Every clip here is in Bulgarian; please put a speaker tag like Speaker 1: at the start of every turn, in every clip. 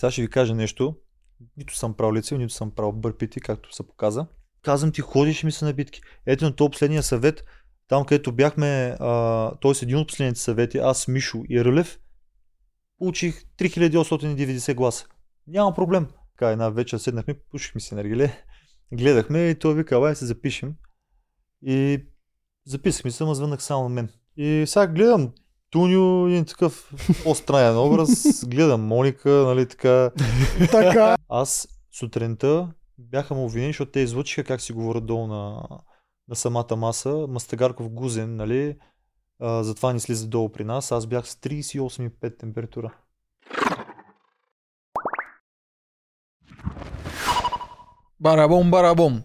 Speaker 1: Сега ще ви кажа нещо. Нито съм правил лице, нито съм правил бърпити, както се показа. Казвам ти, ходиш ми се на битки. Ето на този последния съвет, там където бяхме, т.е. един от последните съвети, аз, Мишо и Рълев, получих 3890 гласа. Няма проблем. Така една вечер седнахме, пушихме си наргиле, гледахме и той вика, ай се запишем. И записахме се, ама звънах само на мен. И сега гледам Туню, един такъв по-странен образ, гледам Моника, нали така.
Speaker 2: Така.
Speaker 1: Аз сутринта бяха му обвинени, защото те излъчиха как си говорят долу на, на самата маса. Мастагарков гузен, нали? А, затова ни слиза долу при нас. Аз бях с 38,5 температура.
Speaker 3: Барабум, барабум.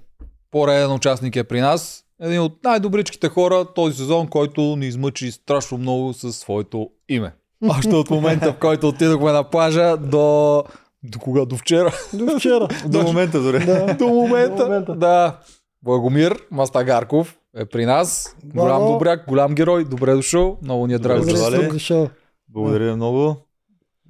Speaker 3: Пореден участник е при нас. Един от най-добричките хора този сезон, който ни измъчи страшно много със своето име. Още от момента, в който отидохме на плажа до... До кога? До вчера?
Speaker 2: До вчера.
Speaker 1: До момента дори.
Speaker 2: Да.
Speaker 3: До момента.
Speaker 2: До момента.
Speaker 3: Да. Благомир Мастагарков е при нас. Голям добряк, голям герой. Добре дошъл. Много ни е драго.
Speaker 1: Благодаря много.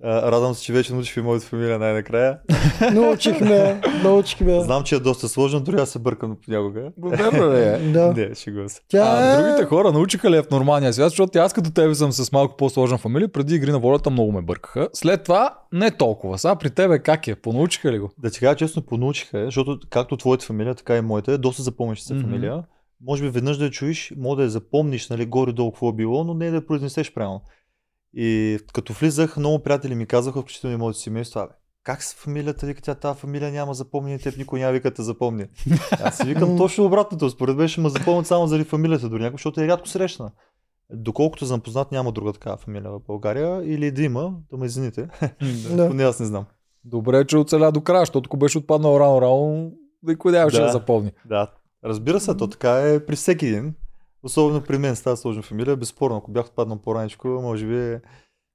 Speaker 1: Радвам се, че вече научих и моята фамилия най-накрая.
Speaker 2: Научихме, научихме.
Speaker 1: Знам, че е доста сложно, дори аз се бъркам понякога.
Speaker 3: Верно ли е?
Speaker 2: Да.
Speaker 1: Не, шегувам се.
Speaker 2: Тя
Speaker 3: А
Speaker 2: е...
Speaker 3: другите хора научиха ли е в нормалния свят, защото аз като тебе съм с малко по-сложна фамилия, преди игри на волята много ме бъркаха. След това не толкова. Сега при тебе как е? Понаучиха ли го?
Speaker 1: Да ти кажа честно, понаучиха, е, защото както твоята фамилия, така и моята е доста запомняща се
Speaker 3: Мгм.
Speaker 1: фамилия. Може би веднъж да я чуеш, може да я запомниш, нали, горе-долу какво е било, но не да я произнесеш правилно. И като влизах, много приятели ми казаха, включително и моето семейство, абе, как с фамилията, вика тя, тази фамилия няма запомни, теб никой няма вика те запомни. Аз си викам точно обратното, според мен ще ме запомнят само заради фамилията дори някой, защото е рядко срещна. Доколкото съм познат, няма друга такава фамилия в България, или да има, да ме извините,
Speaker 2: Да.
Speaker 1: поне аз не знам.
Speaker 3: Добре, че оцеля до края, защото ако беше отпаднал рано-рано, никой нямаше. Да.
Speaker 1: да
Speaker 3: запомни.
Speaker 1: Да, разбира се, то така е при всеки един. Особено при мен с тази сложна фамилия. Безспорно, ако бях отпаднал по-раничко, може би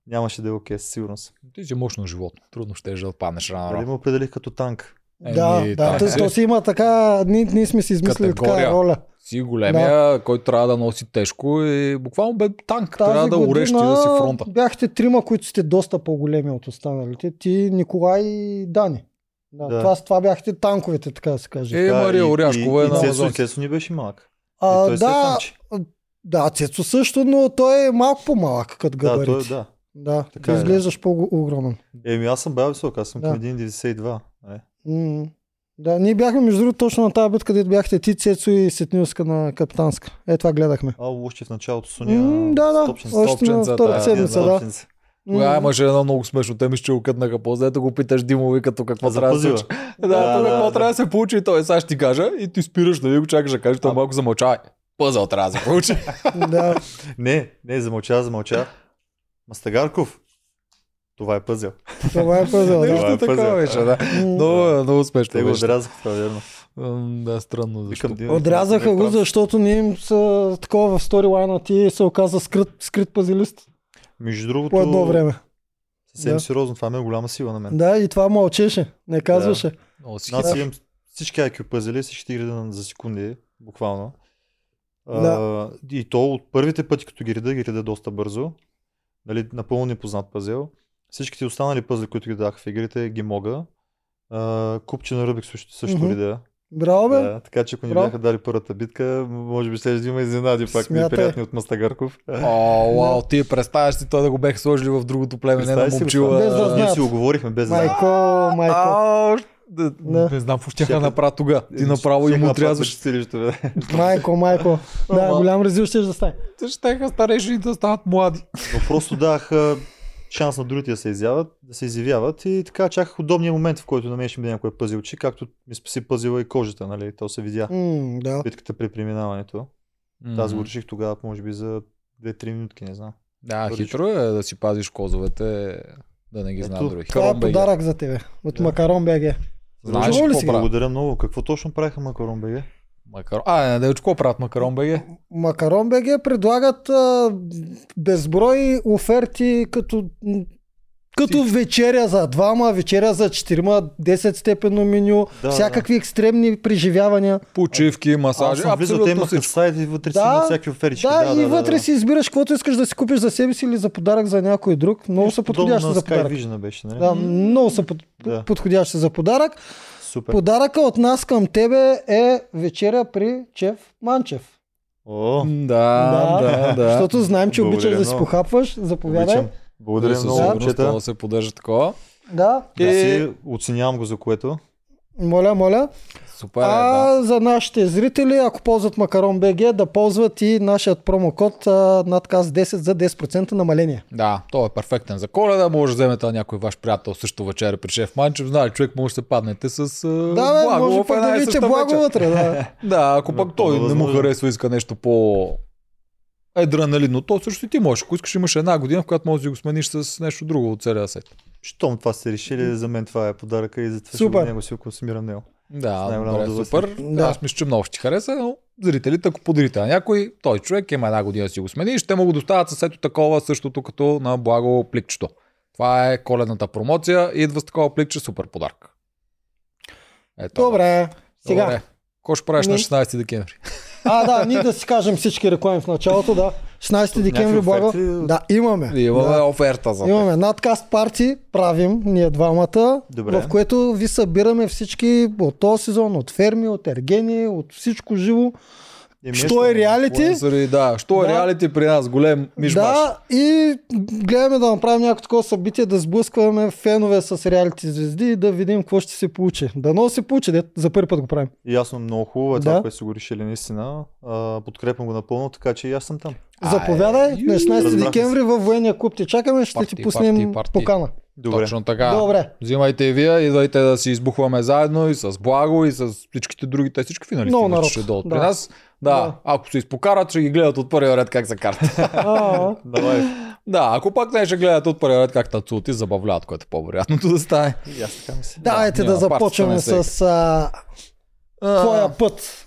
Speaker 1: нямаше да е окей, със сигурност.
Speaker 3: Ти си мощно животно. Трудно ще да отпаднеш
Speaker 1: Дали
Speaker 3: рано.
Speaker 1: ме определих като танк?
Speaker 2: Да,
Speaker 3: Еми,
Speaker 2: да,
Speaker 3: так
Speaker 2: то,
Speaker 3: си.
Speaker 2: то си има така, ние, ние сме си измислили
Speaker 3: Категория.
Speaker 2: така роля.
Speaker 3: Си големия, да. който трябва да носи тежко и буквално бе танк.
Speaker 2: Тази
Speaker 3: трябва да уреш ти да си фронта.
Speaker 2: бяхте трима, които сте доста по-големи от останалите. Ти, Николай и Дани. Да,
Speaker 1: Да.
Speaker 2: Това, това бяхте танковете, така да се каже.
Speaker 3: Е, Мария
Speaker 1: и-
Speaker 3: Оряшкова
Speaker 1: и,
Speaker 3: е
Speaker 1: и,
Speaker 3: на
Speaker 1: Цецо, и
Speaker 3: Амазон.
Speaker 1: Цецо ни беше малък.
Speaker 2: А,
Speaker 1: той се е
Speaker 2: да, да, Цецо също, но той е малко по-малък като
Speaker 1: Да,
Speaker 2: габарит.
Speaker 1: той, е, да.
Speaker 2: да
Speaker 1: Така
Speaker 2: ти
Speaker 1: е, да.
Speaker 2: изглеждаш по-огромен.
Speaker 1: Еми, аз съм бая висок, аз съм
Speaker 2: Да.
Speaker 1: към 1,92. Е.
Speaker 2: Да, ние бяхме между другото точно на тази битка, където бяхте ти, Цецо и Сетнилска на капитанска. Е, това гледахме.
Speaker 1: А, още в началото Соня.
Speaker 2: М, да, да,
Speaker 1: Стопченца.
Speaker 2: още на втората
Speaker 3: да,
Speaker 2: седмица, да.
Speaker 1: Стопченца.
Speaker 3: Тогава имаше едно много смешно. Те ми ще окътнаха по Ето го питаш Димови като какво
Speaker 1: За
Speaker 3: трябва да се случи. Да,
Speaker 1: Да,
Speaker 3: тук
Speaker 1: да,
Speaker 3: какво
Speaker 1: да.
Speaker 3: трябва да се получи и той сега ще ти кажа и ти спираш да ви го чакаш да кажеш, той
Speaker 1: А.
Speaker 3: малко замълчава. Пъзъл трябва да се получи.
Speaker 2: да.
Speaker 1: Не, не, замълча, замълча. Мастагарков. Това е пъзел.
Speaker 2: Това е пъзел, да.
Speaker 1: Е
Speaker 3: Нещо такова беше, да. Много, много смешно
Speaker 1: Те го отрязаха, това е верно.
Speaker 3: Да, странно защо.
Speaker 1: Викам,
Speaker 2: Отрязаха го,
Speaker 1: прав.
Speaker 2: защото ние им са такова в сторилайна ти се оказа скрит, скрит пазилист
Speaker 1: Между другото,
Speaker 2: по едно време.
Speaker 1: съвсем
Speaker 2: Да.
Speaker 1: сериозно, това ме е голяма сила на мен.
Speaker 2: Да, и това мълчеше, не казваше.
Speaker 1: Аз
Speaker 3: хитър.
Speaker 1: имам всички IQ пъзели, всички ги реда за секунди, буквално.
Speaker 2: Да.
Speaker 1: А, и то от първите пъти, като ги реда, ги реда доста бързо. Нали, напълно непознат пъзел. Всичките останали пъзли, които ги дах в игрите, ги мога. А, купче на Рубик също, също
Speaker 2: Мгм.
Speaker 1: реда.
Speaker 2: Браво, бе.
Speaker 1: Да, така че ако ни
Speaker 2: Браво.
Speaker 1: бяха дали първата битка, може би ще има изненади пак
Speaker 2: Смятай.
Speaker 1: неприятни от Мастагарков.
Speaker 3: О, вау, ти представяш си той да го бех сложили в другото племе, не на момчила.
Speaker 2: да
Speaker 1: Ние си оговорихме без да знаят.
Speaker 2: Майко, майко.
Speaker 3: А, да,
Speaker 2: Да.
Speaker 3: Не знам, какво ще
Speaker 1: Щяха-
Speaker 3: направя тогава. Ти направо и
Speaker 1: нападна
Speaker 3: отрязваш.
Speaker 1: чистилището, бе.
Speaker 2: Майко, майко. Да, голям резил ще да стане.
Speaker 3: Те ще старежи да станат млади.
Speaker 1: Но просто дах шанс на другите да се изявят, да се изявяват и така чаках удобния момент, в който на мен ще ми някой пъзилчи, както ми спаси пъзила и кожата, нали? То се видя.
Speaker 2: М, да.
Speaker 1: Битката при преминаването. Аз го реших тогава, може би за 2-3 минутки, не знам.
Speaker 3: Да,
Speaker 1: Първичко.
Speaker 3: хитро е да си пазиш козовете, да не ги знаят други.
Speaker 2: Това е подарък за тебе. От
Speaker 1: Да.
Speaker 2: Макарон БГ.
Speaker 3: Знаеш
Speaker 2: ли си?
Speaker 1: Благодаря много. Какво точно правиха Макарон БГ?
Speaker 3: Макарон. А, не, Делчо, какво правят Макарон БГ?
Speaker 2: Макарон БГ предлагат а, безброй оферти като Като вечеря за двама, вечеря за четирима, 10 степенно меню,
Speaker 1: Да,
Speaker 2: всякакви екстремни преживявания.
Speaker 3: Почивки, масажи,
Speaker 1: те
Speaker 3: абсолютно
Speaker 1: имаха
Speaker 3: всичко.
Speaker 1: сайт и вътре си
Speaker 2: Да,
Speaker 1: има всякакви оферички.
Speaker 2: Да, и вътре си избираш каквото искаш да си купиш за себе си или за подарък за някой друг. Много са подходящи за подарък.
Speaker 1: Vision беше, нали?
Speaker 2: Да, много са под,
Speaker 1: Да.
Speaker 2: подходящи за подарък.
Speaker 1: Супер.
Speaker 2: Подаръка от нас към тебе е вечеря при Чеф Манчев.
Speaker 1: О,
Speaker 3: Да, да, да.
Speaker 2: Защото знаем, че
Speaker 1: Благодаря
Speaker 2: обичаш да си
Speaker 1: много.
Speaker 2: похапваш. Заповядай.
Speaker 1: обичам. Благодаря
Speaker 3: със
Speaker 1: много,
Speaker 3: сигурност
Speaker 1: момчета.
Speaker 3: да се поддържа такова.
Speaker 2: Да,
Speaker 1: Да
Speaker 3: И-
Speaker 1: си оценявам го за което.
Speaker 2: моля, моля.
Speaker 3: Супер е, да.
Speaker 2: А за нашите зрители, ако ползват Макарон БГ, да ползват и нашият промокод надказ 10 за 10% намаление.
Speaker 3: Да, той е перфектен за коледа. Може да вземете на някой ваш приятел също вечеря при шеф Манчев. Знае, човек може да се паднете с
Speaker 2: Да, бе,
Speaker 3: благо
Speaker 2: може
Speaker 3: в
Speaker 2: пък
Speaker 3: една
Speaker 2: да
Speaker 3: и съща
Speaker 2: благо вътре. Да.
Speaker 3: Да, ако пък той не му харесва, иска нещо по адреналинно, то също и ти можеш. Ако искаш, имаш една година, в която можеш да го смениш с нещо друго от целия сайт.
Speaker 1: Щом това сте решили, за мен това е подаръка и затова ще него си го консумирам него.
Speaker 3: Да, добре,
Speaker 1: удоволствие.
Speaker 3: супер.
Speaker 2: Да.
Speaker 3: Аз мисля, че много ще хареса, но зрителите, ако подарите на някой, той човек има една година да си го смени, ще му го доставят със ето такова, същото като на благо пликчето. Това е коледната промоция и идва с такова пликче, супер подарък. Ето.
Speaker 2: Добре, сега.
Speaker 3: Добре. Какво ще правиш
Speaker 2: Ми-
Speaker 3: на 16 декември?
Speaker 2: А, да, ние да си кажем всички реклами в началото, да. 16 декември, благо. Да, имаме.
Speaker 3: Имаме
Speaker 2: да.
Speaker 3: оферта за
Speaker 2: Имаме надкаст парти, правим ние двамата,
Speaker 1: Добре.
Speaker 2: в което ви събираме всички от този сезон, от ферми, от ергени, от всичко живо.
Speaker 1: Еми,
Speaker 2: Що е реалити?
Speaker 3: Да, що е
Speaker 2: Да.
Speaker 3: реалити при нас? Голем мишмаш.
Speaker 2: Да, и гледаме да направим някакво такова събитие, да сблъскваме фенове с реалити звезди и да видим какво ще се получи. Дано се получи, де, за първи път го правим.
Speaker 1: Ясно, много хубаво е
Speaker 2: Да.
Speaker 1: това, което са го решили наистина. А, подкрепям го напълно, така че и аз съм там.
Speaker 3: Ай,
Speaker 2: Заповядай на 16
Speaker 1: разбрах
Speaker 2: декември във военния клуб ти чакаме, ще
Speaker 3: Парти,
Speaker 2: ти пуснем
Speaker 3: парти, парти.
Speaker 2: покана.
Speaker 1: Добре.
Speaker 3: Точно така.
Speaker 2: Добре.
Speaker 3: Взимайте и вие, идвайте да си избухваме заедно и с Благо и с всичките други, те всички финалисти
Speaker 2: Много народ.
Speaker 3: ще дойдат
Speaker 2: Да.
Speaker 3: при нас. Да,
Speaker 2: Да.
Speaker 3: ако се изпокарат, ще ги гледат от първия ред как се карта.
Speaker 1: Давай.
Speaker 3: да, ако пак не ще гледат от първия ред как танцуват и забавляват, което е по-вероятното да стане.
Speaker 2: Давайте да,
Speaker 3: няма
Speaker 2: започваме с а, твоя път.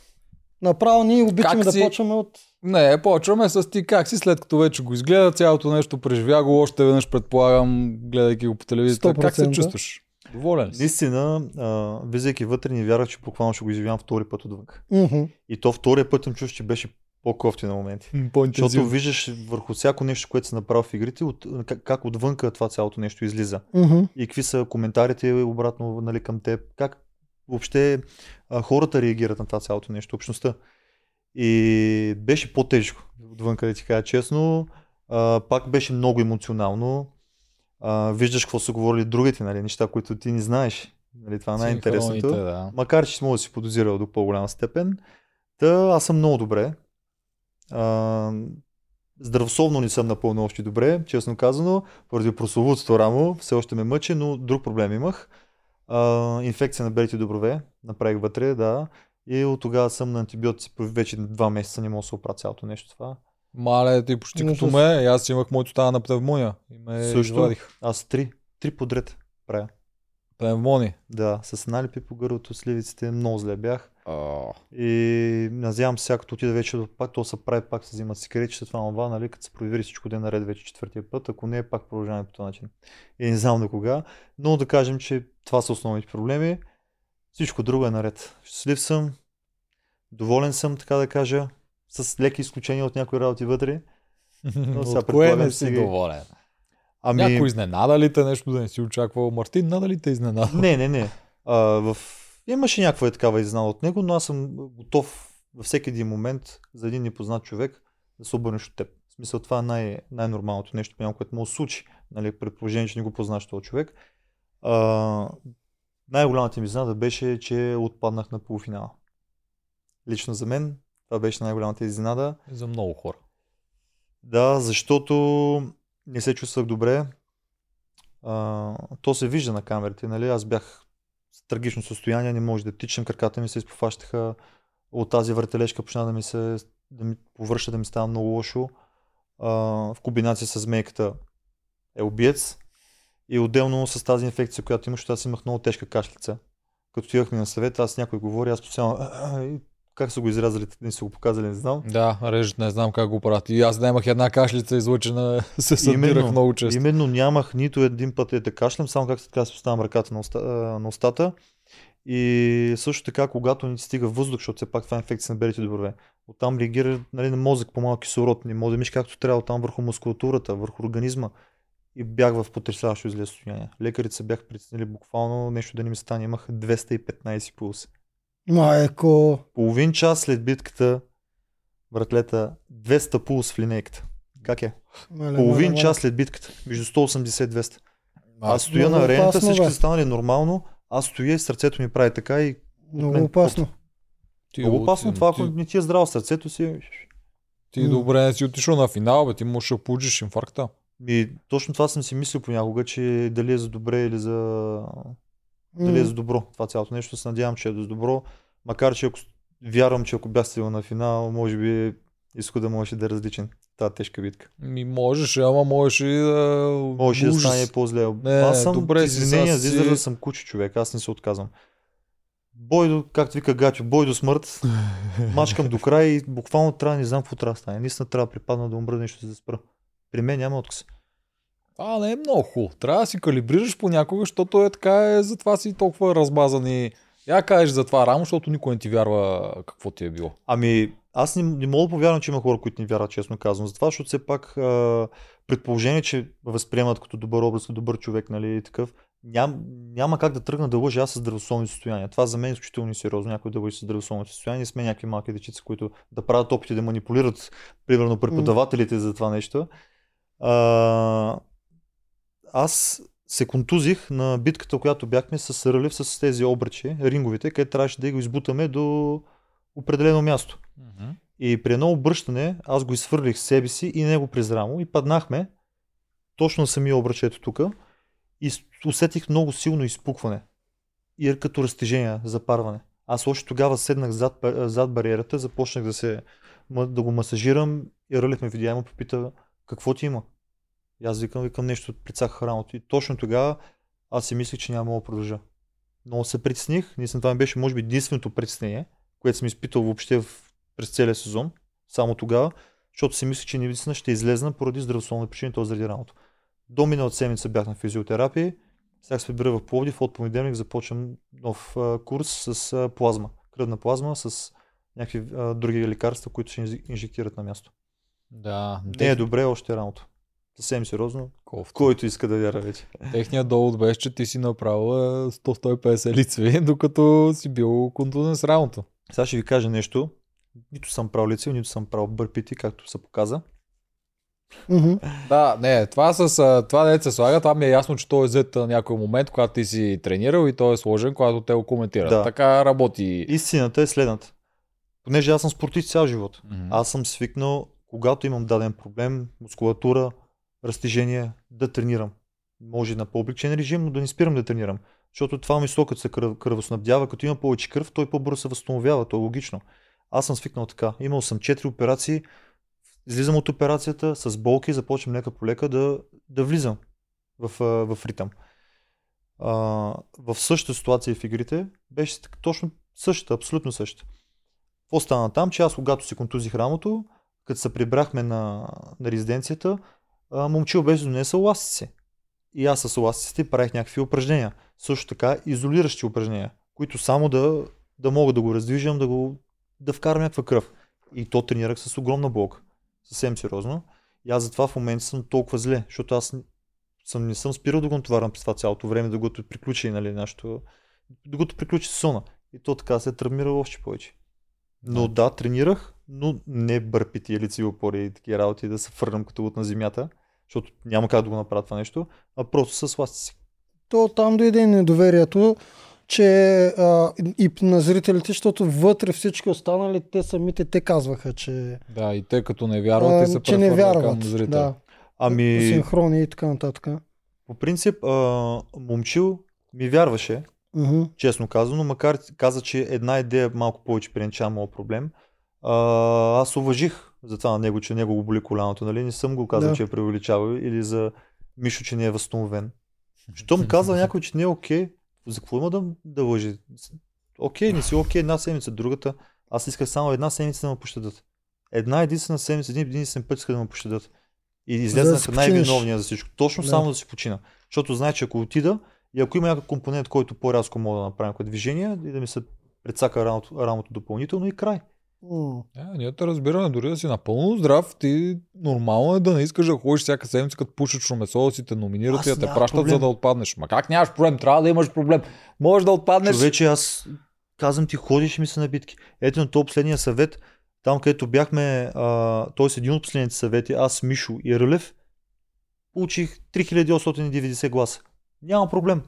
Speaker 2: Направо ние обичаме да почваме от...
Speaker 3: Не, почваме с ти как си, след като вече го изгледа, цялото нещо преживя го още веднъж, предполагам, гледайки го по телевизията. Как се
Speaker 2: 100%.
Speaker 3: чувстваш? Доволен си?
Speaker 1: Наистина, а, влизайки вътре, не вярвах, че буквално ще го изживявам втори път отвън. И то втория път им чуш, че беше по-кофти на моменти.
Speaker 3: М,
Speaker 1: Защото виждаш върху всяко нещо, което се направи в игрите, от, как, как отвънка това цялото нещо излиза.
Speaker 2: Мгм.
Speaker 1: И какви са коментарите обратно нали, към теб, как въобще а, хората реагират на това цялото нещо, общността. И беше по-тежко, отвънка да ти кажа честно. А, пак беше много емоционално. А, виждаш какво са говорили другите, нали, неща, които ти не знаеш. Нали, това е най-интересното.
Speaker 3: Да.
Speaker 1: Макар, че мога да си подозирал до по-голяма степен. Та аз съм много добре. А, здравословно не съм напълно още добре, честно казано, поради прословутото рамо, все още ме мъчи, но друг проблем имах. А, инфекция на белите доброве, направих вътре, да. И от тогава съм на антибиотици, вече два месеца не мога да се оправя цялото нещо това.
Speaker 3: Мале, ти почти
Speaker 2: Но
Speaker 3: като
Speaker 2: с-
Speaker 3: ме, аз имах моето стана на пневмония. И ме
Speaker 1: Също.
Speaker 3: извадих.
Speaker 1: Аз три, три подред правя.
Speaker 3: Пневмония.
Speaker 1: Да, с налипи по гърлото, сливиците, много зле бях.
Speaker 3: А,
Speaker 1: И надявам се, ако отида вече, пак то се прави, пак се взимат сигарети, това това, нали, като се провери всичко ден наред вече четвъртия път, ако не, пак продължаваме по този начин. И не знам до кога, но да кажем, че това са основните проблеми. Всичко друго е наред. Щастлив съм, доволен съм, така да кажа, с леки изключения от някои работи вътре. Но сега
Speaker 3: От кое не
Speaker 1: че
Speaker 3: си
Speaker 1: ги-
Speaker 3: доволен?
Speaker 1: Ами,
Speaker 3: Някой изненада ли те нещо да не си очаквал? Мартин, нада ли те изненада?
Speaker 1: Не, не, не. А, в... Имаше някаква е такава изненада от него, но аз съм готов във всеки един момент за един непознат човек да се обърнеш от теб. В смисъл това е най- най-нормалното нещо, прямо, което му се случи, нали, предположение, че не го познаш този човек. А, най-голямата ми изненада беше, че отпаднах на полуфинала. Лично за мен това беше най-голямата изненада.
Speaker 3: За много хора.
Speaker 1: Да, защото не се чувствах добре. А, то се вижда на камерите, нали? Аз бях трагично състояние, не може да тичам, краката ми се изпофащаха от тази въртележка, почна да ми се да ми повръща, да ми става много лошо. А, в комбинация с змейката е убиец. И отделно с тази инфекция, която имаш, аз имах много тежка кашлица. Като отивахме на съвет, аз някой говори, аз постоянно, «А, а, и как са го изрязали, не са го показали, не знам.
Speaker 3: Да, режат, не знам как го правят. И аз нямах една кашлица излъчена, се събирах много често.
Speaker 1: Именно нямах нито един път е да кашлям, само как така си поставям ръката на, уста, на устата. И също така, когато ни стига въздух, защото все пак това е инфекция на белите доброве, оттам реагира нали, на мозък по малък кислород, не може да миш както трябва, оттам върху мускулатурата, върху организма. И бях в потрясаващо излез състояние. Лекарите се бяха притеснили буквално нещо да не ми стане. Имах 215 пулс.
Speaker 2: Майко.
Speaker 1: Половин час след битката, братлета, 200 пулс в линейката. Как е?
Speaker 2: Мале,
Speaker 1: Половин
Speaker 2: мале,
Speaker 1: час след битката, между 180 и 200. Аз стоя
Speaker 2: много
Speaker 1: на арената,
Speaker 2: опасно,
Speaker 1: всички са станали нормално, аз стоя и сърцето ми прави така и
Speaker 2: Много
Speaker 1: мен
Speaker 2: опасно.
Speaker 3: Ти,
Speaker 1: много опасно
Speaker 3: ти,
Speaker 1: това, ако
Speaker 3: ти,
Speaker 1: не ти е здраво сърцето си.
Speaker 3: ти
Speaker 2: М.
Speaker 3: добре не си отишъл на финал, бе, ти можеш да получиш инфаркта.
Speaker 1: И точно това съм си мислил понякога, че дали е за добре или за... Дали е за добро. Това цялото нещо се надявам, че е за добро. Макар, че ако вярвам, че ако бях стигнал на финал, може би изхода можеше да е различен. Тази тежка битка.
Speaker 3: Ми можеш, ама можеш и да...
Speaker 1: Може да
Speaker 3: ужас.
Speaker 1: стане по-зле.
Speaker 3: Не,
Speaker 1: аз съм
Speaker 3: добре си,
Speaker 1: извинения
Speaker 3: сега
Speaker 1: за
Speaker 3: си-
Speaker 1: израза съм куче човек, аз не се отказвам. Бой до, както вика Гачо, бой до смърт, мачкам до край и буквално трябва, не знам какво трябва да стане. Наистина трябва да припадна да умра нещо да се спра. При мен няма отказ.
Speaker 3: А, не е много хубаво. Трябва да си калибрираш понякога, защото е така, е, затова си толкова размазан и я кажеш за това рамо, защото никой не ти вярва какво ти е било.
Speaker 1: Ами, аз не, не мога да повярвам, че има хора, които не вярват, честно казвам. Затова, защото все пак а, предположение, че възприемат като добър образ, като добър човек, нали, и такъв, ням, няма как да тръгна да лъжа аз с здравословни състояния. Това за мен е изключително несериозно, някой да лъжи с здравословни състояния. Не сме някакви малки дечица, които да правят опити да манипулират, примерно, преподавателите за това нещо. А, аз се контузих на битката, която бяхме с Рълев, с тези обръчи, ринговите, където трябваше да го избутаме до определено място. И при едно обръщане аз го изхвърлих себе си и него през рамо и паднахме точно на самия обръч ето тук и усетих много силно изпукване и като разтежение, запарване. Аз още тогава седнах зад, зад бариерата, започнах да се да го масажирам и Рълев ме видя и му попита какво ти има. И аз викам, викам нещо, прицаках рамото. И точно тогава аз си мислех, че няма да продължа. Много се притесних. Наистина това ми беше, може би, единственото притеснение, което съм изпитал въобще в, през целия сезон. Само тогава, защото си мислех, че наистина ще излезна поради здравословни причини, т.е. заради раното. До миналата седмица бях на физиотерапия. Сега се прибира в Пловдив. От понеделник започвам нов курс с плазма. Кръвна плазма с някакви а, други лекарства, които ще инжектират на място.
Speaker 3: Да,
Speaker 1: Не е добре още раното. Съвсем сериозно.
Speaker 3: Кофта.
Speaker 1: Който иска да вяра вече.
Speaker 3: Техният довод беше, че ти си направил е, 100-150 лицеви, докато си бил контузен с рамото.
Speaker 1: Сега ще ви кажа нещо. Нито съм правил лице, нито съм правил бърпити, както се показа.
Speaker 3: Да, не, това с това дете се слага, това ми е ясно, че той е взет на някой момент, когато ти си тренирал и той е сложен, когато те го коментират.
Speaker 1: Да.
Speaker 3: Така работи.
Speaker 1: Истината е следната. Понеже аз съм спортист цял живот. Аз съм свикнал, когато имам даден проблем, мускулатура, разтежение, да тренирам. Може на по-облегчен режим, но да не спирам да тренирам. Защото това месо, като се кръв, кръвоснабдява, като има повече кръв, той по-бързо се възстановява. То е логично. Аз съм свикнал така. Имал съм 4 операции. Излизам от операцията с болки, започвам лека по лека да, да влизам в, а, в ритъм. А, в същата ситуация в игрите беше точно същата, абсолютно същата. Какво стана там, че аз когато си контузих рамото, като се прибрахме на, на резиденцията, а, момчил беше донесъл ластици. И аз с ластиците правих някакви упражнения. Също така изолиращи упражнения, които само да, да мога да го раздвижам, да, го, да вкарам някаква кръв. И то тренирах с огромна болка. Съвсем сериозно. И аз затова в момента съм толкова зле, защото аз съм, не съм спирал да го натоварвам през това цялото време, докато приключи нали, нашето, докато приключи сезона. И то така се е травмирал още повече. Но да, тренирах, но не бърпити или цивопори и такива работи да се фърнам като от на земята, защото няма как да го направя това нещо, а просто с ластици.
Speaker 2: То там дойде и недоверието, че а, и на зрителите, защото вътре всички останали, те самите, те казваха, че,
Speaker 3: Да, и те като не вярват,
Speaker 2: а,
Speaker 3: те се
Speaker 2: че не
Speaker 3: прехвърлят към
Speaker 2: вярват.
Speaker 3: зрителя.
Speaker 2: Да,
Speaker 1: Ами,
Speaker 2: синхрони и така нататък.
Speaker 1: по принцип, а, момчил ми вярваше,
Speaker 2: Мгм.
Speaker 1: честно казано, макар каза, че една идея малко повече пренча моят проблем. А, аз уважих за това на него, че него го боли коляното, нали? Не съм го казал,
Speaker 2: Да.
Speaker 1: че е преувеличавал или за Мишо, че не е възстановен. Щом казва някой, че не е окей, за какво има да, да лъжи? Окей, не си окей една седмица, другата. Аз исках само една седмица да ме пощадат. Една единствена седмица, един единствен път исках да ме пощадат. И
Speaker 2: да
Speaker 1: излезнах
Speaker 2: си
Speaker 1: най-виновния за всичко. Точно
Speaker 2: Да.
Speaker 1: само да си почина. Защото знае, че ако отида и ако има някакъв компонент, който по-рязко мога да направя някакво движение и да ми се прецака рамото, рамото допълнително и край.
Speaker 3: Е, ние те разбираме, дори да си напълно здрав, ти нормално е да не искаш да ходиш всяка седмица, като пушечно месо, да си те номинират
Speaker 1: Аз
Speaker 3: и да те пращат,
Speaker 1: проблем.
Speaker 3: за да отпаднеш. Ма как нямаш проблем? Трябва да имаш проблем. Можеш да отпаднеш.
Speaker 1: Човече, аз казвам ти, ходиш ми се на битки. Ето на този последния съвет, там където бяхме, а, т.е. един от последните съвети, аз, Мишо и Рълев, получих 3890 гласа. Няма проблем.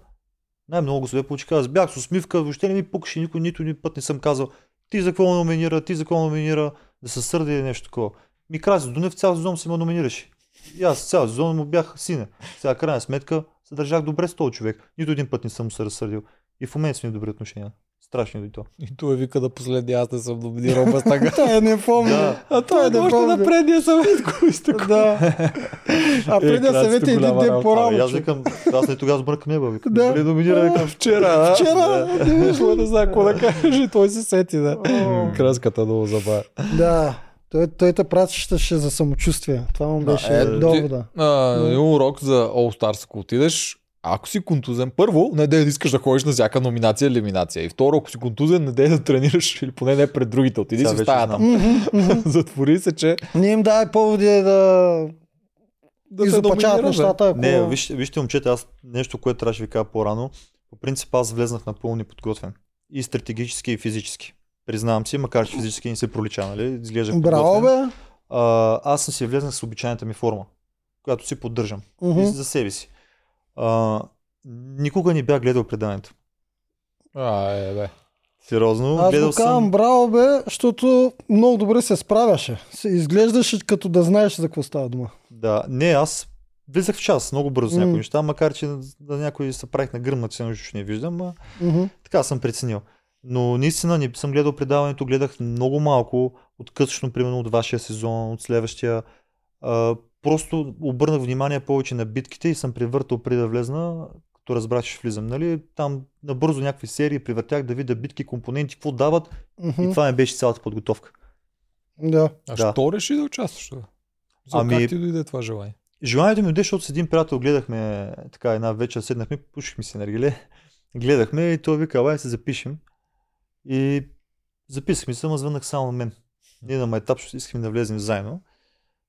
Speaker 1: Най-много гласове получих аз. Бях с усмивка, въобще не ми пукаше, никой нито един път не съм казал ти за какво номинира, ти за какво номинира, да се сърди или нещо такова. Ми Краси Дунев цял сезон се ме номинираше. И аз цял сезон му бях сине. Сега крайна сметка се държах добре с този човек. Нито един път не съм се разсърдил. И в момента сме добри отношения. Страшно и то.
Speaker 3: И той вика да последния аз не съм номинирал без тага.
Speaker 2: Той не помня.
Speaker 1: Да.
Speaker 3: А той
Speaker 2: не
Speaker 3: е още на предния съвет, го изтъква.
Speaker 2: Да. А предния
Speaker 3: краците
Speaker 2: съвет е един ден
Speaker 3: работа.
Speaker 2: по-рано.
Speaker 1: Аз викам, аз не тогава сбъркам него. Викам,
Speaker 2: Да.
Speaker 1: Дали номинира, викам,
Speaker 3: Вчера?
Speaker 2: Вчера,
Speaker 3: Да. Той не знае какво да каже, той се сети, да. Краската много забавя.
Speaker 2: Да. Той, той те пращаше за самочувствие. Това му беше
Speaker 3: е,
Speaker 2: довода.
Speaker 3: Един урок за All Stars, ако отидеш, ако си контузен, първо, не дей да искаш да ходиш на всяка номинация или елиминация. И второ, ако си контузен, не дей да тренираш или поне не пред другите. Отиди си в стаята. Затвори се, че
Speaker 2: Не им дай поводи да,
Speaker 3: да
Speaker 2: изопачават нещата. Ако...
Speaker 1: Не, вижте, вижте, момчета, аз нещо, което трябваше да ви кажа по-рано. По принцип аз влезнах напълно неподготвен. И стратегически, и физически. Признавам си, макар че физически не се пролича, нали? Изглеждах
Speaker 2: Браво,
Speaker 1: подготвен.
Speaker 2: бе.
Speaker 1: А, аз съм си влезнах с обичайната ми форма, която си поддържам.
Speaker 2: Мгм.
Speaker 1: И за себе си. А, никога не бях гледал преданието.
Speaker 3: А, е, бе.
Speaker 1: Сериозно,
Speaker 2: Аз
Speaker 1: гледал
Speaker 2: го казвам
Speaker 1: съм.
Speaker 2: браво, бе, защото много добре се справяше. Се изглеждаше като да знаеш за какво става дума.
Speaker 1: Да, не, аз влизах в час, много бързо с
Speaker 2: М.
Speaker 1: някои неща, макар че да някой се правих на гръмна, че нищо не виждам, а
Speaker 2: Мгм.
Speaker 1: така съм преценил. Но наистина не съм гледал предаването, гледах много малко, откъсно, примерно от вашия сезон, от следващия. А, просто обърнах внимание повече на битките и съм превъртал преди да влезна, като разбрах, че влизам. Нали? Там набързо някакви серии превъртях да видя битки, компоненти, какво дават
Speaker 2: Мгм.
Speaker 1: и това не беше цялата подготовка.
Speaker 2: Да.
Speaker 3: А
Speaker 1: Да.
Speaker 3: що реши да участваш? За
Speaker 1: Ами-
Speaker 3: как ти дойде това желание?
Speaker 1: Желанието ми дойде, защото с един приятел гледахме така една вечер, седнахме, пушихме си наргиле, гледахме и той вика, ай се запишем. И записахме се, ама звъннах само на мен. Ние на майтап ще искахме да влезем заедно.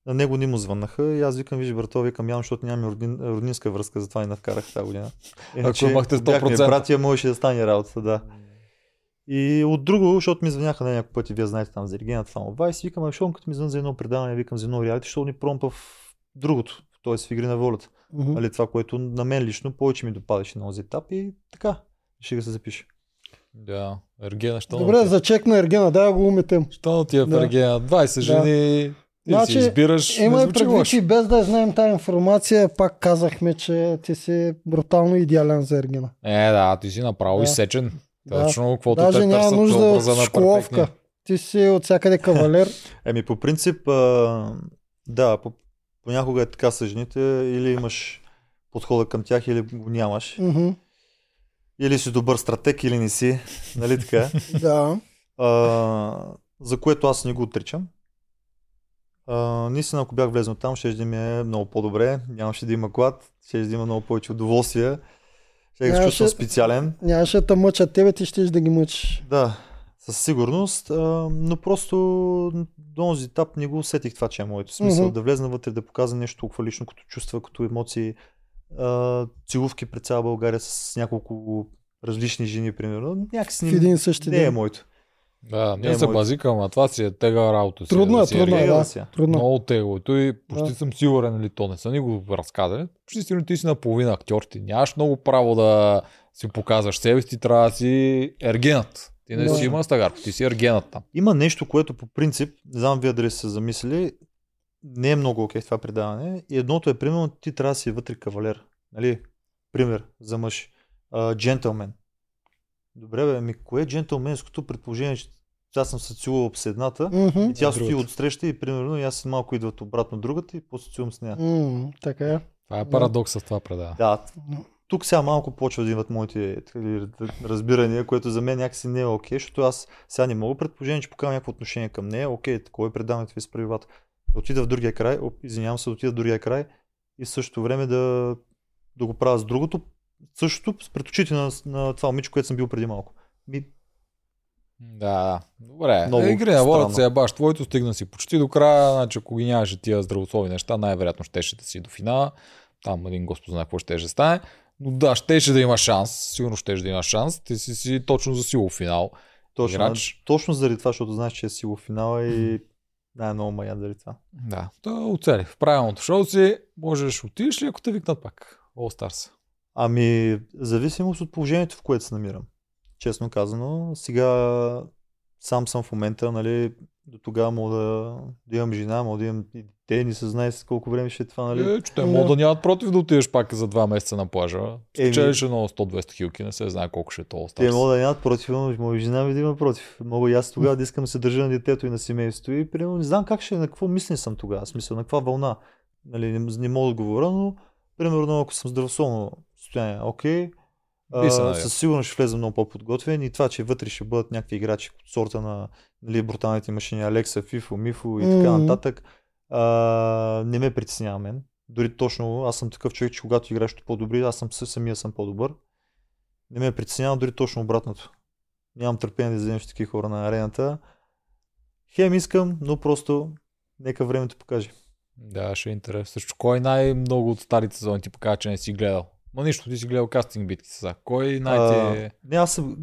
Speaker 1: На него не му звъннаха и аз викам, виж брато, викам, явно, защото нямаме родин, роднинска връзка, затова ни навкарах тази година.
Speaker 3: имахте
Speaker 1: ако бяхме
Speaker 3: 100%.
Speaker 1: братия, можеше да стане работата, да. И от друго, защото ми звъняха на няколко пъти, вие знаете там за Ергена, това му. И си викам, а що като ми звън за едно предаване, викам за едно реалити, защото ни промпа в другото, т.е. в игри на волята.
Speaker 2: Мгм.
Speaker 1: Нали, това, което на мен лично повече ми допадаше на този етап и така, ще да се запише.
Speaker 3: Да, Ергена, що
Speaker 2: Добре, за чек на Ергена, дай да го уметем.
Speaker 3: Що ти е
Speaker 2: Да.
Speaker 3: Ергена? 20 жени, ти
Speaker 2: Значи,
Speaker 3: си избираш,
Speaker 2: Има
Speaker 3: не
Speaker 2: предвид, че без да знаем тази информация, пак казахме, че ти си брутално идеален за Ергена.
Speaker 3: Е, да, ти си направо
Speaker 2: Да.
Speaker 3: изсечен.
Speaker 2: Да.
Speaker 3: Точно, каквото
Speaker 2: Даже
Speaker 3: те
Speaker 2: няма нужда от школовка. Ти си от всякъде кавалер.
Speaker 1: Еми, по принцип, а, да, по, понякога е така с жените, или имаш подхода към тях, или го нямаш. Или си добър стратег, или не си. Нали така?
Speaker 2: Да.
Speaker 1: а, за което аз не го отричам. А, наистина, ако бях влезнал там, ще да ми е много по-добре. Нямаше да има глад, ще да има много повече удоволствие. Ще да се чувствам специален.
Speaker 2: Нямаше да мъчат тебе, ти ще да ги мъчиш.
Speaker 1: Да, със сигурност, а, но просто до този етап не го усетих това, че е моето смисъл.
Speaker 2: Мгм.
Speaker 1: Да влезна вътре, да показва нещо толкова лично, като чувства, като емоции. А, целувки пред цяла България с няколко различни жени, примерно. Някакси
Speaker 2: В един същи
Speaker 1: не е
Speaker 2: ден.
Speaker 1: моето.
Speaker 3: Да,
Speaker 1: Не
Speaker 3: ние
Speaker 1: е
Speaker 3: се базикам, а това си е тега работа. Си,
Speaker 2: Трудно е,
Speaker 3: си
Speaker 2: трудно е.
Speaker 3: Ергена
Speaker 2: да.
Speaker 1: си.
Speaker 2: Трудно.
Speaker 3: Много тегло. Той почти
Speaker 2: Да.
Speaker 3: съм сигурен, нали, то не са ни го разказали. Почти сигурно ти си наполовина актьор. Ти нямаш много право да си показваш себе си, ти трябва да си ергенът. Ти не
Speaker 2: Да.
Speaker 3: си мастагар, ти си ергенът там.
Speaker 1: Има нещо, което по принцип, не знам вие дали се замислили, не е много окей това предаване. И едното е, примерно, ти трябва да си вътре кавалер. Нали? Пример за мъж. А, джентълмен. Добре, бе, ми кое е джентълменското предположение, че аз съм се целувал с едната
Speaker 2: Мгм.
Speaker 1: и тя стои отсреща и примерно и аз малко идват обратно другата и после целувам с нея.
Speaker 2: М, Така е.
Speaker 3: Това е
Speaker 2: Да.
Speaker 3: парадокса в това предаване.
Speaker 1: Да, тук сега малко почва да имат моите нали, разбирания, което за мен някакси не е окей, защото аз сега не мога предположение, че покажа някакво отношение към нея, окей, такова е предаването ви с правилата. Да отида в другия край, извинявам се, да отида в другия край и в същото време да, да го правя с другото, същото пред очите на, на това момиче, което съм бил преди малко. Ми,
Speaker 3: Да, добре.
Speaker 1: Много
Speaker 3: Много Игри на волята се баш твоето, стигна си почти до края, значи ако ги нямаше тия здравословни неща, най-вероятно щеше да си до финала. Там един господ знае какво ще да стане. Но да, щеше да има шанс, сигурно щеше да има шанс. Ти си, си точно за силов финал.
Speaker 1: точно,
Speaker 3: Играч.
Speaker 1: точно заради това, защото знаеш, че е силов финала и най-много ма яд заради това.
Speaker 3: Да, то оцели. В правилното шоу си можеш отидеш ли, ако те викнат пак? All Stars.
Speaker 1: Ами, зависимост от положението, в което се намирам. Честно казано, сега сам съм в момента, нали, до тогава мога да, да имам жена, мога да имам и дете, не се знае с колко време ще е това, нали.
Speaker 3: Е, че те могат да нямат против да отидеш пак за два месеца на плажа. Спечелиш едно 100-200 хилки, не се знае колко ще е то All
Speaker 1: Те могат да нямат против, но моя жена ми да има против. Мога и аз тогава да искам да се държа на детето и на семейството и примерно не знам как ще, на какво мислен съм тогава, смисъл, на каква вълна. Нали, не, не мога да говоря, но примерно ако съм здравословно състояние, окей, а,
Speaker 3: надявал.
Speaker 1: със сигурност ще влеза много по-подготвен и това, че вътре ще бъдат някакви играчи от сорта на нали, бруталните машини Алекса, Фифо, Мифо и така нататък, а, не ме притеснява мен. Дори точно аз съм такъв човек, че когато играеш по-добри, аз съм самия съм по-добър. Не ме притеснява дори точно обратното. Нямам търпение да вземеш такива хора на арената. Хем искам, но просто нека времето покаже.
Speaker 3: Да, ще е интересно. Също кой най-много от старите сезони ти показва, че не си гледал? Ма нищо, ти си гледал кастинг битки сега. Кой най-те...
Speaker 1: А, не, аз съм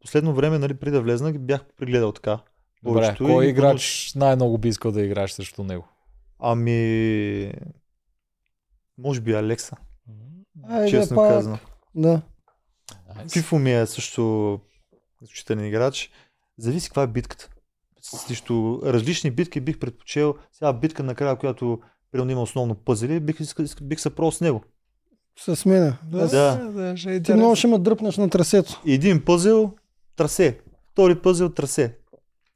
Speaker 1: последно време, нали, преди да влезна, бях прегледал така.
Speaker 3: Добре, кой
Speaker 1: и
Speaker 3: играч най-много би искал да играеш срещу него?
Speaker 1: Ами... Може би Алекса,
Speaker 2: Айде,
Speaker 1: честно
Speaker 2: пак.
Speaker 1: казано.
Speaker 2: Да.
Speaker 1: Фифо ми е също изключителен играч. Зависи каква е битката. Срещу различни битки бих предпочел. Сега битка накрая, която примерно има основно пъзели, бих, бих се с него.
Speaker 2: С мене.
Speaker 3: Да,
Speaker 1: Да.
Speaker 3: да, ще е
Speaker 2: Ти много ще ме дръпнеш на трасето.
Speaker 1: Един пъзел, трасе. Втори пъзел, трасе.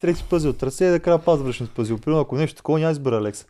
Speaker 1: Трети пъзел, трасе и накрая паз връщам с пъзел. Примерно, ако нещо такова, няма избера Алекса.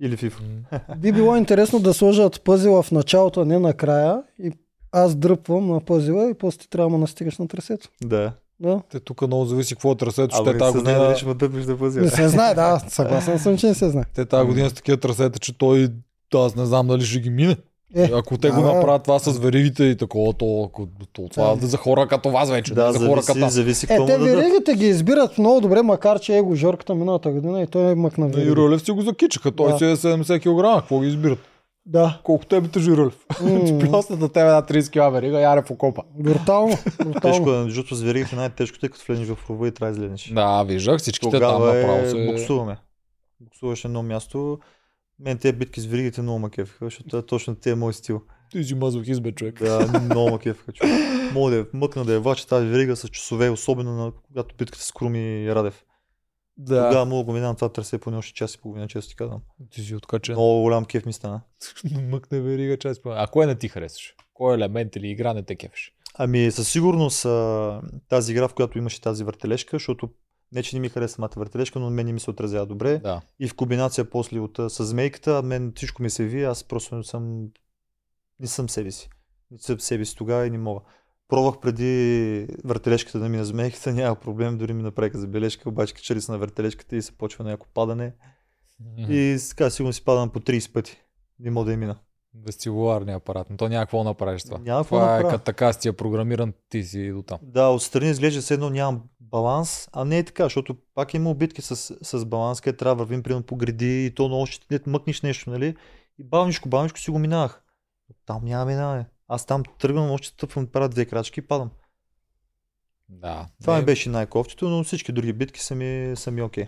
Speaker 1: Или Фифо.
Speaker 3: М.
Speaker 2: Би било интересно да сложат пъзела в началото, а не накрая. И аз дръпвам на пъзела и после ти трябва да настигаш на трасето.
Speaker 1: Да.
Speaker 2: Да.
Speaker 3: Те тук много зависи какво е трасето,
Speaker 1: Абе,
Speaker 3: те
Speaker 1: не
Speaker 3: тази
Speaker 1: се знае
Speaker 3: година...
Speaker 1: дали ще ме дъпнеш да пъзел.
Speaker 2: Не се знае, да. Съгласен съм, че не се знае.
Speaker 3: Те тази година с такива трасета, че той да, аз не знам дали ще ги мине.
Speaker 2: Е,
Speaker 3: Ако те го
Speaker 2: да.
Speaker 3: направят това с веригите и такова, то, ако- то това
Speaker 2: Да.
Speaker 3: е за хора като вас вече,
Speaker 1: Да,
Speaker 3: за хора
Speaker 1: зависи,
Speaker 3: като
Speaker 1: зависи
Speaker 2: Е, те веригите ги избират много добре, макар че его Жорката миналата година и той е мъкна
Speaker 3: И
Speaker 2: вериги.
Speaker 3: Рълев си го закичаха, той
Speaker 2: Да.
Speaker 3: си е 70 кг, какво ги избират?
Speaker 2: Да.
Speaker 3: Колко тебе тежи Рълев?
Speaker 2: М.
Speaker 3: Просто да тебе една 30 кг верига, яре в окопа.
Speaker 2: Брутално.
Speaker 1: Тежко е, защото с веригите най-тежко, тъй като влезеш в рова и трябва да излезеш.
Speaker 3: Да, виждах, всичките там
Speaker 1: Тогава
Speaker 3: направо
Speaker 1: е,
Speaker 3: се...
Speaker 1: буксуваме. Буксуваш едно място. Мен тези битки с веригите много ме кефиха, защото е точно те е мой стил.
Speaker 3: Ти си мазохист, бе, човек.
Speaker 1: Да, много ме кефиха. човек. Мога да я мъкна да я влача тази верига с часове, особено на, когато битката с Круми и Радев.
Speaker 3: Да.
Speaker 1: Тогава мога да го минавам това търсе поне още час и половина, често ти казвам.
Speaker 3: Ти си откачен.
Speaker 1: Много голям кеф ми стана.
Speaker 3: Мъкне верига част. А кое не ти харесваш? Кой елемент или игра не те кефиш?
Speaker 1: Ами със сигурност тази игра, в която имаше тази въртележка, защото не, че не ми хареса самата въртележка, но мен не ми се отразява добре.
Speaker 3: Да.
Speaker 1: И в комбинация после от, с змейката, мен всичко ми се ви, аз просто не съм, не съм себе си. Не съм себе си тогава и не мога. Пробвах преди въртележката да ми на змейката, няма проблем, дори ми направиха забележка, обаче качали се на въртележката и се почва някакво падане. И с- така сигурно си падам по 30 пъти. Не мога да я мина.
Speaker 3: Вестибуларния апарат. Но то няма какво направиш това.
Speaker 1: Няма какво
Speaker 3: това е
Speaker 1: направя.
Speaker 3: като така си е програмиран, ти си до там.
Speaker 1: Да, отстрани изглежда все едно нямам баланс, а не е така, защото пак има битки с, с баланс, където трябва да вървим примерно по гради и то много ще не мъкнеш нещо, нали? И бавничко, бавничко си го минавах. Там няма минаване. Аз там тръгвам, още стъпвам, правя две крачки и падам.
Speaker 3: Да.
Speaker 1: Това
Speaker 3: не,
Speaker 1: ми беше най-кофтито, но всички други битки са ми, са ми окей.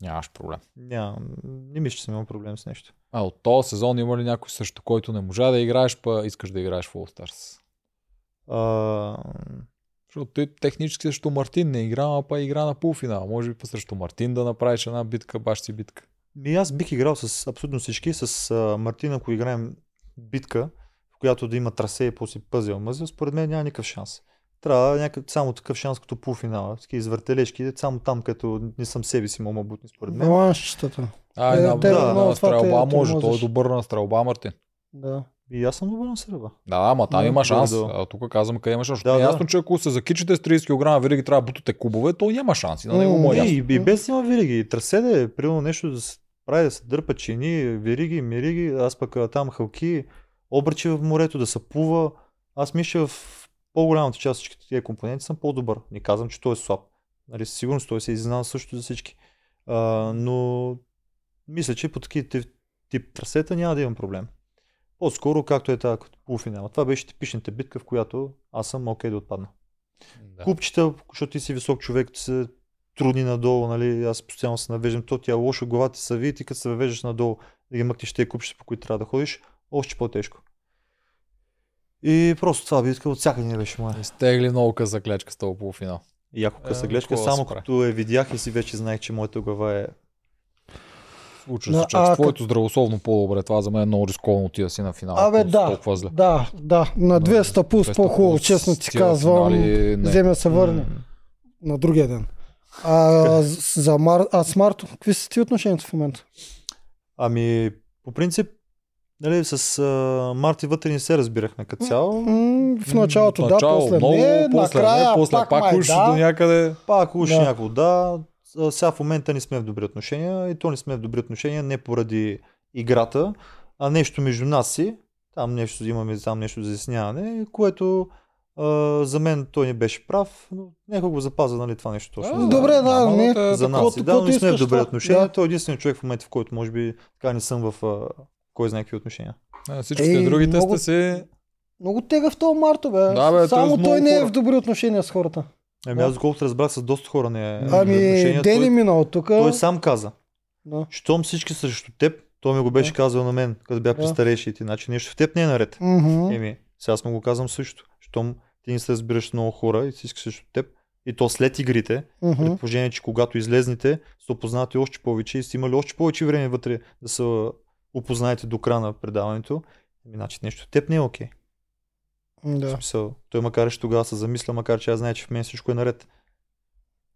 Speaker 3: Нямаш проблем.
Speaker 1: Нямам, не мисля, че съм имал проблем с нещо.
Speaker 3: А от този сезон има ли някой срещу който не можа да играеш, па искаш да играеш в All Stars?
Speaker 1: А,
Speaker 3: Защото ти технически срещу Мартин не игра, а па игра на полуфинал. Може би па срещу Мартин да направиш една битка, баш си битка.
Speaker 1: Ми аз бих играл с абсолютно всички. С а, Мартин, ако играем битка, в която да има трасе и после пъзел мъзел, според мен няма никакъв шанс. Трябва някакъв, само такъв шанс като полуфинала. Такива извъртележки, само там, като не съм себе си, мома бутни, според мен.
Speaker 2: Баланщичетата.
Speaker 3: А,
Speaker 2: Е,
Speaker 3: да, на
Speaker 2: това те-
Speaker 3: стрелба може, той е добър на стрелба, Мартин.
Speaker 2: Да.
Speaker 1: И аз съм добър на сърба.
Speaker 3: Да, ама там има шанс.
Speaker 1: да.
Speaker 3: А, тук казвам къде има шанс.
Speaker 1: Да,
Speaker 3: Да, е
Speaker 1: да.
Speaker 3: ясно, че ако се закичите с 30 кг, винаги трябва да бутате кубове, то няма шанс. И на него
Speaker 2: М,
Speaker 3: му е
Speaker 1: и, и без има вириги. И Трасе е, примерно нещо да се прави, да се дърпа чини, вириги, мириги, аз пък там халки, обръчи в морето, да се плува. Аз мисля в по-голямата част от всичките тия компоненти съм по-добър. Не казвам, че той е слаб. Нали, сигурност той се изненада също за всички. А, но мисля, че по такива тип, тип трасета няма да имам проблем. По-скоро, както е тази полуфинала. Това беше типичната битка, в която аз съм окей да отпадна.
Speaker 3: Да.
Speaker 1: Купчета, защото ти си висок човек, ти се трудни надолу, нали, аз постоянно се навеждам, то ти е лошо, главата ти се види, ти като се въвеждаш надолу да ги мъкнеш тези купчета, по които трябва да ходиш, още по-тежко. И просто това битка от всяка не беше моя.
Speaker 3: Изтегли много къса клечка с този полуфинал.
Speaker 1: Яко
Speaker 3: Е,
Speaker 1: къса гледка,
Speaker 3: да
Speaker 1: само като я видях и си вече знаех, че моята глава е...
Speaker 3: Случва
Speaker 2: Да,
Speaker 3: се,
Speaker 2: а,
Speaker 3: твоето здравословно по-добре. Това за мен е много рисковано отида си на финал.
Speaker 2: Абе, да.
Speaker 3: Толкова зле.
Speaker 2: Да, да, на 200 пулс
Speaker 3: 200
Speaker 2: по-хубаво, честно ти казвам.
Speaker 3: финали.
Speaker 2: Вземе се върне на другия ден. А, за Мар... а с Марто, какви са ти отношенията в момента?
Speaker 1: Ами, по принцип, нали, с а, Марти вътре не се разбирахме като цяло.
Speaker 2: В началото,
Speaker 3: В
Speaker 2: да,
Speaker 3: начало
Speaker 2: после
Speaker 3: много,
Speaker 2: не,
Speaker 3: после
Speaker 2: накрая
Speaker 3: не, после
Speaker 2: пак,
Speaker 3: пак,
Speaker 2: май,
Speaker 3: уж
Speaker 2: да.
Speaker 3: до някъде.
Speaker 1: Пак уж
Speaker 2: Да.
Speaker 1: да. някакво да. Сега в момента не сме в добри отношения и то не сме в добри отношения не поради играта, а нещо между нас си. Там нещо имаме там нещо за изясняване, което а, за мен той не беше прав, но нека го запазя нали, това нещо точно.
Speaker 3: А,
Speaker 2: Добре, да,
Speaker 3: няма
Speaker 2: не.
Speaker 3: да те-
Speaker 1: за нас. си. Да, но не сме в добри отношения.
Speaker 2: Да.
Speaker 1: Той е единственият човек в момента, в който може би така не съм в а, кой знае какви отношения.
Speaker 3: А, Всичките
Speaker 2: Ей,
Speaker 3: другите
Speaker 2: много-
Speaker 3: сте си...
Speaker 2: Много тега в този Марто, бе.
Speaker 3: Да, бе, той
Speaker 2: Само
Speaker 3: с много
Speaker 2: той не е в добри отношения с хората.
Speaker 1: Ами аз доколкото разбрах с доста хора не е
Speaker 2: Ами. Дени
Speaker 1: той,
Speaker 2: мина от тук.
Speaker 1: той сам каза.
Speaker 2: Да.
Speaker 1: Щом всички срещу теб, той ми го беше
Speaker 2: Да.
Speaker 1: казал на мен, като бях при
Speaker 2: Да.
Speaker 1: старейшите. Значи нещо в теб не е наред.
Speaker 2: Мгм.
Speaker 1: Еми, сега аз му го казвам също. Щом ти не се разбираш много хора и всички срещу теб, и то след игрите,
Speaker 2: Мгм.
Speaker 1: при положение, че когато излезнете, сте опознати още повече и сте имали още повече време вътре да се опознаете до края на предаването, ами, значи нещо в теб не е окей. В
Speaker 2: Да.
Speaker 1: смисъл, той макар че тогава се замисля, макар че аз знае, че в мен всичко е наред.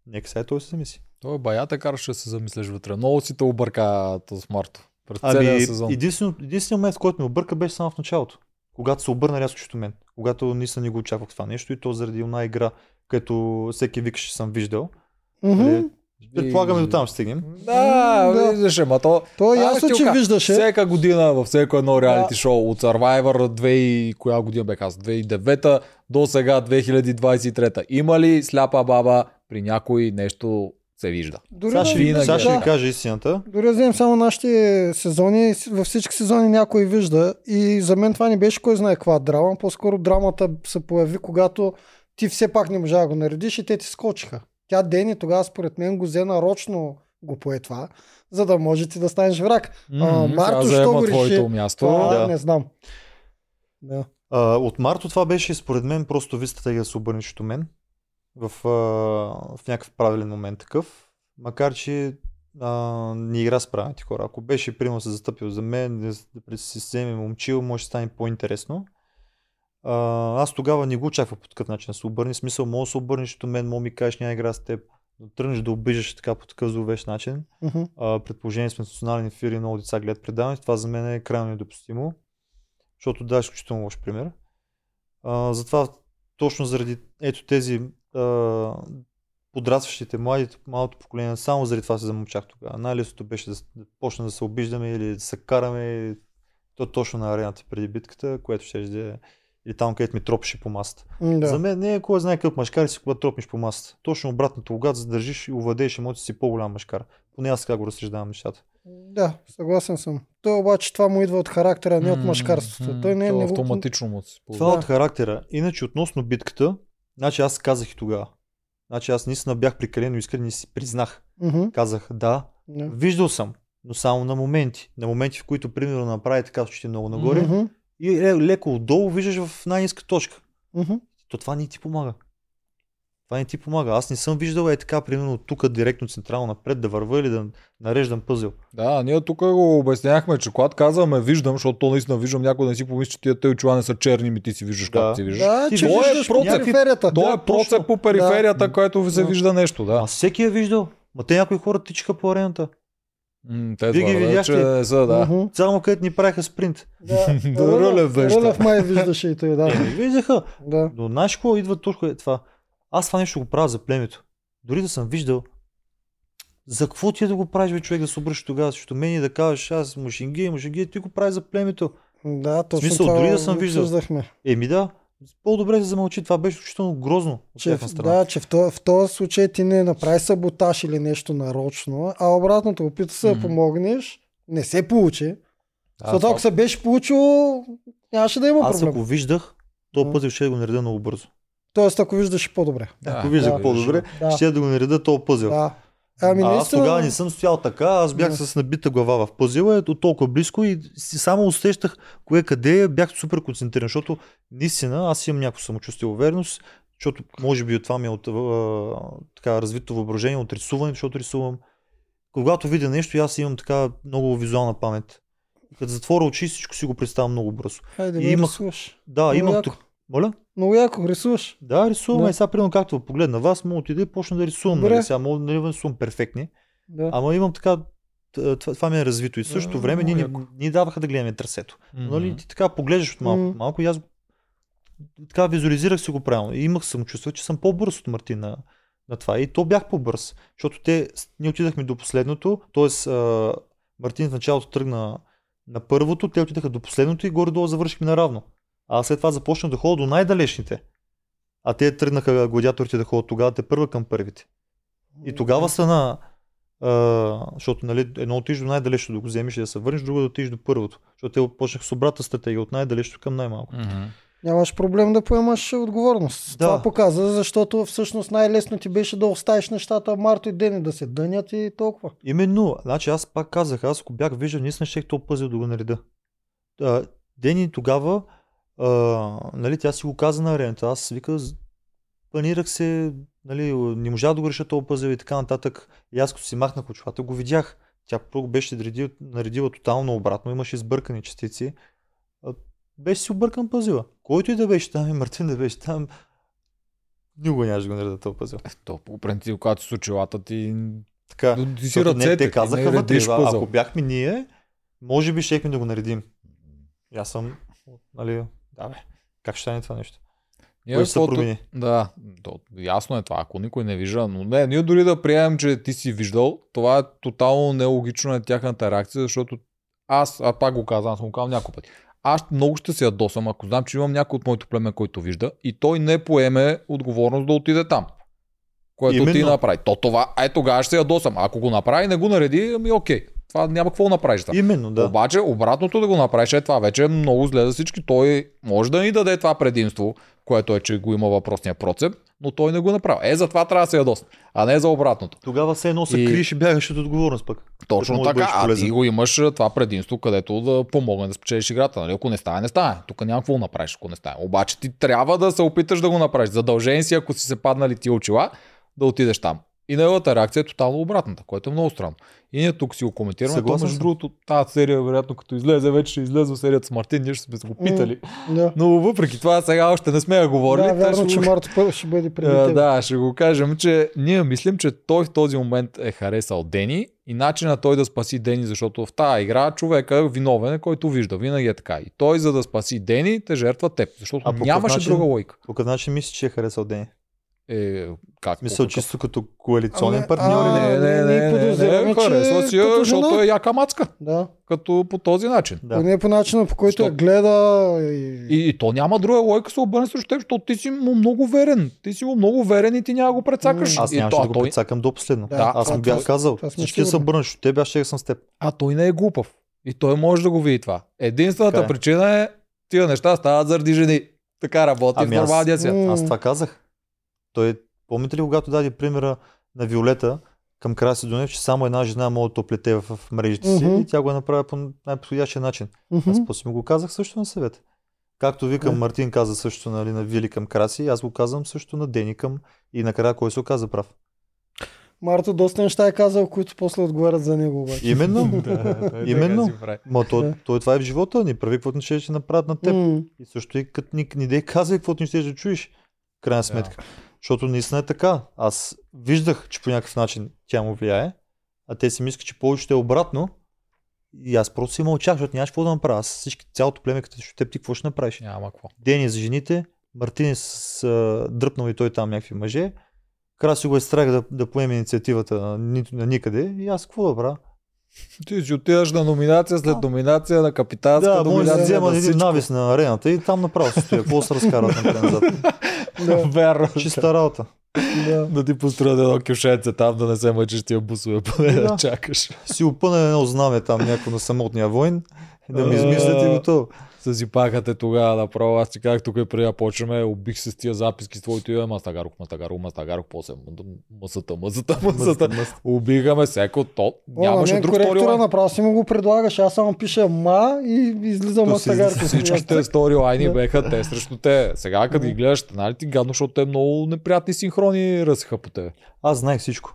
Speaker 1: Нека сега той се замисли.
Speaker 3: Той е бая те караше да се замислиш вътре. Много си те обърка то с Марто. През
Speaker 1: Ами,
Speaker 3: целия сезон.
Speaker 1: единствено, единственият момент, в който ме обърка, беше само в началото. Когато се обърна рязко срещу мен. Когато наистина не го очаквах това нещо и то заради една игра, където всеки викаше, че съм виждал.
Speaker 2: Мгм.
Speaker 1: Предполагаме до там ще стигнем.
Speaker 3: Да,
Speaker 2: Да.
Speaker 3: виждаш, ама то...
Speaker 2: То е ясно, че виждаше.
Speaker 3: Всека година във всеко едно реалити шоу от Survivor 2 и коя година бе аз? 2009 до сега 2023. Има ли сляпа баба при някой нещо се вижда?
Speaker 2: Дори
Speaker 1: Сега
Speaker 2: да-
Speaker 1: ще,
Speaker 3: винаги.
Speaker 1: сега ще ви
Speaker 2: да.
Speaker 1: кажа истината.
Speaker 2: Дори да вземем само нашите сезони, във всички сезони някой вижда и за мен това не беше кой знае каква драма, по-скоро драмата се появи, когато ти все пак не можа да го наредиш и те ти скочиха. Тя Дени тогава според мен го взе нарочно го пое това, за да може ти да станеш враг. А, Марто, що го реши?
Speaker 3: твоето място.
Speaker 2: Това
Speaker 1: да.
Speaker 2: не знам. Да.
Speaker 1: А, от Марто това беше според мен просто ви стратегия да се обърнеш срещу мен в, а, в някакъв правилен момент такъв. Макар, че а, не игра с правилните хора. Ако беше примерно се застъпил за мен, да, да си вземе момчил, може да стане по-интересно. Аз тогава не го очаквах по такъв начин да се обърне. Смисъл, може да се обърнеш до мен, може да ми кажеш няма игра с теб, да тръгнеш да обиждаш така по такъв зловещ начин. А, предположение сме национален ефир и много деца гледат предаването. Това за мен е крайно недопустимо, защото да, е изключително лош пример. А, затова точно заради ето тези а, подрастващите, младите, малото поколение, само заради това се замълчах тогава. Най-лесното беше да, да почна да се обиждаме или да се караме. То точно на арената преди битката, което ще да е или там, където ми тропеше по масата.
Speaker 2: М,
Speaker 1: Да. За
Speaker 2: Да.
Speaker 1: мен не е кой знае какъв машкар си, когато тропнеш по масата. Точно обратното, когато задържиш и овладееш емоцията си по-голям машкар. Поне аз така го разсъждавам нещата.
Speaker 2: да, съгласен съм. Той обаче това му идва от характера, не от
Speaker 3: М,
Speaker 2: мъжкарството.
Speaker 3: м,
Speaker 2: Той не е него...
Speaker 3: автоматично му се
Speaker 1: Това
Speaker 3: получава.
Speaker 1: е от характера. Иначе относно битката, значи аз казах и тогава. Значи аз наистина бях прекалено искрен и си признах.
Speaker 2: Мгм.
Speaker 1: Казах, да,
Speaker 2: Да.
Speaker 1: виждал съм, но само на моменти. На моменти, в които примерно направи така с очите много нагоре
Speaker 2: Мгм.
Speaker 1: И ле- леко отдолу виждаш в най-низка точка.
Speaker 2: Мгм.
Speaker 1: То това не ти помага. Това не ти помага. Аз не съм виждал е така, примерно тук директно централно напред да върва или да нареждам пъзел.
Speaker 3: Да, ние тук го обясняхме, че когато казваме виждам, защото то наистина виждам, някой да не си помисли, че тия тъй очила не са черни, ми ти си виждаш
Speaker 1: Да.
Speaker 3: как си виждаш.
Speaker 2: Да,
Speaker 1: Ти виждаш
Speaker 2: по
Speaker 1: някакви-
Speaker 2: периферията.
Speaker 3: То
Speaker 1: Да,
Speaker 3: е процеп по периферията, който се
Speaker 2: Да.
Speaker 3: вижда нещо, да.
Speaker 1: А всеки е виждал. Ма те някои хора тичаха по арената.
Speaker 3: М, Те
Speaker 1: Вие ги
Speaker 3: твърдят,
Speaker 1: видяхте?
Speaker 3: че са, да.
Speaker 2: Мгм.
Speaker 1: Само където ни правиха спринт.
Speaker 2: Да,
Speaker 3: Рълев беше
Speaker 2: Рълев май виждаше и той, да.
Speaker 1: Е, виждаха.
Speaker 2: да.
Speaker 1: Но знаеш какво идва точно е това? Аз това нещо го правя за племето. Дори да съм виждал, за какво ти е да го правиш, бе, човек, да се обръщаш тогава срещу мен и да кажеш, аз мушинги, мушинги, ти го правиш за племето.
Speaker 2: Да, точно
Speaker 1: смисъл,
Speaker 2: това
Speaker 1: дори да съм виждал.
Speaker 2: обсъждахме.
Speaker 1: Еми да, по-добре се замълчи. Това беше изключително грозно от
Speaker 2: Че,
Speaker 1: страна.
Speaker 2: да, че в, този, в този случай ти не направи саботаж или нещо нарочно, а обратното, опита се да
Speaker 3: Мгм.
Speaker 2: помогнеш, не се получи.
Speaker 1: Да,
Speaker 2: Защото ако се беше получил, нямаше да има
Speaker 1: Аз
Speaker 2: проблем.
Speaker 1: ако виждах, то
Speaker 2: Да.
Speaker 1: пъзел ще да го нареда много бързо.
Speaker 2: Тоест, ако виждаш по-добре.
Speaker 3: Да,
Speaker 1: ако виждах
Speaker 2: да,
Speaker 1: по-добре,
Speaker 2: Да,
Speaker 1: ще да го нареда този пъзел.
Speaker 2: да. Ами,
Speaker 1: а аз тогава не съм стоял така, аз бях
Speaker 2: Да.
Speaker 1: с набита глава в пъзела, от толкова близко и само усещах кое къде е, бях супер концентриран, защото наистина аз имам някакво самочувствие увереност, защото може би това ми е от а, така развито въображение, от рисуване, защото рисувам. Когато видя нещо, аз имам така много визуална памет. Като затворя очи, всичко си го представям много бързо.
Speaker 2: Хайде,
Speaker 1: и имах-. Да,
Speaker 2: Много
Speaker 1: имах
Speaker 2: яко.
Speaker 1: Моля?
Speaker 2: Много яко, рисуваш.
Speaker 1: Да, рисувам.
Speaker 2: Да.
Speaker 1: И сега, примерно, както погледна вас, мога отида и почна да рисувам.
Speaker 2: Добре.
Speaker 1: Нали? Сега мога нали, да рисувам перфектни.
Speaker 2: Да.
Speaker 1: Ама имам така, това, това ми е развито. И в същото време ние, ни- даваха да гледаме трасето.
Speaker 3: Мгм.
Speaker 1: Нали, ти така поглеждаш от малко,
Speaker 2: Мгм.
Speaker 1: малко и аз така визуализирах си го правилно. И имах самочувствие, че съм по-бърз от Мартин на, на това. И то бях по-бърз. Защото те, ние отидахме до последното, т.е. Мартин в началото тръгна на първото, те отидаха до последното и горе-долу завършихме наравно. А аз след това започнах да ходя до най-далечните. А те тръгнаха гладиаторите да ходят тогава, те първа към първите. И тогава стана, а, защото нали, едно отиш до най-далечето да го вземеш и да се върнеш, друго да отиш до първото. Защото те почнаха с обратна стратегия от най-далечето към най-малко.
Speaker 3: Мгм.
Speaker 2: Нямаш проблем да поемаш отговорност.
Speaker 1: Да.
Speaker 2: Това показа, защото всъщност най-лесно ти беше да оставиш нещата Марто и Дени да се дънят и толкова.
Speaker 1: Именно, значи аз пак казах, аз ако бях виждал, наистина щех този пъзел да го нареда. Дени тогава, а, нали, тя си го каза на арената, аз вика, планирах се, нали, не можа да го реша този пъзел и така нататък. И аз като си махнах очилата, го видях. Тя първо беше наредила, наредила тотално обратно, имаше сбъркани частици. Беше си объркан пъзела. Който и да беше там, и Мартин да беше там, никога нямаше да го нареда този пъзел.
Speaker 3: То по принцип, когато с очилата ти...
Speaker 1: Така.
Speaker 3: Ти си
Speaker 1: Защото не,
Speaker 3: ръцете,
Speaker 1: те казаха вътре, ако бяхме ние, може би щехме да го наредим. И аз съм, нали, да бе, как ще стане това нещо?
Speaker 3: Ние
Speaker 1: се промени?
Speaker 3: Да, то, ясно е това, ако никой не вижда, но не, ние дори да приемем, че ти си виждал, това е тотално нелогично на тяхната реакция, защото аз, а пак го казвам, аз съм го казал няколко пъти. Аз много ще се ядосам, ако знам, че имам някой от моето племе, който вижда и той не поеме отговорност да отиде там. Което ти
Speaker 1: Именно.
Speaker 3: направи. То това, е тогава ще се ядосам. Ако го направи, не го нареди, ами окей. Това няма какво да направиш. там.
Speaker 1: Именно, да.
Speaker 3: Обаче, обратното да го направиш е това вече е много зле за всички. Той може да ни даде това предимство, което е, че го има въпросния процеп, но той не го направи. Е, затова трябва да се ядосне, а не за обратното.
Speaker 1: Тогава все едно се
Speaker 3: И-
Speaker 1: криеш и бягаш от отговорност пък.
Speaker 3: Точно
Speaker 1: да
Speaker 3: така,
Speaker 1: бъдеш
Speaker 3: а ти го имаш това предимство, където да помогне да спечелиш играта. Нали? Ако не стане, не стане. Тук няма какво да направиш, ако не стане. Обаче ти трябва да се опиташ да го направиш. Задължен си, ако си се паднали ти очила, да отидеш там. И неговата реакция е тотално обратната, което е много странно. И ние тук си го коментираме. То,
Speaker 1: Съгласен
Speaker 3: между
Speaker 1: съм.
Speaker 3: другото, тази серия, вероятно, като излезе, вече ще излезе серията с Мартин, ние ще сме се го питали.
Speaker 2: Да.
Speaker 3: Но въпреки това, сега още не сме я говорили.
Speaker 2: Да, вярно,
Speaker 3: ще
Speaker 2: че
Speaker 3: го-
Speaker 2: Марто първо ще бъде
Speaker 3: а,
Speaker 2: теб.
Speaker 3: да, ще го кажем, че ние мислим, че той в този момент е харесал Дени и начинът той да спаси Дени, защото в тази игра човека виновен е, който вижда. Винаги е така. И той, за да спаси Дени, те жертва теб. Защото
Speaker 1: А
Speaker 3: нямаше
Speaker 1: начин?
Speaker 3: друга лойка.
Speaker 1: По какъв начин мислиш, че е харесал Дени?
Speaker 3: Е, как?
Speaker 1: Мисля,
Speaker 3: по какъв-
Speaker 1: чисто като коалиционен
Speaker 2: Ами,
Speaker 1: партньор
Speaker 2: а?
Speaker 3: Не, не, не, не, не,
Speaker 2: че
Speaker 3: харесва си, я,
Speaker 2: като
Speaker 3: защото
Speaker 2: жена.
Speaker 3: е яка мацка.
Speaker 2: Да.
Speaker 3: Като по този начин.
Speaker 1: Да.
Speaker 2: Поне по начина, по който я
Speaker 3: Що?
Speaker 2: гледа. И...
Speaker 3: И, и то няма друга лойка се обърне срещу теб, защото ти си му много верен. Ти си му много верен и ти няма го прецакаш.
Speaker 1: Аз нямаше да
Speaker 3: а
Speaker 1: го
Speaker 3: той,
Speaker 1: прецакам до последно.
Speaker 2: Да,
Speaker 1: аз
Speaker 2: това-
Speaker 1: му бях казал. Всички да се
Speaker 2: сигурни.
Speaker 1: обърнеш от теб, аз ще съм с теб.
Speaker 3: А той не е глупав. И той може да го види това. Единствената
Speaker 1: е.
Speaker 3: причина е, тия неща стават заради жени. Така работи
Speaker 1: Ами
Speaker 3: в
Speaker 1: аз-
Speaker 3: нормалния свят.
Speaker 1: Аз това казах. Той, помните ли, когато даде примера на Виолета към Краси Донев, че само една жена може да топлете в, мрежите си
Speaker 2: Мгм.
Speaker 1: и тя го направи по най-подходящия начин.
Speaker 2: Мгм.
Speaker 1: Аз после му го казах също на съвет. Както ви към
Speaker 2: Да.
Speaker 1: Мартин каза също нали, на Вили към Краси, аз го казвам също на Дени към и накрая кой се оказа прав.
Speaker 2: Марто доста неща е казал, които после отговарят за него обаче.
Speaker 1: Именно.
Speaker 3: той
Speaker 1: Именно. Ма то, той това е в живота, ни прави каквото не ще ще направят на теб.
Speaker 2: М.
Speaker 1: И също и като ни, ни дей каза каквото не ще да чуеш. в Крайна сметка. Защото наистина е така. Аз виждах, че по някакъв начин тя му влияе. А те си мислят, че повечето е обратно. И аз просто си мълчах, защото нямаш какво да направя. Аз всички, цялото племе, като ще теб, ти какво ще направиш?
Speaker 3: Няма какво.
Speaker 1: Дени за жените, Мартин с а, дръпнал и той там някакви мъже. Краси го е страх да, да поеме инициативата на, на никъде. И аз какво да правя?
Speaker 3: Ти ще отидеш на номинация след номинация на капитанска
Speaker 1: Да, може да
Speaker 3: номинация.
Speaker 1: си взема
Speaker 3: на
Speaker 1: един
Speaker 3: всичко.
Speaker 1: навис на арената и там направо се стоя. Какво се разкарват напред-назад?
Speaker 2: Да,
Speaker 3: Вярно.
Speaker 1: Чиста работа.
Speaker 2: да.
Speaker 3: Да ти построят едно кюшенце там, да не се мъчиш тия бусове, поне да,
Speaker 1: Да.
Speaker 3: чакаш.
Speaker 1: Си опъна едно знаме там някой на самотния войн. Да ми измислят и готово.
Speaker 3: Са си пахате тогава направо. Аз ти казах тук и преди да почваме, убих се с тия записки с твоето име, Мастагаров, Мастагаров, Мастагаров, после мъсата, мъсата, мъсата. Убихаме всеко то.
Speaker 2: О,
Speaker 3: Нямаше
Speaker 2: мен
Speaker 3: друг
Speaker 2: коректора
Speaker 3: сторилайн.
Speaker 2: направо си му го предлагаш, аз само пиша ма и излиза мастагарка.
Speaker 3: Всичките сторилайни
Speaker 2: Да.
Speaker 3: беха те срещу те. Сега като ги гледаш, нали ти гадно, защото те много неприятни синхрони ръсиха по тебе.
Speaker 1: Аз знаех всичко.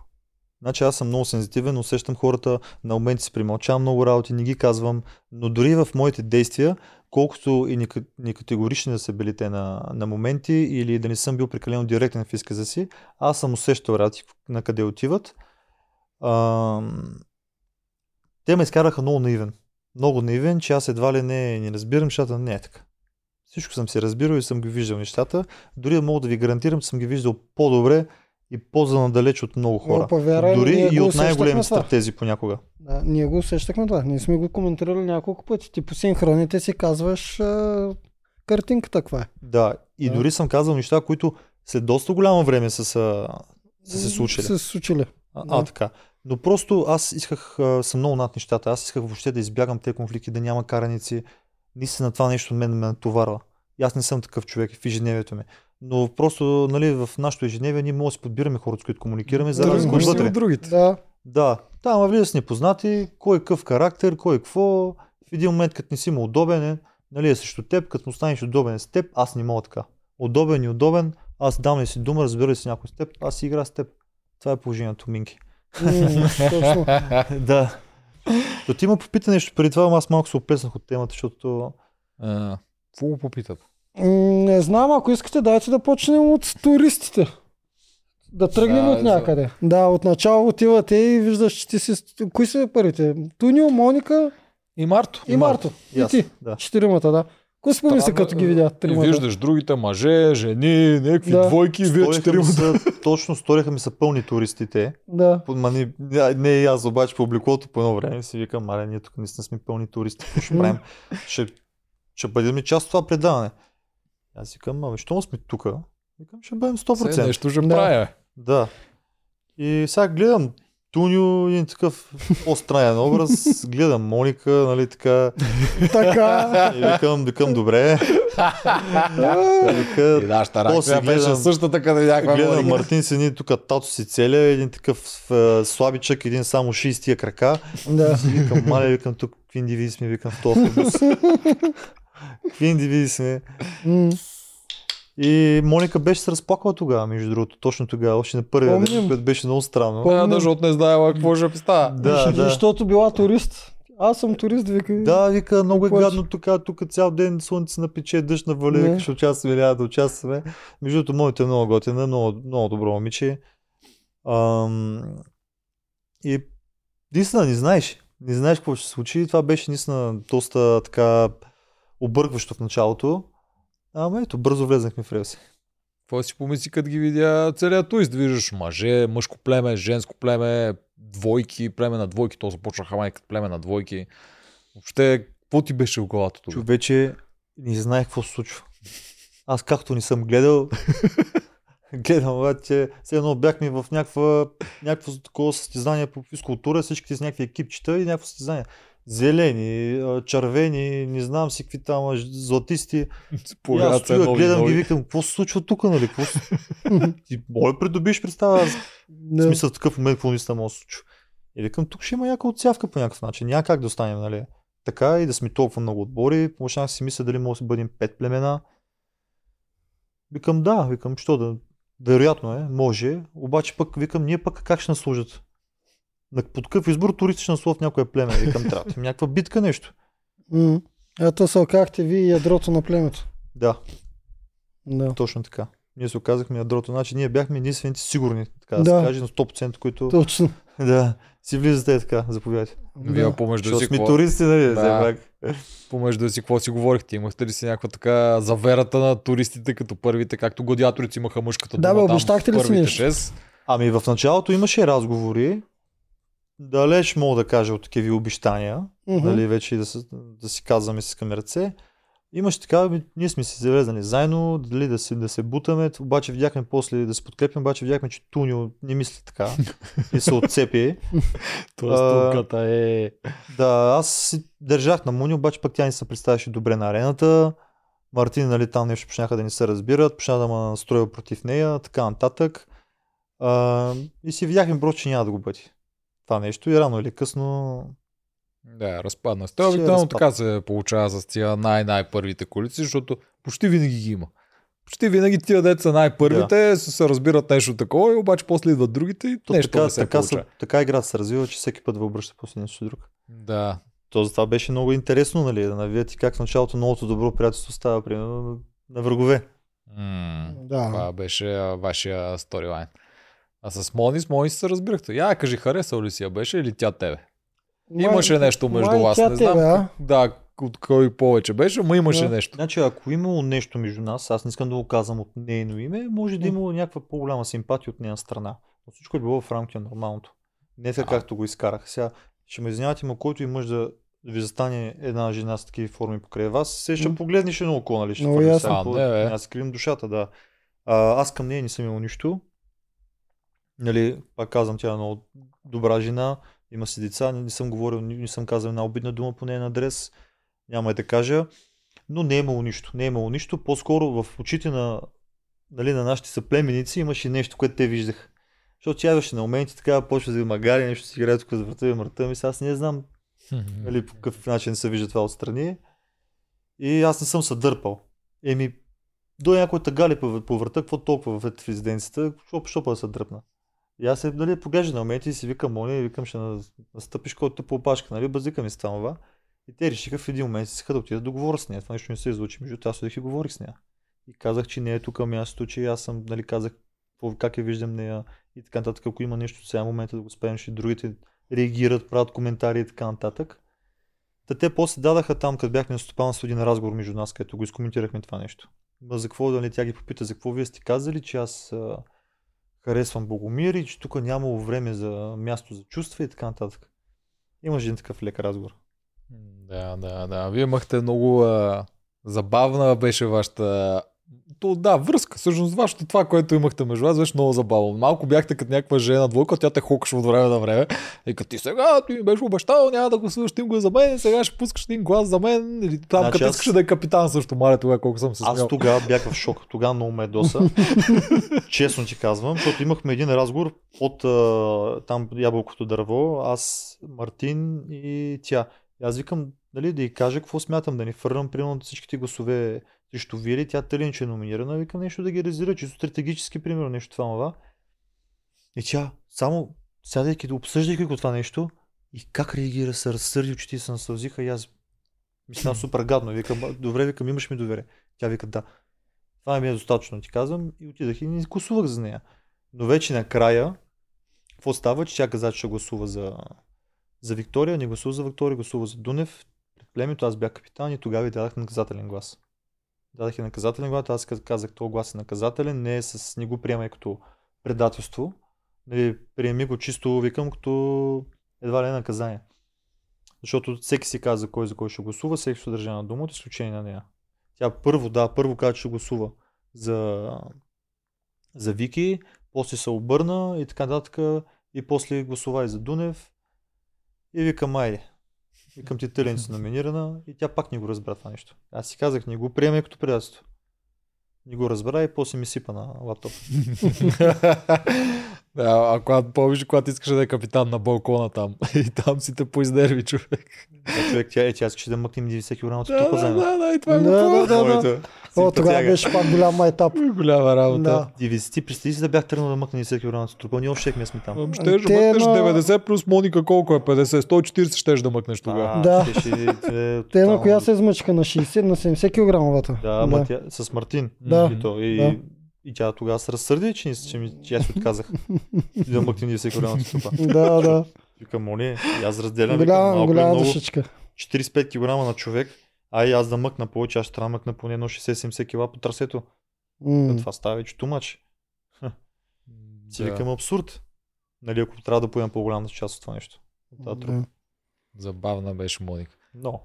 Speaker 1: Значи аз съм много сензитивен, усещам хората, на моменти си примълчавам много работи, не ги казвам, но дори в моите действия, колкото и нека- некатегорични да са били те на, на моменти или да не съм бил прекалено директен в изказа си, аз съм усещал работи на къде отиват. Ам, те ме изкараха много наивен. Много наивен, че аз едва ли не, не разбирам нещата. Не е така. Всичко съм си разбирал и съм ги виждал нещата. Дори мога да ви гарантирам, че съм ги виждал по-добре и по-занадалеч от много хора.
Speaker 2: О, повярвай,
Speaker 1: Дори и от най-големи
Speaker 2: усещахме това.
Speaker 1: стратези понякога.
Speaker 2: Да, ние го усещахме това. Ние сме го коментирали няколко пъти. Ти по синхроните си казваш а, картинката каква е.
Speaker 1: Да, и
Speaker 2: Да.
Speaker 1: дори съм казал неща, които след доста голямо време са, са, са се случили.
Speaker 2: Са се случили.
Speaker 1: А,
Speaker 2: да.
Speaker 1: а, така. Но просто аз исках, а, съм много над нещата. Аз исках въобще да избягам тези конфликти, да няма караници. Наистина това нещо мен ме натоварва. И аз не съм такъв човек в ежедневието ми. Но просто нали, в нашото ежедневие ние може да си подбираме хората, с които комуникираме, за
Speaker 2: Да, се,
Speaker 1: отвътре.
Speaker 3: от другите.
Speaker 2: Да,
Speaker 1: Да, там ама влиза с непознати, кой е какъв характер, кой е какво. В един момент, като не си му удобен, е, нали, е срещу теб, като му станеш удобен с теб, аз не мога така. Удобен и удобен, аз дам ли си дума, разбира ли си някой с теб, аз си игра с теб. Това е положението, Минки. да. То ти ма попита нещо преди това, аз малко се оплеснах от темата, защото
Speaker 3: Какво го попитат?
Speaker 2: Не знам, ако искате, дайте да почнем от туристите. Да тръгнем
Speaker 3: Да,
Speaker 2: от
Speaker 3: за-
Speaker 2: някъде. Да, отначало отивате и виждаш, че ти си... Кои са първите? Тунио, Моника
Speaker 3: И Марто.
Speaker 2: и, Марто. И, ти.
Speaker 1: Да.
Speaker 2: Четиримата, да. Какво си помисли,
Speaker 3: Странно,
Speaker 2: като ги видя
Speaker 3: И
Speaker 2: тримата?
Speaker 3: виждаш другите мъже, жени, някакви
Speaker 2: Да.
Speaker 3: двойки, вие четиримата.
Speaker 1: точно сториха ми са пълни туристите.
Speaker 2: Да.
Speaker 1: Ма не, не, не и аз, обаче по облеклото по едно време си викам, маля, ние тук наистина сме пълни туристи. Ще правим? Ще, ще бъдем ли част от това предаване? Аз викам, ами, що сме тук? Викам, ще бъдем 100%.
Speaker 3: Все нещо ще
Speaker 2: Да.
Speaker 3: правя.
Speaker 1: Да. И сега гледам Тунио, един такъв по-странен образ, гледам Моника, нали така,
Speaker 2: Така.
Speaker 1: и викам, викам, добре. И вика,
Speaker 3: И нашата
Speaker 1: После
Speaker 3: реакция беше
Speaker 1: гледам-
Speaker 3: същата, като някаква
Speaker 1: Гледам
Speaker 3: Моника.
Speaker 1: Мартин си ни тук тато си целя, един такъв е, слабичък, един само шистия крака.
Speaker 2: да.
Speaker 1: Викам, маля, викам тук, какви индивиди сме, викам в този. Какви индивиди сме. И Моника беше се разплакала тогава, между другото, точно тогава, още на първия ден, което беше много странно.
Speaker 2: Помним.
Speaker 3: Да, да, защото не знаела какво ще става.
Speaker 1: Да, да.
Speaker 2: Защото била турист. Аз съм турист, вика.
Speaker 1: Да, вика, много е
Speaker 2: Какво
Speaker 1: гадно тук, тук цял ден слънце напече, дъжд навали,
Speaker 2: Не.
Speaker 1: вика, ще участваме, няма да участваме. Между другото, моето е много готина, много, много добро момиче. Ам, и наистина не знаеш, не знаеш какво ще се случи. И Това беше наистина доста така объркващо в началото. Ама ето, бързо влезнахме в релси.
Speaker 3: Какво си помисли, като ги видя целият туист? Виждаш мъже, мъжко племе, женско племе, двойки, племе на двойки. То започнаха май като племе на двойки. Въобще, какво ти беше в главата тогава?
Speaker 1: Човече, не знаех какво се случва. Аз както не съм гледал, гледам обаче, все едно бяхме в някаква, някакво такова състезание по физкултура, всичките с някакви екипчета и някакво състезание. Зелени, червени, не знам си какви там, златисти. Аз стоя,
Speaker 3: нови
Speaker 1: гледам ги,
Speaker 3: ноги.
Speaker 1: викам, какво се случва тук, нали? Какво. Ти моля придобиш представа, аз в смисъл такъв момент, какво наистина може да се случва. И викам, тук ще има някаква отсявка по някакъв начин. Няма как да останем, нали? Така и да сме толкова много отбори. Почнах си мисля дали може да бъдем пет племена. Викам, да, викам, що да. Вероятно е, може. Обаче пък викам, ние пък как ще наслужат? На под какъв избор туристи ще наслужат в някое племе? Викам, трябва да някаква битка нещо.
Speaker 2: М. Ето се окахте ви и ядрото на племето.
Speaker 1: Да,
Speaker 2: Да.
Speaker 1: точно така. Ние се оказахме ядрото. Значи ние бяхме единствените сигурни, така да,
Speaker 2: Да.
Speaker 1: се каже, на 100%, които
Speaker 2: Точно.
Speaker 1: Да, си влизате така, заповядайте.
Speaker 3: Вие помежду
Speaker 1: Защото
Speaker 3: си,
Speaker 1: сме
Speaker 3: какво,
Speaker 1: туристи, нали?
Speaker 3: Да. помежду си, какво си говорихте? Имахте ли си някаква така заверата на туристите, като първите, както гладиаторите имаха мъжката
Speaker 2: Да,
Speaker 3: дума
Speaker 2: бе,
Speaker 3: там
Speaker 2: обещахте ли си нещо?
Speaker 1: Ами в началото имаше разговори. Далеч мога да кажа от такива обещания.
Speaker 2: Мгм.
Speaker 1: нали, вече да, се, да си казваме с към ръце. Имаше така, ние сме си завезали заедно, дали да се, да се бутаме, обаче видяхме после да се подкрепим, обаче видяхме, че Тунио не мисли така и се отцепи.
Speaker 3: Това
Speaker 1: А,
Speaker 3: стулката е...
Speaker 1: Да, аз си държах на Муни, обаче пък тя не се представяше добре на арената. Мартин, нали, там нещо почнаха да не се разбират, почна да ме настроя против нея, така нататък. А, и си видяхме просто, че няма да го бъде. Това нещо и рано или късно
Speaker 3: Да, разпадна
Speaker 1: Ще
Speaker 3: обикновено така се получава с тия най-най-първите колици, защото почти винаги ги има. Почти винаги тия деца най-първите да. се разбират нещо такова и обаче после идват другите и
Speaker 1: то
Speaker 3: нещо
Speaker 1: така,
Speaker 3: не се
Speaker 1: така,
Speaker 3: получава.
Speaker 1: са, така играта се развива, че всеки път въобръща после нещо друго.
Speaker 3: Да.
Speaker 1: То за това беше много интересно, нали, да навият и как в началото новото добро приятелство става, примерно, на, врагове.
Speaker 3: М,
Speaker 2: Да.
Speaker 3: Това беше вашия сторилайн. А с Мони, с Мони се разбирахте. Я кажи, харесал ли си я беше или тя тебе? Имаше нещо между
Speaker 2: май
Speaker 3: вас,
Speaker 2: тя
Speaker 3: не знам.
Speaker 2: тебе, а?
Speaker 3: Да, от кой повече беше, но имаше
Speaker 2: Да.
Speaker 3: нещо.
Speaker 1: Значи, ако е имало нещо между нас, аз не искам да го казвам от нейно име, може да е имало някаква по-голяма симпатия от нейна страна. Но всичко е било в рамките на нормалното. Не така, както го изкарах. Сега ще ме извинявате, но който и мъж да ви застане една жена с такива форми покрай вас, се ще погледнеш едно око, нали? Ще
Speaker 2: Много
Speaker 1: хвърли
Speaker 2: ясно.
Speaker 1: сега
Speaker 3: А,
Speaker 1: по-
Speaker 3: не, бе.
Speaker 1: Аз си кривам душата, да. А, аз към нея не съм имал нищо. Нали, пак казвам, тя е много добра жена, има си деца, не, не съм говорил, не, не съм казал една обидна дума по нейен адрес, няма и да кажа, но не е имало нищо, не е имало нищо, по-скоро в очите на, нали, на нашите съплеменици имаше нещо, което те виждаха. Защото тя беше на моменти така, почва да ви магари, нещо си играе тук за врата и мъртва ми, сега аз не знам нали, по какъв начин се вижда това отстрани. И аз не съм се дърпал. Еми, до някой тагали по, по врата, какво толкова в резиденцията, що, да се дръпна. И аз се нали, поглежда на моменти и си викам, моля, викам, ще на- настъпиш който по опашка, нали, базика ми става това. И те решиха в един момент си да отидат да говоря с нея. Това нещо не се излучи. Между другото, аз отидох и говорих с нея. И казах, че не е тук мястото, че аз съм, нали, казах как я виждам нея и така нататък. Ако има нещо, сега е момента да го спеем, ще другите реагират, правят коментари и така нататък. Та те после дадаха там, като бяхме на стопанство, един разговор между нас, където го изкоментирахме това нещо. Ма за какво, нали, тя ги попита, за какво вие сте казали, че аз харесвам Богомир и че тук нямало време за място за чувства и така нататък. Имаше един такъв лек разговор.
Speaker 3: Да, да, да. Вие имахте много а, забавна беше вашата то, да, връзка. Всъщност, вашето това, което имахте между вас, беше много забавно. Малко бяхте като някаква жена двойка, тя те хукаше от време на време. И като ти сега, ти ми беше обещал, няма да гласуваш тим го за мен, сега ще пускаш един глас за мен. Или там,
Speaker 1: Значи
Speaker 3: като
Speaker 1: аз-
Speaker 3: искаше да е капитан също, маля тогава колко съм се
Speaker 1: Аз
Speaker 3: смял.
Speaker 1: тогава бях в шок. Тогава много ме доса. Честно ти казвам, защото имахме един разговор от там ябълкото дърво, аз, Мартин и тя. И аз викам, дали да й кажа какво смятам, да ни фърнам примерно всичките гласове срещу Вили, тя тъй че е номинирана, викам нещо да ги резервира, чисто стратегически, примерно, нещо това, това. И тя, само сядайки да обсъждайки го това нещо, и как реагира, се разсърди, очите се насълзиха и аз ми стана супер гадно. Викам, «А, добре, викам, имаш ми доверие. Тя вика, да. Това ми е достатъчно, ти казвам. И отидах и не гласувах за нея. Но вече накрая, какво става, че тя каза, че гласува за, за Виктория, не гласува за Виктория, гласува за Дунев. Пред племето аз бях капитан и тогава и дадах наказателен глас. Дадах и наказателен глас, аз каз- казах, този глас е наказателен, не, е с, не го приемай като предателство. Нали, приеми го чисто, викам, като едва ли е наказание. Защото всеки си каза кой за кой ще гласува, всеки ще държа на дума, от изключение на нея. Тя първо, да, първо каза, че гласува за, за Вики, после се обърна и така нататък, и после гласува и за Дунев. И викам, айде. Викам ти тълен си номинирана и тя пак не го разбра това нещо. Аз си казах, не го приеме като предателство. Не го разбра и после ми сипа на лаптоп.
Speaker 3: да, а когато помниш, когато искаше да е капитан на балкона там. И там си те поиздерви, човек.
Speaker 1: Да, човек, тя, е, тя искаше да мъкнем 90 кг от
Speaker 3: Да, да, да, да, и това
Speaker 2: Да,
Speaker 3: го
Speaker 2: да, да, да.
Speaker 1: Моето
Speaker 2: О, тогава беше пак голям майтап.
Speaker 3: Голяма работа.
Speaker 2: Да.
Speaker 1: 90 представи си да бях тръгнал да мъкна 90 кг от трупа, ние още сме там.
Speaker 3: Ам, Ще мъкнеш
Speaker 2: на-
Speaker 3: 90 плюс Моника колко е 50? 140 щеш да мъкнеш тогава.
Speaker 2: Да.
Speaker 1: щеше, е,
Speaker 2: Те на
Speaker 1: тотално-
Speaker 2: коя се измъчиха на 60, на 70 кг.
Speaker 1: Да, тя, с Мартин.
Speaker 2: Да,
Speaker 1: И, то, и тя тогава се разсърди, че, не, че, ми, че аз отказах. И да мъкне ние всеки голяма стопа.
Speaker 2: да, да.
Speaker 1: Викам, моли, аз разделям. викам,
Speaker 2: Голяма,
Speaker 1: малко е
Speaker 2: голяма
Speaker 1: много.
Speaker 2: душичка.
Speaker 1: 45 кг на човек, а и аз да мъкна повече, аз ще трябва да мъкна поне едно 60-70 кг по трасето.
Speaker 2: М.
Speaker 1: Това става вече тумач. Си
Speaker 3: Да.
Speaker 1: викам абсурд. Нали, ако трябва да поемам по-голямата част от това нещо. От.
Speaker 2: Да.
Speaker 3: Забавна беше Моника.
Speaker 1: Но,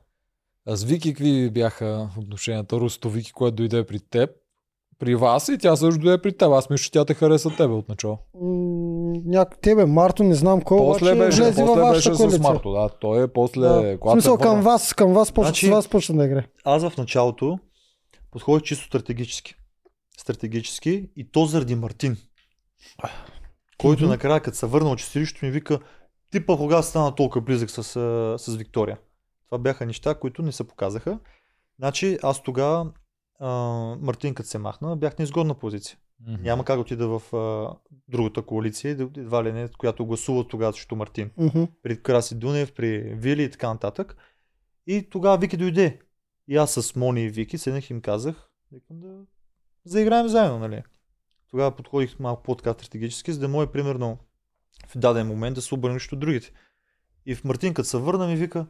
Speaker 3: А с Вики какви бяха отношенията? Русто Вики, което дойде при теб, при вас и тя също дойде при теб. Аз мисля, че тя те хареса тебе отначало.
Speaker 2: Няк... Тебе, Марто, не знам кой,
Speaker 3: После
Speaker 2: обаче
Speaker 3: беше,
Speaker 2: влезе във вашата
Speaker 3: беше с. Марто. Да, той е после...
Speaker 2: Да. В
Speaker 3: когато се
Speaker 2: смисъл към
Speaker 3: върна.
Speaker 2: вас, към вас почна,
Speaker 1: Значи-
Speaker 2: с вас почна да играе.
Speaker 1: аз в началото подходих чисто стратегически. Стратегически и то заради Мартин. Който
Speaker 2: Мгм.
Speaker 1: накрая, като се върна от чистилището ми вика, ти па кога стана толкова близък с, с Виктория. Това бяха неща, които не се показаха. Значи аз тогава, а, Мартин като се махна, бях на изгодна позиция.
Speaker 3: Мгм.
Speaker 1: Няма как да отида в а, другата коалиция, и едва ли не, която гласува тогава срещу Мартин.
Speaker 2: Мгм.
Speaker 1: При Краси Дунев, при Вили и така нататък. И тогава Вики дойде. И аз с Мони и Вики седнах и им казах, викам да заиграем заедно, нали? Тогава подходих малко по-така стратегически, за да може примерно в даден момент да се обърне срещу другите. И в Мартин, като се върна, ми вика,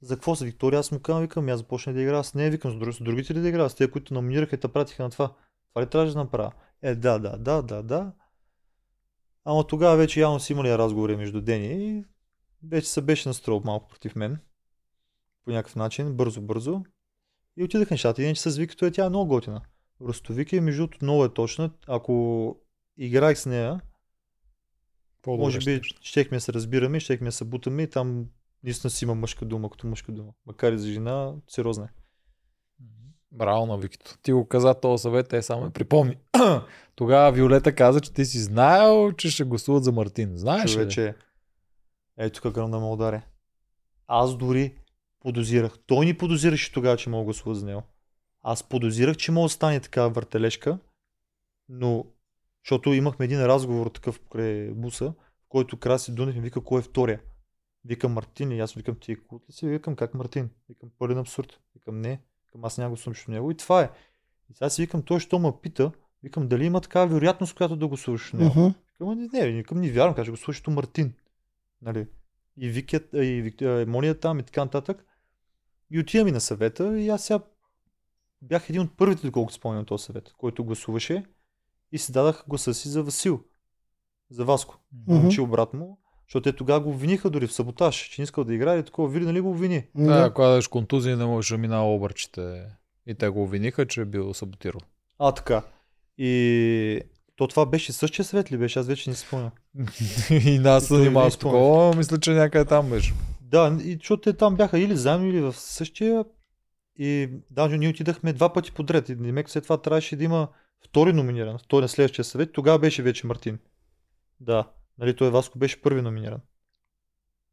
Speaker 1: за какво са Виктория? Аз му казвам, викам, аз започна да играя с нея, викам, с, друг- с другите ли да играя? С тези, които номинираха и те пратиха на това. Това ли трябваше да направя? Е, да, да, да, да, да. Ама тогава вече явно си имали разговори между Дени и вече се беше настроил малко против мен. По някакъв начин, бързо, бързо. И отидаха нещата. Иначе с Викито е тя е много готина. Ростовики, между другото, много е точна. Ако играех с нея,
Speaker 3: По-добре
Speaker 1: може би
Speaker 3: ще-
Speaker 1: щехме да се разбираме, щехме да се бутаме и там наистина си има мъжка дума, като мъжка дума. Макар и за жена, сериозна е.
Speaker 3: Браво Викито. Ти го каза този съвет, те само ме припомни. Тогава Виолета каза, че ти си знаел, че ще гласуват за Мартин. Знаеш ли?
Speaker 1: Човече, ето тук гръм да ме ударе. Аз дори подозирах. Той ни подозираше тогава, че мога да гласува за него. Аз подозирах, че мога да стане такава въртележка, но защото имахме един разговор такъв покрай буса, в който Краси Дунев ми вика кой е втория. Викам Мартин и аз викам ти кут ли си? Викам как Мартин? Викам пълен абсурд. Викам не. Викам аз няма го срещу него и това е. И сега си викам той, що ме пита, викам дали има такава вероятност, която да го срещу него.
Speaker 2: Мгм.
Speaker 1: Викам, «Ами не, не, викам, не вярвам, каже го слушато Мартин. Нали? И Викият, и Вик, Мония там и така нататък. И отиваме на съвета и аз сега бях един от първите, доколкото спомням този съвет, който гласуваше и си дадах гласа си за Васил, за Васко. Момчил брат му, защото те тогава го обвиниха дори в саботаж, че не искал да играе и такова. Вили, нали го обвини?
Speaker 3: Да, ако дадеш контузия, не можеш да минава обърчите. И те го обвиниха, че е бил саботирал.
Speaker 1: А, така. И то това беше същия съвет ли беше? Аз вече не спомням.
Speaker 3: и нас
Speaker 1: той
Speaker 3: занимава с
Speaker 1: спомня.
Speaker 3: такова, мисля, че някъде там беше.
Speaker 1: Да, и защото те там бяха или заедно, или в същия. И даже ние отидахме два пъти подред. И Демек след това трябваше да има втори номиниран, втори на следващия съвет. Тогава беше вече Мартин. Да. Нали, той Васко беше първи номиниран.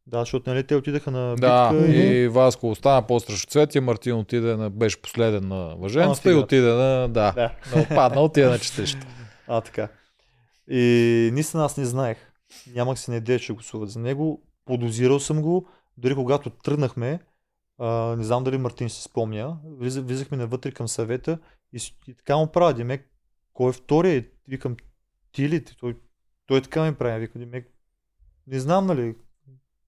Speaker 1: Да, защото нали, те отидаха на
Speaker 3: Да,
Speaker 1: битка и...
Speaker 3: и Васко остана по-страшно цвет и Мартин отиде на, беше последен на въженцата и отиде на, да,
Speaker 1: Да.
Speaker 3: на отпадна, отиде на четища.
Speaker 1: А, така. И наистина аз не знаех. Нямах си на идея, че гласуват за него. Подозирал съм го. Дори когато тръгнахме, а, не знам дали Мартин си спомня, влиза- влизахме навътре към съвета и, и така му правя, Демек, кой е втория? И викам, ти ли? Той, той така ми прави. Викам, не знам, нали?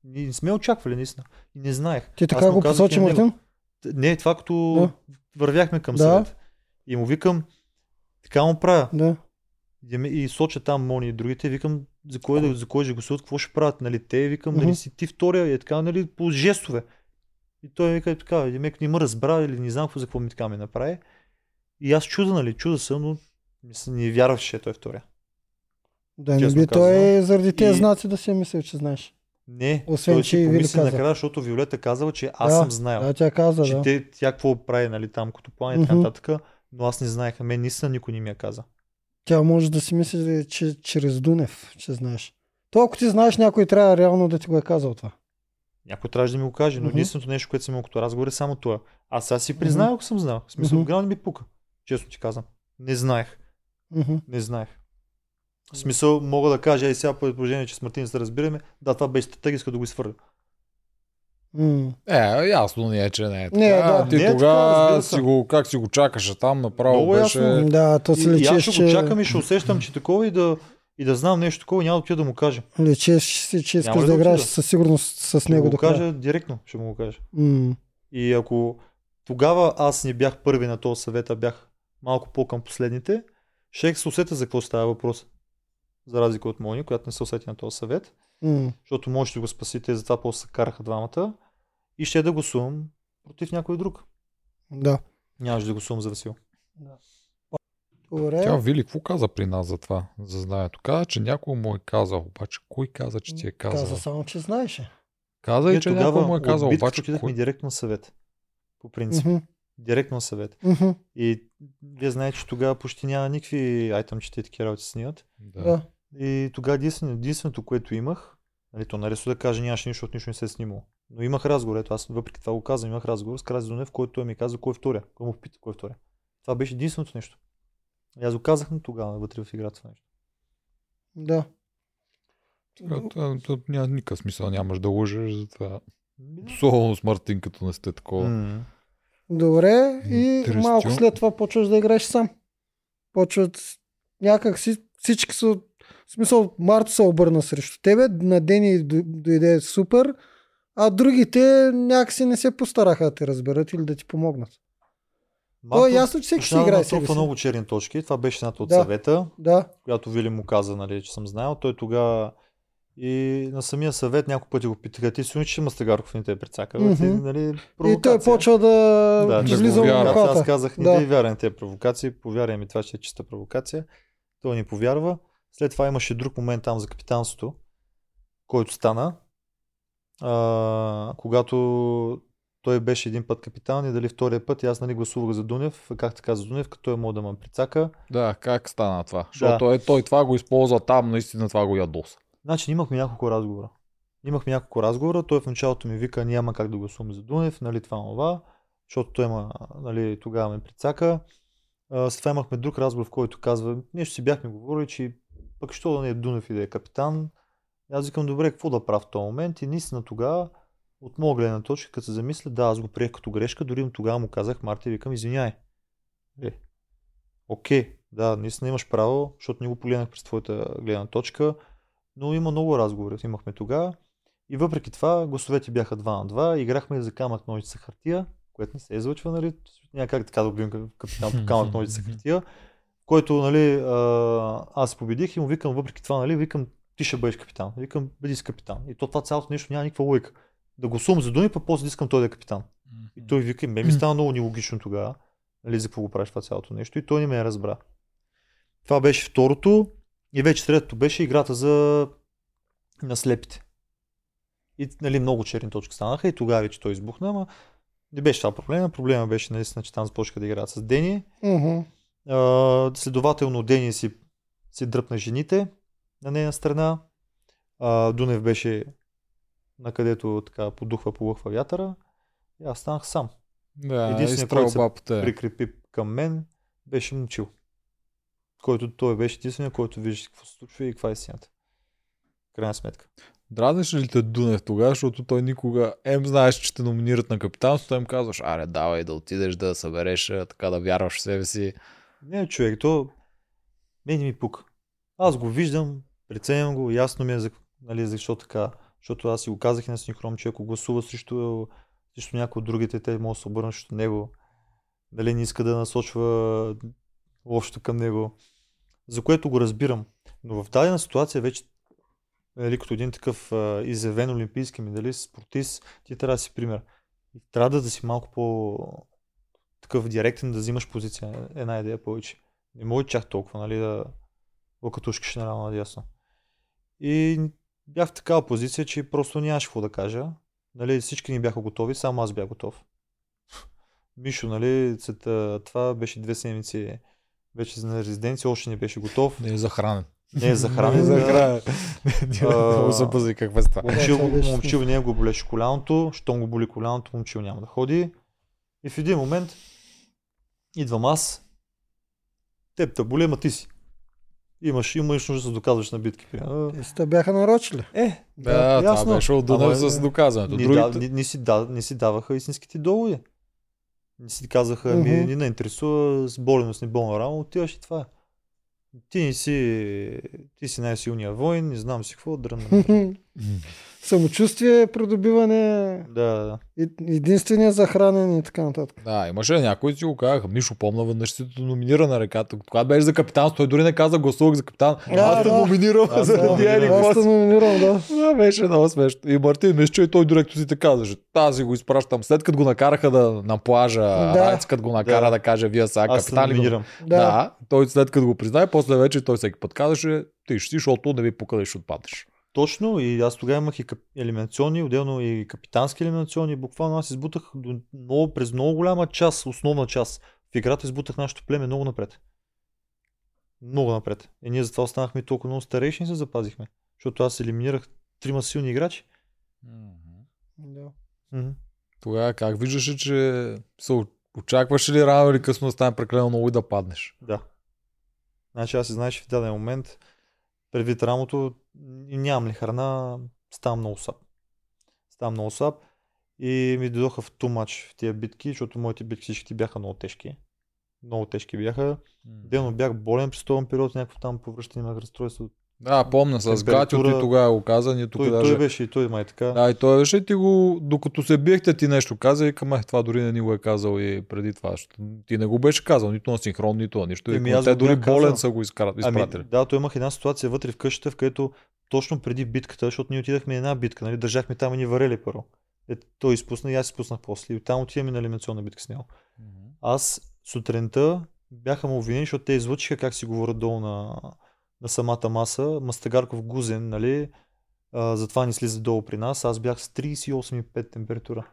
Speaker 1: Не, сме очаквали, наистина. И не знаех.
Speaker 2: Ти така
Speaker 1: му
Speaker 2: го посочи
Speaker 1: него.
Speaker 2: Мартин?
Speaker 1: Не, това като
Speaker 2: Да.
Speaker 1: вървяхме към
Speaker 2: Да.
Speaker 1: съвет. И му викам, така му правя.
Speaker 2: Да.
Speaker 1: И соча там Мони и другите, викам за кой, да, за кой ще гласуват, какво ще правят, нали, те, викам, нали си ти втория, и е така, нали, по жестове. И той вика и така, Демек не ме разбра или не знам какво за какво ми така ми направи. И аз чуда, нали, чуда съм, но не вярвах, че той е втория.
Speaker 2: Да не би той
Speaker 1: казано.
Speaker 2: заради тези
Speaker 1: И-
Speaker 2: знаци да си е мислил, че знаеш.
Speaker 1: Не,
Speaker 2: Освен,
Speaker 1: той
Speaker 2: че
Speaker 1: си помисли накрая, защото Виолета казала, че аз
Speaker 2: Да,
Speaker 1: съм знаел.
Speaker 2: Да, тя каза,
Speaker 1: че
Speaker 2: да.
Speaker 1: те, тя какво прави, нали, там като план и така нататък, но аз не знаех, мен наистина никой не ми я каза.
Speaker 2: Тя може да си мисли, че чрез Дунев, че знаеш. То ако ти знаеш, някой трябва реално да ти го е казал това.
Speaker 1: Някой трябваше да ми го каже, но единственото нещо, което съм имал като разговор е само това. Аз сега си признавам, ако съм знал. В смисъл, тогава не ми пука. Честно ти казвам. Не знаех. Не знаех. В смисъл, мога да кажа, и сега по предположение, че с Мартин се разбираме, да, това беше стратегическа да го изхвърля.
Speaker 2: М.
Speaker 3: Е, ясно ни е, че не е така.
Speaker 2: Не, да.
Speaker 3: Ти
Speaker 1: Не е
Speaker 3: тогава си го, как си го чакаше там, направо
Speaker 1: Много
Speaker 3: беше...
Speaker 1: ясно.
Speaker 2: Да, то се
Speaker 1: И, и аз
Speaker 2: лечеш,
Speaker 1: ще го чакам и ще усещам, че такова и да, и да знам нещо такова, няма да да му кажа.
Speaker 2: лечеш си, че искаш да
Speaker 1: да
Speaker 2: играеш със сигурност с
Speaker 1: Ще
Speaker 2: него до
Speaker 1: го кажа директно, ще му го кажа.
Speaker 2: М.
Speaker 1: И ако тогава аз не бях първи на този съвет, а бях малко по-към последните, ще се усетя за какво става въпрос. За разлика от Мони, която не се усети на този съвет,
Speaker 2: М.
Speaker 1: защото може да го спасите, затова после се караха двамата. И ще да гласувам против някой друг.
Speaker 2: Да.
Speaker 1: Нямаше да гласувам за Васил.
Speaker 2: Добре.
Speaker 3: Тя Вили, какво каза при нас за това, за знанието? Каза, че някой му е казал, обаче кой каза, че ти е казал?
Speaker 2: Каза само, че знаеше.
Speaker 3: Каза и, че някой му е казал,
Speaker 1: битката
Speaker 3: обаче
Speaker 1: отидахме
Speaker 3: кой...
Speaker 1: директно на съвет. По принцип.
Speaker 2: Мгм.
Speaker 1: Директно на съвет.
Speaker 2: Мгм.
Speaker 1: И вие знаете, че тогава почти няма никакви айтъмчета и такива работи снимат.
Speaker 3: Да.
Speaker 2: Да.
Speaker 1: И тогава единствено, единственото, което имах, нали, то наресо да кажа нямаше нищо, защото нищо не се е снимало. Но имах разговор, ето аз въпреки това го казвам, имах разговор с Краси Донев, който той ми каза кой е втория, кой му попита кой е втория. Това беше единственото нещо. И аз го казах на тогава вътре в играта това нещо.
Speaker 2: Да.
Speaker 3: Та Няма никакъв смисъл, нямаш да лъжеш за това. Особено с Мартин, като не сте такова.
Speaker 2: Добре, и малко след това почваш да играеш сам. Почват някак си, всички са, в смисъл, Марто се обърна срещу тебе, на Дени дойде супер, а другите някакси не се постараха да те разберат или да ти помогнат. То е ясно, че всеки ще
Speaker 1: да
Speaker 2: играе себе си.
Speaker 1: много черни точки. Това беше едната от
Speaker 2: Да.
Speaker 1: съвета,
Speaker 2: Да,
Speaker 1: която Вили му каза, нали, че съм знаел. Той тогава и на самия съвет няколко пъти го питаха, ти си че ще Мастагарков не те е прецака.
Speaker 2: Мгм.
Speaker 1: Нали,
Speaker 2: и той почва да,
Speaker 1: Да,
Speaker 3: че
Speaker 1: че
Speaker 2: в
Speaker 3: го вярва.
Speaker 1: Аз казах, не
Speaker 2: Да.
Speaker 1: да. вярвай на тези провокации, повярвай ми това, че е чиста провокация. Той ни повярва. След това имаше друг момент там за капитанството, който стана. А, когато той беше един път капитан и дали втория път и аз нали гласувах за Дунев, как така за Дунев, като той може да ме прицака.
Speaker 3: Да, как стана това? Защото е, той това го използва там, наистина това го ядоса.
Speaker 1: Значи имахме няколко разговора. Имахме няколко разговора, той в началото ми вика няма как да гласувам за Дунев, нали това това, защото той има, нали, тогава ме прицака. След това имахме друг разговор, в който казва, нещо си бяхме говорили, че пък що да не е Дунев и да е капитан. Аз викам, добре, какво да правя в този момент? И наистина тогава, от моя гледна точка, като се замисля, да, аз го приех като грешка, дори тогава му казах, Марти, викам, извиняй. Е, окей, да, наистина имаш право, защото не го погледнах през твоята гледна точка, но има много разговори, имахме тогава. И въпреки това, гласовете бяха 2 на 2, играхме за камък ножица хартия, което не се излъчва, нали? Няма как така да убием капитан по камък ножица хартия, който, нали, аз победих и му викам, въпреки това, нали, викам, ти ще бъдеш капитан. Викам, бъди си капитан. И то това цялото нещо няма никаква логика. Да гласувам за думи, пък после да искам той да е капитан. И той вика, ме ми стана много нелогично тогава, нали, за какво го правиш това цялото нещо. И той не ме разбра. Това беше второто. И вече третото беше играта за наслепите. И нали, много черни точки станаха и тогава вече той избухна, ама не беше това проблема. Проблема беше наистина, че там започнаха да играят с Дени.
Speaker 2: Мгм.
Speaker 1: А, следователно Дени си, си дръпна жените на нейна страна. А, Дунев беше на където така подухва, полъхва вятъра. И аз станах сам.
Speaker 3: Да,
Speaker 1: Единственият, който се
Speaker 3: е.
Speaker 1: Прикрепи към мен беше момчил. Който той беше единственият, който вижда какво се случва и каква е истината. Крайна сметка.
Speaker 3: Дразниш ли те Дунев тогава, защото той никога, ем знаеш, че те номинират на капитанството, им казваш, аре, давай да отидеш да събереш, така да вярваш в себе си.
Speaker 1: Не, човек, то мен ми пука. Аз го виждам, преценям го, ясно ми е за, нали, защо така. Защото аз си го казах и на синхрон, че ако гласува срещу, срещу някой от другите, те могат да се обърнат срещу него. Дали не иска да насочва лошото към него. За което го разбирам. Но в дадена ситуация вече нали, като един такъв а, изявен олимпийски медалист, спортист, ти трябва да си пример. Трябва да си малко по такъв директен, да взимаш позиция. Една идея повече. Не може чак толкова, нали, да лъкатушкаш наравно надясно. И бях в такава позиция, че просто нямаше какво да кажа. Нали, всички ни бяха готови, само аз бях готов. Мишо, нали, след а, това беше две седмици вече на резиденция, още не беше готов.
Speaker 3: Не е захранен.
Speaker 1: Не е захранен.
Speaker 3: за
Speaker 1: да.
Speaker 3: хранен.
Speaker 1: А,
Speaker 3: Много се бъзи каква става.
Speaker 1: Момчил,
Speaker 2: Да, това беше
Speaker 1: момчил не го болеше коляното, щом го боли коляното, момчил няма да ходи. И в един момент идвам аз, теб те боли, ама ти си. Имаш, имаш нужда да се доказваш на битки.
Speaker 2: Те си те бяха нарочили.
Speaker 1: Е,
Speaker 3: Да, това
Speaker 1: ясно.
Speaker 3: беше от Дунав с доказването.
Speaker 1: Не,
Speaker 3: Другите...
Speaker 1: да, не, не, си, да, не си даваха истинските доводи. Не си казаха, ми
Speaker 2: Мгм.
Speaker 1: ни не интересува с болено с неболна рама, отиваш и това е. Ти не си, ти си най-силният воин, не знам си какво, дрънна.
Speaker 2: Самочувствие, придобиване,
Speaker 1: да, да.
Speaker 2: и- единствения за хранене и така нататък.
Speaker 3: Да, имаше някои си го казаха. Мишо, помна веднъж си номинира на реката. Когато беше за капитан, той дори не каза гласувах за капитан.
Speaker 2: Да,
Speaker 3: Аз те
Speaker 2: да.
Speaker 3: номинирам
Speaker 1: Аз
Speaker 3: заради
Speaker 1: номинирам.
Speaker 3: Ери.
Speaker 2: Аз те номинирам, да.
Speaker 3: Да, беше много смешно. И Мартин че и той директно си те казваше. Тази го изпращам. След като го накараха да, на плажа,
Speaker 2: Да.
Speaker 3: Райц като го накара да,
Speaker 1: Да.
Speaker 3: каже, вие сега
Speaker 1: Аз се
Speaker 3: капитан
Speaker 1: номинирам.
Speaker 3: Да.
Speaker 2: Да.
Speaker 3: да, той след като го признае, после вече той всеки път казваше, ти ще си, защото не ви пука да ще отпадаш.
Speaker 1: Точно и аз тогава имах и кап... елиминационни, отделно и капитански елиминационни. Буквално аз избутах до много, през много голяма част, основна част. В играта избутах нашето племе много напред. Много напред. И ние затова останахме толкова много старейши и се запазихме. Защото аз елиминирах трима силни играчи.
Speaker 2: Да.
Speaker 1: Мгм.
Speaker 3: Тогава как виждаше, че се очакваше ли рано или късно да стане прекалено много и да паднеш?
Speaker 1: Да. Значи аз си знаеш, в даден момент, предвид рамото, нямам ли храна, ставам много слаб. Ставам много слаб и ми дойдоха в тумач в тия битки, защото моите битки всички бяха много тежки. Много тежки бяха. Делно бях болен през този период, някакво там повръщане на разстройство.
Speaker 3: Да, помня, с Гатио ти тогава го каза, ние тук
Speaker 1: Той,
Speaker 3: даже...
Speaker 1: той беше и той май така.
Speaker 3: Да, и той беше ти го, докато се биехте ти нещо каза и към това дори не ни го е казал и преди това. Ти не го беше казал, нито на синхрон, нито на нищо.
Speaker 1: Еми,
Speaker 3: И те дори
Speaker 1: бях
Speaker 3: болен
Speaker 1: казал.
Speaker 3: са го изкарат,
Speaker 1: Ами,
Speaker 3: изпратили.
Speaker 1: да, той имах една ситуация вътре в къщата, в където точно преди битката, защото ние отидахме на една битка, нали, държахме там и ни варели първо. Е, той изпусна и аз изпуснах после. И оттам отиваме на елиминационна битка с него. Аз сутринта бяха му обвинени, защото те излъчиха как си говорят долу на, на самата маса. Мастагарков гузен, нали? А, затова не слиза долу при нас. Аз бях с 38,5 температура.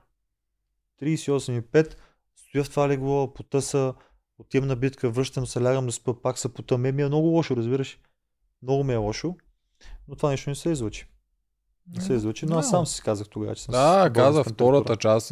Speaker 1: 38,5. Стоя в това легло, потъса, отивам на битка, връщам се, лягам да спа, пак се потъм. Ме ми е много лошо, разбираш. Много ми е лошо. Но това нещо не се излучи. Не се излучи, но аз сам си казах тогава, че съм
Speaker 3: Да, каза втората част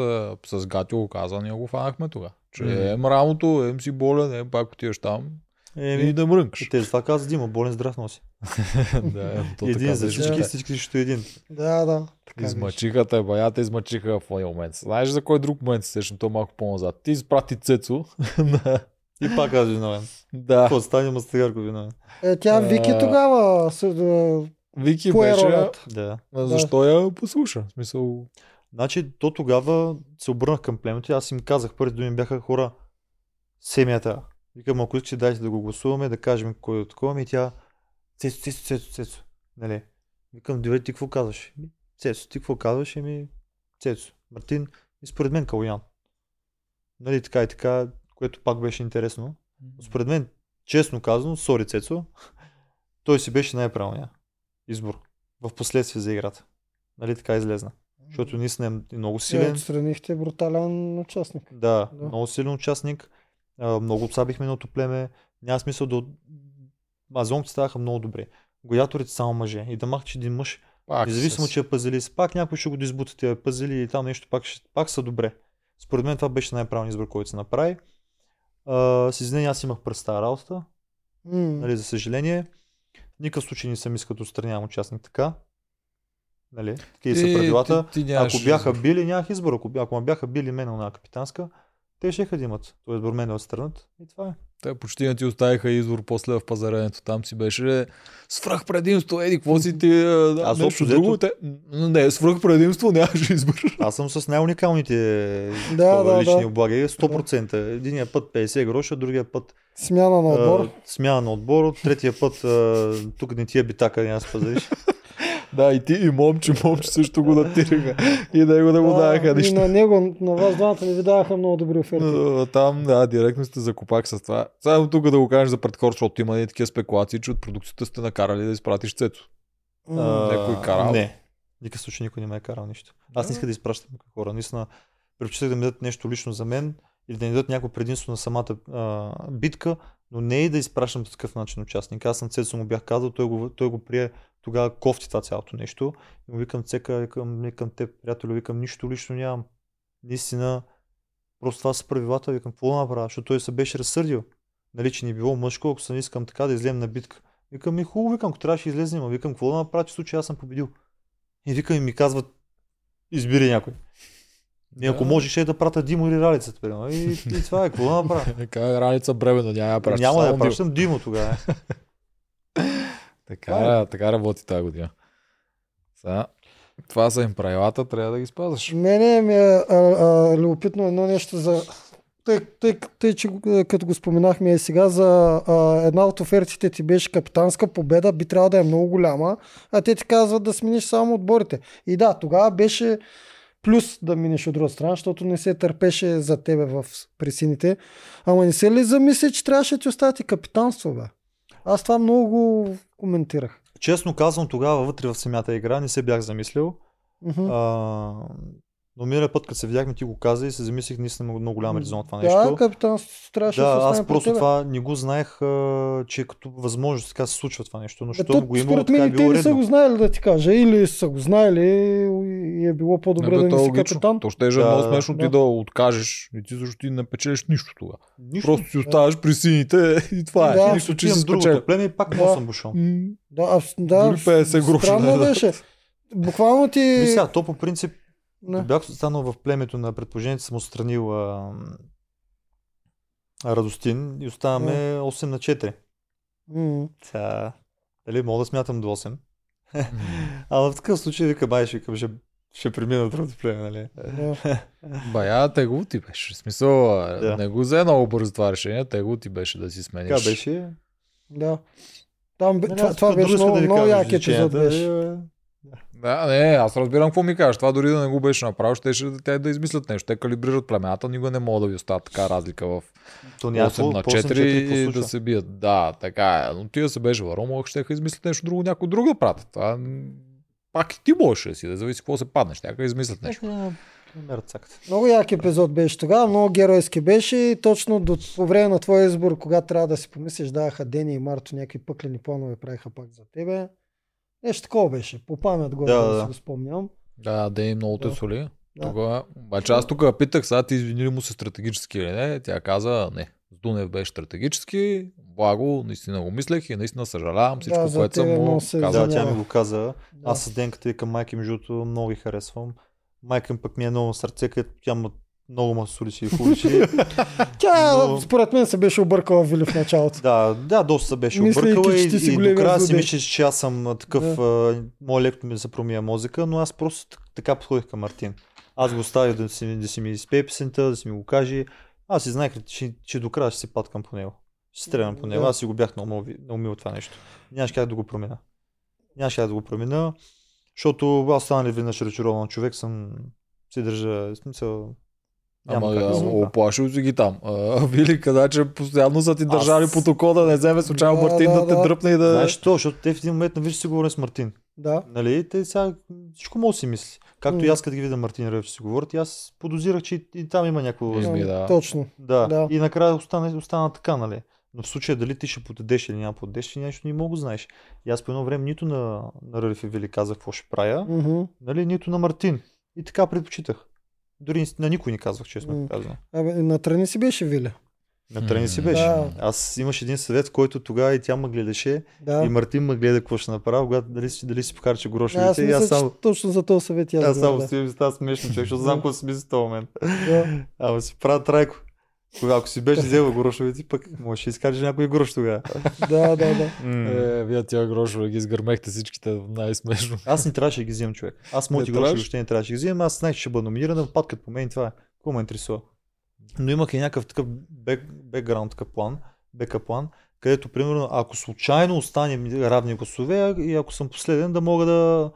Speaker 3: с Гатио го каза, ние го фанахме тогава. Че
Speaker 1: Мгм.
Speaker 3: ем рамото, ем си болен, ем пак отиваш там
Speaker 1: Еми,
Speaker 3: и да мрънкаш.
Speaker 1: те затова каза Дима, болен здрав носи.
Speaker 3: да, то
Speaker 1: един
Speaker 3: така
Speaker 1: за всички,
Speaker 3: Да.
Speaker 1: всички срещу един.
Speaker 2: Да, да. Така беше.
Speaker 3: Измъчиха те, баята измъчиха в този момент. Знаеш за кой друг момент се сещам, то малко по-назад. Ти изпрати Цецо.
Speaker 1: И пак аз виновен.
Speaker 3: да.
Speaker 1: Какво стане Мастагарко виновен?
Speaker 2: Е, тя Вики тогава се, да,
Speaker 3: Вики
Speaker 2: пое
Speaker 3: беше,
Speaker 2: ролята.
Speaker 1: Да.
Speaker 3: а защо я послуша? В смисъл,
Speaker 1: Значи, то тогава се обърнах към племето и аз им казах, първите думи бяха хора, семията. Викам, ако искате, дайте да го гласуваме, да кажем кой е такова. И тя, Цецо, Цецо, Цецо, Цецо. Нали? Викам, добре, ти какво казваш? Ми, Цецо, ти какво казваш? Еми, Цецо. Мартин, и според мен Калуян. Нали, така и така, което пак беше интересно. Според мен, честно казано, сори Цецо, той си беше най-правилният избор в последствие за играта. Нали така излезна. Защото наистина е много
Speaker 2: Те
Speaker 1: силен.
Speaker 2: отстранихте брутален участник.
Speaker 1: Да,
Speaker 2: Да.
Speaker 1: много силен участник. А, много отслабихме едното племе. Няма смисъл да... Азонците ставаха много добре. Гояторите само мъже. И да махнеш един мъж,
Speaker 3: пак
Speaker 1: независимо,
Speaker 3: с-
Speaker 1: че е пазили, пак някой ще го дизбута тия пазили и там нещо пак, ще, пак са добре. Според мен това беше най-правилният избор, който се направи. А, с извинение, аз имах през тази работа.
Speaker 2: М.
Speaker 1: Нали, за съжаление. В никакъв случай не съм искал да отстранявам участник така. Нали? Такива са
Speaker 3: Ти-
Speaker 1: правилата.
Speaker 3: ти- ти нямаш
Speaker 1: ако бяха
Speaker 3: избор.
Speaker 1: били, нямах избор. Ако, ако ме бяха били мен на капитанска, те ще да имат. Тоест, избор мен да отстранат. И това е.
Speaker 3: Те почти не ти оставиха избор после в пазаренето. Там си беше свръх предимство, еди, какво си ти, а, да,
Speaker 1: Аз
Speaker 3: нещо
Speaker 1: общо
Speaker 3: друго.
Speaker 1: взето-
Speaker 3: Те, м, не, свръх предимство, нямаше избор.
Speaker 1: Аз съм с най-уникалните
Speaker 2: Да,
Speaker 1: такова,
Speaker 2: да,
Speaker 1: лични
Speaker 2: да.
Speaker 1: облаги. 100%. Единия път 50 гроша, другия път
Speaker 2: Смяна на отбор.
Speaker 1: а, смяна на отбор, третия път а, тук не ти е битака, няма да се пазариш.
Speaker 3: Да, и ти, и момче, момче също го натираха. И него да му даваха
Speaker 2: и
Speaker 3: нищо.
Speaker 2: на него, на вас двамата не ви даваха много добри оферти.
Speaker 3: Там, да, директно сте закопак с това. Само тук да го кажеш за предхор, защото има и такива спекулации, че от продукцията сте накарали да изпратиш.
Speaker 1: А,
Speaker 3: Някой карал?
Speaker 1: Не. Никакъв случай никой не ме е карал нищо. Аз не исках да изпращам хора. Наистина, предпочитах да ми дадат нещо лично за мен или да ни дадат някакво предимство на самата а, битка, но не и да изпращам по такъв начин участник. Аз на Цецо му бях казал, той го, той го прие тогава кофти това цялото нещо. И му викам Цека, викам, викам теб, приятелю, викам, нищо лично нямам. Наистина, просто това са правилата, викам, какво да направя, защото той се беше разсърдил. Нали, че не било мъжко, ако съм искам така да излем на битка. Викам ми хубаво, викам, ако трябваше излезем, викам, какво да направя, че случай аз съм победил. И викам и ми казват, избери някой. И ако
Speaker 3: Да.
Speaker 1: можеш е да пратя Димо или Ралицата, примерно. И, и това е, какво да направя?
Speaker 3: Така раница бремена, няма да праща.
Speaker 1: Няма да я
Speaker 3: само Димо.
Speaker 1: пращам Димо тогава.
Speaker 3: Така, така работи тази година. Сега, това са им правилата, трябва да ги спазваш.
Speaker 2: Мене ми е а, а, любопитно едно нещо за... Тъй, тъй, тъй, че го- като го споменахме и сега, за а, една от офертите ти беше капитанска победа, би трябвало да е много голяма, а те ти казват да смениш само отборите. И да, тогава беше плюс да минеш от друга страна, защото не се търпеше за тебе в пресините. Ама не се ли замисли, че трябваше да ти оставят и капитанство, бе? Аз това много го коментирах.
Speaker 1: Честно казвам, тогава вътре в самата игра не се бях замислил.
Speaker 2: Мгм.
Speaker 1: А, но миналия път, като се видяхме, ти го каза и се замислих наистина много, много голям резон това
Speaker 2: Да,
Speaker 1: нещо.
Speaker 2: капитанството трябваше да,
Speaker 1: Да,
Speaker 2: се
Speaker 1: аз просто
Speaker 2: тебе.
Speaker 1: това не го знаех, а, че като възможност така се случва това нещо, но
Speaker 2: Е,
Speaker 1: щом го има,
Speaker 2: според
Speaker 1: така е
Speaker 2: мен и те
Speaker 1: било
Speaker 2: не са го знаели да ти кажа. Или са го знаели и е било по-добре
Speaker 3: Абе,
Speaker 2: да
Speaker 3: то
Speaker 2: не
Speaker 3: е
Speaker 2: си капитан.
Speaker 3: То ще е
Speaker 1: Да,
Speaker 3: много смешно
Speaker 2: да.
Speaker 3: ти да откажеш и ти защото ти не печелиш нищо тогава.
Speaker 1: Нищо,
Speaker 3: Просто си оставаш при сините и това е.
Speaker 2: Да.
Speaker 3: Нищо, че си
Speaker 1: другото племе и пак
Speaker 2: Да.
Speaker 1: да. съм бушон.
Speaker 2: Да, аз, да,
Speaker 3: Дори 50 гроша
Speaker 2: Странно
Speaker 3: не да
Speaker 2: беше. Буквално ти...
Speaker 1: Сега, то по принцип,
Speaker 2: Не.
Speaker 1: да. бях останал в племето на предположението, съм отстранил а, Радостин и оставаме 8 на 4.
Speaker 2: М.
Speaker 1: Сега, дали мога да смятам до 8? А в такъв случай вика, бай, ще, викам, ще, ще премина от другото племе, нали?
Speaker 2: Да.
Speaker 3: Бая, тегло ти беше. В смисъл,
Speaker 1: да.
Speaker 3: не го взе много бързо това решение, тегло ти беше да си смениш.
Speaker 1: Така беше.
Speaker 2: да. Там, бе-
Speaker 1: Нали,
Speaker 2: това, това беше много,
Speaker 1: да
Speaker 2: много як епизод беше.
Speaker 3: Да, не, аз разбирам какво ми кажеш. Това дори да не го беше направил, ще ще те да измислят нещо. Те калибрират племената, никога не могат да ви оставят така разлика в
Speaker 1: То няма
Speaker 3: 8 на
Speaker 1: по- по 8
Speaker 3: 4
Speaker 1: какво
Speaker 3: и да се бият. Да, така е. Но ти да се беше върнал, мога ще измислят нещо друго, някой друг да пратят. Това пак и ти можеш да си, да зависи какво се паднеш. Някой измислят нещо.
Speaker 1: Е.
Speaker 2: Много як епизод беше тогава, много геройски беше и точно до, по време на твоя избор, когато трябва да си помислиш, даваха Дени и Марто някакви пъклени планове правиха пак за тебе. Нещо такова беше. По памет го,
Speaker 1: Да,
Speaker 2: да, да,
Speaker 1: да.
Speaker 2: си го спомням.
Speaker 3: Да, да и много те
Speaker 2: Да.
Speaker 3: соли.
Speaker 2: Да.
Speaker 3: Тогава, обаче аз тук питах, сега ти извини ли му се стратегически или не. Тя каза, не. С Дунев беше стратегически, благо, наистина го мислех и наистина съжалявам всичко,
Speaker 2: Да,
Speaker 3: което съм му казал.
Speaker 1: Да, тя ми го каза.
Speaker 2: Да.
Speaker 1: Аз с Денката и към майка ми, защото много ги харесвам. Майка ми пък ми е много сърце, където тя ма, много ма соличи и хуличи.
Speaker 2: Тя,
Speaker 1: Но-
Speaker 2: според мен, се беше объркала Вили в началото.
Speaker 1: да, да, доста се беше
Speaker 2: Мислейки,
Speaker 1: объркала и,
Speaker 2: си
Speaker 1: и до края си мислиш, че аз съм такъв, а, мой лекто ми да се промия мозъка, но аз просто така подходих към Мартин. Аз го оставих да си, да си ми изпее песента, да си ми го каже. Аз си знаех, че, че до края ще се паткам по него. Ще стрелям по него.
Speaker 2: Да.
Speaker 1: Аз си го бях наумил, това нещо. Нямаше как да го променя. Нямаше как да го променя, защото аз станали веднъж разочарован човек, съм си държа, смисъл,
Speaker 3: Ама
Speaker 1: как да
Speaker 3: оплашил си ги там. А, Вили, къде че постоянно са ти държали
Speaker 1: Аз-
Speaker 3: под око да не вземе случайно
Speaker 2: Да,
Speaker 3: Мартин
Speaker 2: да,
Speaker 3: да, те
Speaker 2: да.
Speaker 3: дръпне и да...
Speaker 1: Знаеш що, защото те в един момент навиж си говорим с Мартин.
Speaker 2: Да.
Speaker 1: Нали, те сега всичко може да си мисли. Както и аз като ги видя Мартин Рев, че си говорят, и аз подозирах, че и, и там има някакво...
Speaker 3: Изми,
Speaker 1: Да.
Speaker 2: Точно.
Speaker 1: да.
Speaker 2: Да.
Speaker 1: И накрая остана, остана така, нали. Но в случая дали ти ще подадеш или няма подадеш, нещо не мога да знаеш. И аз по едно време нито на, на Ръриф и Вили казах какво ще правя,
Speaker 2: Мгм.
Speaker 1: нали, нито на Мартин. И така предпочитах. Дори на никой не казвах, честно казвам.
Speaker 2: Абе, настрани си беше Вили.
Speaker 1: На трени си беше.
Speaker 2: Да.
Speaker 1: Аз имаш един съвет, който тогава и тя ме гледаше,
Speaker 2: Да.
Speaker 1: и Мартин ме гледа какво ще направя, когато дали, си- дали си покарче
Speaker 2: аз
Speaker 1: грошовете. И
Speaker 2: мисля,
Speaker 1: аз само,
Speaker 2: че точно за този съвет и аз
Speaker 1: аз само
Speaker 2: говоря,
Speaker 1: си става смешно, човек, защото знам какво си мисли в този момент.
Speaker 2: да.
Speaker 1: Ама си правя трайко. Кога ако си беше взел грошовете, пък можеш да изкажеш някой грош тогава.
Speaker 2: да, да, да.
Speaker 3: Е, вие тия грошове ги изгърмехте всичките най-смешно.
Speaker 1: Аз не трябваше да ги вземам, човек. Аз моите грошове въобще не трябваше да ги вземам. Аз знаех, че ще бъда номиниран, падкат по мен и това е. Какво ме интересува? Но имах и някакъв такъв бек, бекграунд, такъв план, бека план, където, примерно, ако случайно остане равни гласове и ако съм последен, да мога да,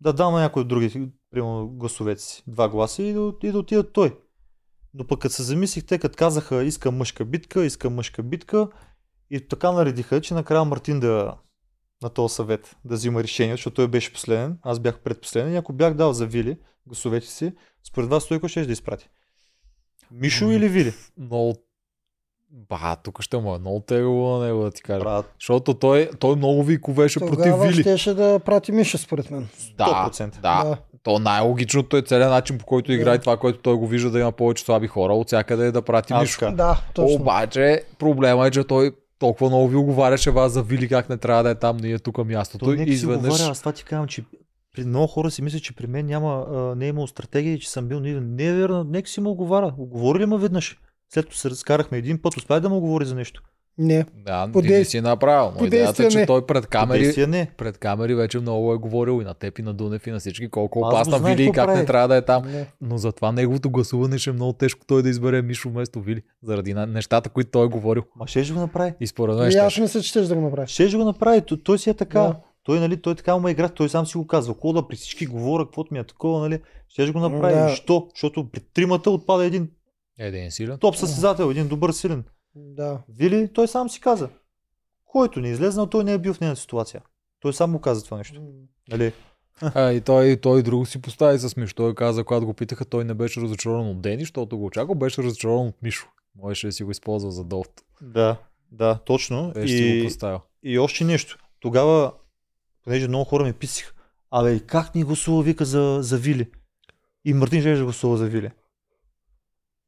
Speaker 1: да дам на някой от другите, примерно, гласовете си. Два гласа и да, и да отидат той. Но пък като се замислих, те като казаха искам мъжка битка, искам мъжка битка и така наредиха, че накрая Мартин да на този съвет да взима решение, защото той беше последен, аз бях предпоследен и ако бях дал за Вили гласовете си, според вас той ще да изпрати? Мишо или Вили?
Speaker 3: Много... Ба, тук ще му е много тегло на него да ти кажа.
Speaker 1: Брат,
Speaker 3: Защото той, той много ви ковеше против
Speaker 2: Тогава
Speaker 3: Вили.
Speaker 2: щеше да прати Миша, според мен.
Speaker 3: Да,
Speaker 1: 100%.
Speaker 3: да.
Speaker 2: Да.
Speaker 3: То най-логичното е целият начин, по който играе
Speaker 2: Да.
Speaker 3: това, което той го вижда да има повече слаби хора, от всякъде е да прати
Speaker 1: така.
Speaker 2: Да, точно.
Speaker 3: Обаче проблема е, че той толкова много ви оговаряше вас за Вили как не трябва да е там, ние тук мястото.
Speaker 1: Той
Speaker 3: и изведнъж...
Speaker 1: говоря, аз това ти казвам, че при много хора си мислят, че при мен няма, а, не е имало стратегия и че съм бил наивен. Не е верно, нека си му оговаря. Оговори ли ме веднъж? След като се разкарахме един път, успя да му говори за нещо.
Speaker 2: Не.
Speaker 3: Да,
Speaker 2: По
Speaker 3: ти не
Speaker 2: действ-
Speaker 3: си направил. Но
Speaker 2: по
Speaker 3: идеята е, че
Speaker 2: не.
Speaker 3: той пред камери,
Speaker 1: не.
Speaker 3: пред камери вече много е говорил и на теб и на Дунев и на всички колко опасна Вили и как не
Speaker 1: прави.
Speaker 3: трябва да е там.
Speaker 2: не.
Speaker 3: Но затова неговото гласуване ще е много тежко той да избере Мишо вместо Вили. Заради на- нещата, които той е говорил.
Speaker 1: Ма ще го направи.
Speaker 3: И според мен
Speaker 2: И
Speaker 3: ще.
Speaker 2: аз мисля, че ще да го направиш.
Speaker 1: Ще го направи. Той, той си е така.
Speaker 2: Да.
Speaker 1: Той, нали, той така му игра, той сам си го казва. Какво да при всички говоря, каквото ми е такова, нали? Ще го направи.
Speaker 2: Да.
Speaker 1: Що? Защото при тримата отпада един
Speaker 3: Един силен.
Speaker 1: топ състезател, един добър силен.
Speaker 2: Да.
Speaker 1: Вили, той сам си каза. Който не е излезнал, той не е бил в нейната ситуация. Той сам му каза това нещо. Нали?
Speaker 3: А, и той, той друго си постави с Мишо. Той каза, когато го питаха, той не беше разочарован от Дени, защото го очаква, беше разочарован от Мишо. Можеше да си го използва за долт.
Speaker 1: Да, да, точно.
Speaker 3: Беше си го
Speaker 1: И,
Speaker 3: поставил.
Speaker 1: и още нещо. Тогава, понеже много хора ми писаха, абе, и как ни гласува, вика, за, за Вили? И Мартин да гласува за Вили.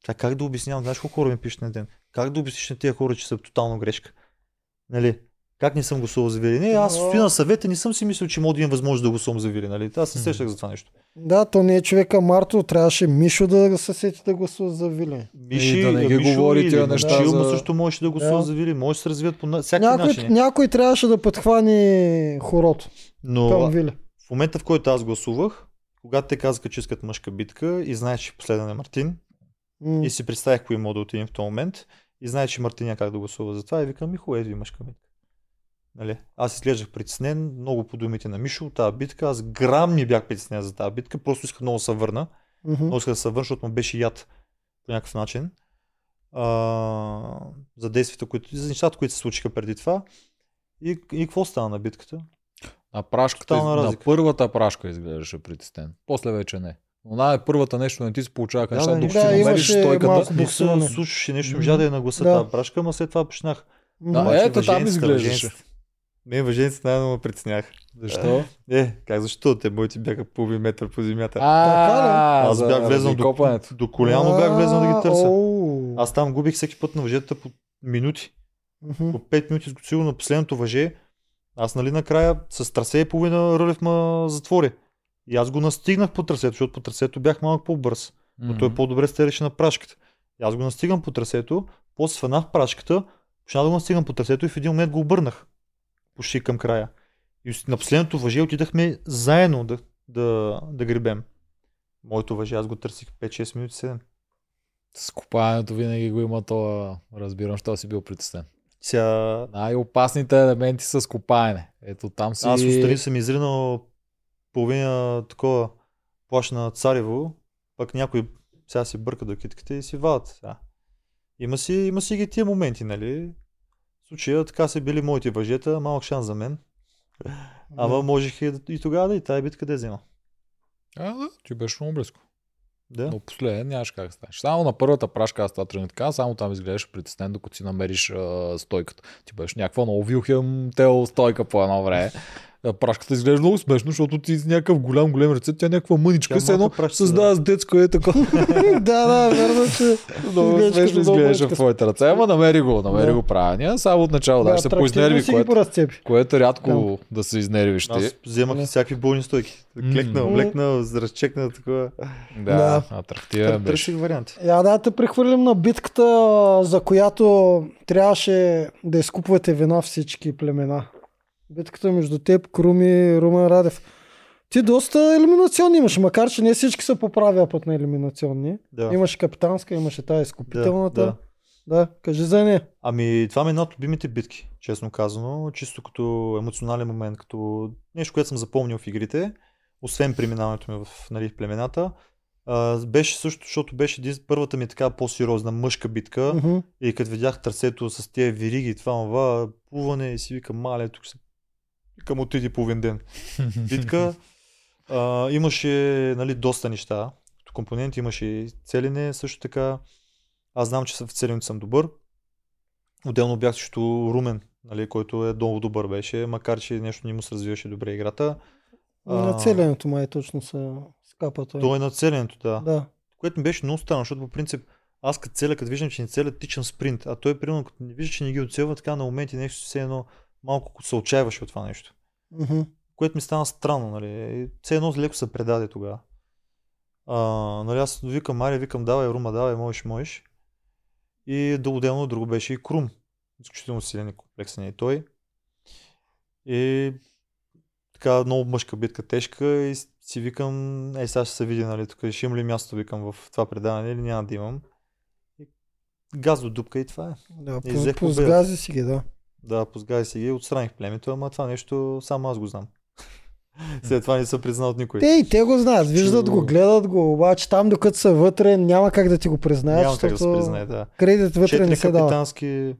Speaker 1: Тя как да обяснявам? Знаеш колко хора ми пишат на ден? Как да обясниш на тези хора, че са тотално грешка? Нали? Как не съм гласувал за Вили? Не, аз
Speaker 2: Но-
Speaker 1: стоя на съвета, не съм си мислил, че мога да имам възможност да гласувам за Вили. Нали? Аз се сещах за това нещо.
Speaker 2: Да, то не е човека Марто, трябваше Мишо да се сети да гласува за Вили.
Speaker 1: Миши,
Speaker 3: И да не ги
Speaker 1: Мишо
Speaker 3: говори тия неща
Speaker 1: ма
Speaker 3: за-
Speaker 1: също можеше да гласува
Speaker 2: Да.
Speaker 1: за Вили. Може да се развият по всякакви
Speaker 2: Някой,
Speaker 1: начини.
Speaker 2: някой трябваше да подхвани хорото
Speaker 1: Но
Speaker 2: към Вили.
Speaker 1: в момента, в който аз гласувах, когато те казаха, че искат мъжка битка и знаеш, че последен е Мартин,
Speaker 2: М.
Speaker 1: и си представях кои мога да отидем в този момент, и знаеш, че Мартин няма как да гласува за това, и викам, Михо, ето ви мъжка битка. Нали? Аз изглеждах притеснен, много по думите на Мишо, тази битка, аз грам не бях притеснен за тази битка, просто исках много да се върна.
Speaker 2: Мгм.
Speaker 1: Много исках да се върна, защото му беше яд по някакъв начин. А, за действията, които, за нещата, които се случиха преди това. И, и какво стана на битката?
Speaker 3: На прашката,
Speaker 1: Тотална
Speaker 3: на първата прашка изглеждаше притеснен. После вече не. Но най първата нещо не ти се получаваха неща,
Speaker 1: да,
Speaker 3: докато
Speaker 2: да,
Speaker 3: си намериш стойката.
Speaker 1: Не се слушаше нещо, можа да я нагласа
Speaker 2: Да.
Speaker 1: тази прашка, ама след това почнах.
Speaker 3: Да,
Speaker 2: М.
Speaker 3: е, ето там изглеждаше.
Speaker 1: Не, въженците най-много ме притесняха.
Speaker 3: Защо?
Speaker 1: Е, как защо? Те моите бяха половин метър по земята.
Speaker 3: А,
Speaker 1: Аз бях влезнал до, до коляно, бях влезнал да ги търся. Аз там губих всеки път на въжетата по минути. По 5 минути, сигурно на последното въже. Аз нали накрая с трасе и половина Рълев ма затвори. И аз го настигнах по трасето, защото по трасето бях малко по-бърз. Но той по-добре стереше на прашката. И аз го настигам по трасето, после сванах прашката, почнах да го настигам по трасето и в един момент го обърнах. Почти към края. И на последното въже отидахме заедно да, да, да гребем. Моето въже, аз го търсих 5-6 минути 7.
Speaker 3: С винаги го има това. Разбирам, що си бил притеснен.
Speaker 1: Сега
Speaker 3: Най-опасните елементи с копаене. Ето там си...
Speaker 1: аз отстрани съм изринал половина такова плащ на Царево, пък някой сега си бърка до китките и си вадат. Сега. Има си, има си ги тия моменти, нали? В случая така са били моите въжета, малък шанс за мен. Ама можех и, и тогава да и тая битка да взема.
Speaker 3: А, да, ти беше много близко.
Speaker 1: Да.
Speaker 3: Но последен нямаш как да станеш. Само на първата прашка аз това тръгна така, само там изглеждаш притеснен, докато си намериш а, стойката. Ти беше някаква много Вилхем Тел стойка по едно време. Прашката изглежда много смешно, защото ти с някакъв голям, голем ръце, тя е някаква мъничка,
Speaker 1: Тя
Speaker 3: все едно създава с детско е така.
Speaker 2: да, да, верно, че
Speaker 3: много смешно
Speaker 2: много
Speaker 3: в твоите ръце, ама намери го, намери
Speaker 2: Да.
Speaker 3: го правилния. Само от начало даже се поизнерви, което, е рядко да се изнервиш ти.
Speaker 1: Аз вземах
Speaker 2: Да.
Speaker 1: всякакви болни стойки.
Speaker 3: М.
Speaker 1: Клекнал, влекнал, разчекнал, такова.
Speaker 3: Да,
Speaker 2: Да.
Speaker 3: атрактивен беше.
Speaker 1: Търсих варианти.
Speaker 2: Я да те прехвърлим на битката, за която трябваше да изкупвате вина всички племена. Битката между теб, Круми и Румен Радев. Ти доста елиминационни имаш, макар че не всички са по правия път на елиминационни.
Speaker 1: Да.
Speaker 2: Имаше капитанска, имаше тази
Speaker 1: да,
Speaker 2: изкупителната.
Speaker 1: да.
Speaker 2: Да, кажи за нея.
Speaker 1: Ами, това ми е една от любимите битки, честно казано. Чисто като емоционален момент, като нещо, което съм запомнил в игрите, освен преминаването ми в, нали, в племената. А, беше също, защото беше първата ми така по-сериозна мъжка битка.
Speaker 2: Мгм.
Speaker 1: И като видях трасето с тези вириги, това, това, плуване и си викам, мале, тук се... Викам, отиди половин ден. Битка. А, имаше нали, доста неща. Като компоненти имаше и целене също така. Аз знам, че в целенето съм добър. Отделно бях също Румен, нали, който е много добър беше, макар че нещо не му се развиваше добре играта.
Speaker 2: На целенето май точно са скапа той.
Speaker 1: Той е на целенето, да.
Speaker 2: Да.
Speaker 1: Което ми беше много странно, защото по принцип аз като целя, като виждам, че ни целят, тичам спринт, а той примерно като не вижда, че не ги оцелва, така на моменти нещо все едно малко се отчаиваше от това нещо.
Speaker 2: Мгм.
Speaker 1: Което ми стана странно, нали. Все едно леко се предаде тогава. А, нали, аз викам Мария, викам давай, Рума, давай, можеш, можеш. И отделно друго беше и Крум. Изключително силен и комплексен е той. И така много мъжка битка, тежка и си викам, ей сега ще се види, нали, тук ще имам ли място, викам в това предаване или няма да имам. И газ до дупка и това е.
Speaker 2: Да,
Speaker 1: И
Speaker 2: по,
Speaker 1: взех
Speaker 2: по
Speaker 1: победа.
Speaker 2: сгази си ги, да.
Speaker 1: Да, позгай си ги, отстраних племето, ама това нещо само аз го знам. След това не се признал от никой.
Speaker 2: Те и те го знаят, виждат
Speaker 1: Чу-
Speaker 2: го, гледат го, обаче там докато са вътре няма как да ти го признаят,
Speaker 1: Няма как да се
Speaker 2: защото
Speaker 1: признае, да.
Speaker 2: кредит вътре
Speaker 1: Четири
Speaker 2: не се дава.
Speaker 1: капитански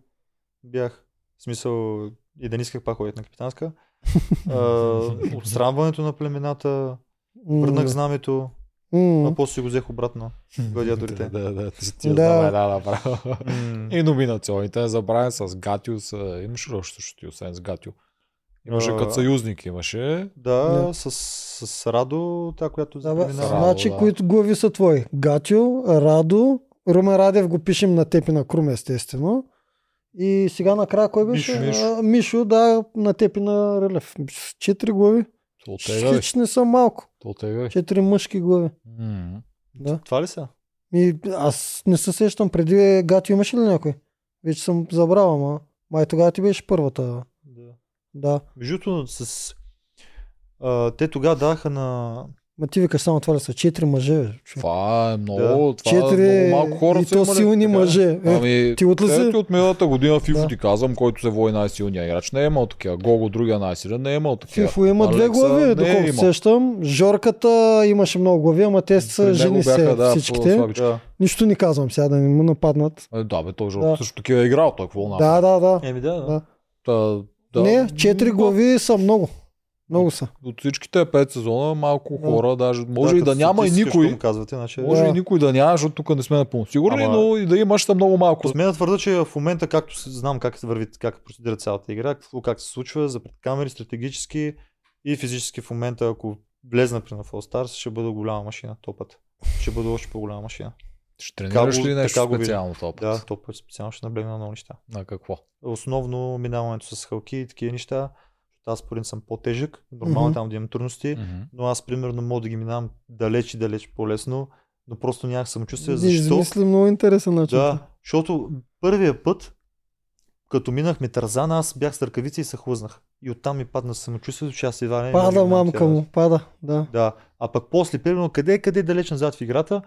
Speaker 1: бях. В смисъл, и да не исках пак ходят на капитанска. А, отстранването на племената, върнах знамето,
Speaker 2: м,
Speaker 1: а после си го взех обратно. Гладиаторите.
Speaker 3: Да, да, да. Ти, ти
Speaker 2: Да.
Speaker 3: да. да, направо.
Speaker 1: М,
Speaker 3: И номинационните не забравя с Гатио. С... Имаше ли още ти, освен с Гатио? Имаше
Speaker 1: А,
Speaker 3: като съюзник, имаше.
Speaker 1: Да,
Speaker 2: Да.
Speaker 1: с, с Радо, това, която
Speaker 2: Да, бе, значи,
Speaker 3: да.
Speaker 2: които глави са твои. Гатио, Радо, Румен Радев го пишем на теб и на Крум, естествено. И сега накрая кой беше?
Speaker 3: Мишо.
Speaker 2: А, Мишо, да, на теб и на Релев. С Четири глави.
Speaker 3: То тега.
Speaker 2: Хич не са малко.
Speaker 3: То тега.
Speaker 2: Четири мъжки глави.
Speaker 3: М.
Speaker 2: Да.
Speaker 1: Това ли са?
Speaker 2: И аз не се сещам, преди Гатио имаше ли някой? Вече съм забрал, ама май тогава ти беше първата.
Speaker 1: Да.
Speaker 2: Да.
Speaker 1: Между другото, с... А, те тогава даха на...
Speaker 2: Ма ти викаш само това да са четири мъже. човек.
Speaker 3: Това е много,
Speaker 1: Да.
Speaker 3: това е
Speaker 2: Четири
Speaker 3: много малко хора
Speaker 2: и
Speaker 3: са
Speaker 2: то
Speaker 3: имали.
Speaker 2: силни
Speaker 1: така.
Speaker 2: мъже. Е,
Speaker 3: Ами,
Speaker 2: ти от ли си?
Speaker 3: Ето от миналата година в ИФО
Speaker 2: Да.
Speaker 3: ти казвам, който се води най-силния играч. Не е имал такива. Гого, другия най-силен, не е имал такива.
Speaker 2: Фифо има две
Speaker 3: Алекса
Speaker 2: глави,
Speaker 3: не е
Speaker 2: доколкото сещам. Жорката имаше много глави, ама те са жени
Speaker 3: бяха,
Speaker 2: се
Speaker 3: да,
Speaker 2: всичките.
Speaker 1: Да.
Speaker 2: Нищо не казвам сега да не му нападнат.
Speaker 3: Е, Да, бе, той
Speaker 2: Да.
Speaker 3: да. също такива е играл, той какво
Speaker 2: Да, да, да.
Speaker 1: Еми да, да.
Speaker 2: Да.
Speaker 3: Да.
Speaker 2: Не, четири глави са много. Много са.
Speaker 3: От всичките пет сезона малко
Speaker 2: Да.
Speaker 3: хора, даже може и
Speaker 1: като
Speaker 3: да няма и никой.
Speaker 1: казвате, значи...
Speaker 3: Може
Speaker 2: Да.
Speaker 3: и никой да няма, защото тук не сме напълно сигурни,
Speaker 1: Ама-
Speaker 3: но и да имаш са много малко.
Speaker 1: Сме да твърда, че в момента, както се- знам как върви, как процедира цялата игра, какво как се случва, за пред камери, стратегически и физически в момента, ако влезна при на Fall Stars, ще бъда голяма машина този път. Ще бъда още по-голяма машина.
Speaker 3: Ще тренираш
Speaker 1: Така
Speaker 3: ли нещо
Speaker 1: така
Speaker 3: специално този път?
Speaker 1: Да, този път специално ще наблегна на много неща.
Speaker 3: На какво?
Speaker 1: Основно минаването с халки и такива неща. Аз според съм по-тежък, нормално
Speaker 2: Мгм.
Speaker 1: там да имам трудности,
Speaker 3: Мгм.
Speaker 1: но аз примерно мога да ги минавам далеч и далеч по-лесно, но просто нямах самочувствие,
Speaker 2: Да
Speaker 1: защо
Speaker 2: измисли много интересен начин.
Speaker 1: Да, защото първия път, като минахме Тарзана, аз бях с ръкавици и се хлъзнах. И оттам ми падна самочувствието, че аз едва не
Speaker 2: Пада мамка му, пада. Да.
Speaker 1: Да, а пък после, примерно, къде, къде далеч назад в играта,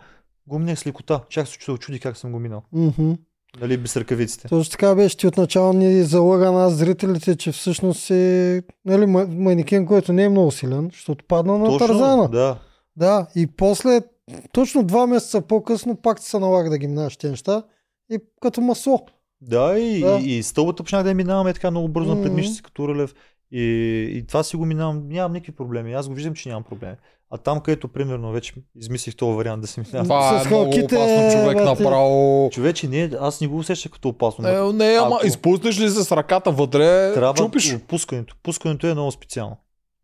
Speaker 1: го минах с лекота. Чак се чудо чуди как съм го минал.
Speaker 2: Мгм.
Speaker 1: Нали, без ръкавиците.
Speaker 2: Точно така беше. Ти отначало ни залъга нас зрителите, че всъщност е нали, ма- манекен, който не е много силен, защото падна на Тарзана.
Speaker 1: Да.
Speaker 2: Да, и после, точно два месеца по-късно, пак ти се налага да ги минаваш тези неща. И като масло.
Speaker 1: Да, и,
Speaker 2: Да.
Speaker 1: и, и стълбата почнах да я минаваме така много бързо предмишници като Рълев. И, и това си го минавам, нямам никакви проблеми. Аз го виждам, че нямам проблеми. А там, където примерно вече измислих този вариант да се минава.
Speaker 3: Това
Speaker 2: С
Speaker 3: е много
Speaker 2: халките,
Speaker 3: опасно човек
Speaker 2: бе, ти-
Speaker 3: направо.
Speaker 1: Човече, не, аз не го усещах като опасно.
Speaker 3: Не, не, ама
Speaker 1: Ако-
Speaker 3: изпуснеш ли се с ръката вътре,
Speaker 1: Трябва
Speaker 3: чупиш.
Speaker 1: пускането. Пускането е много специално.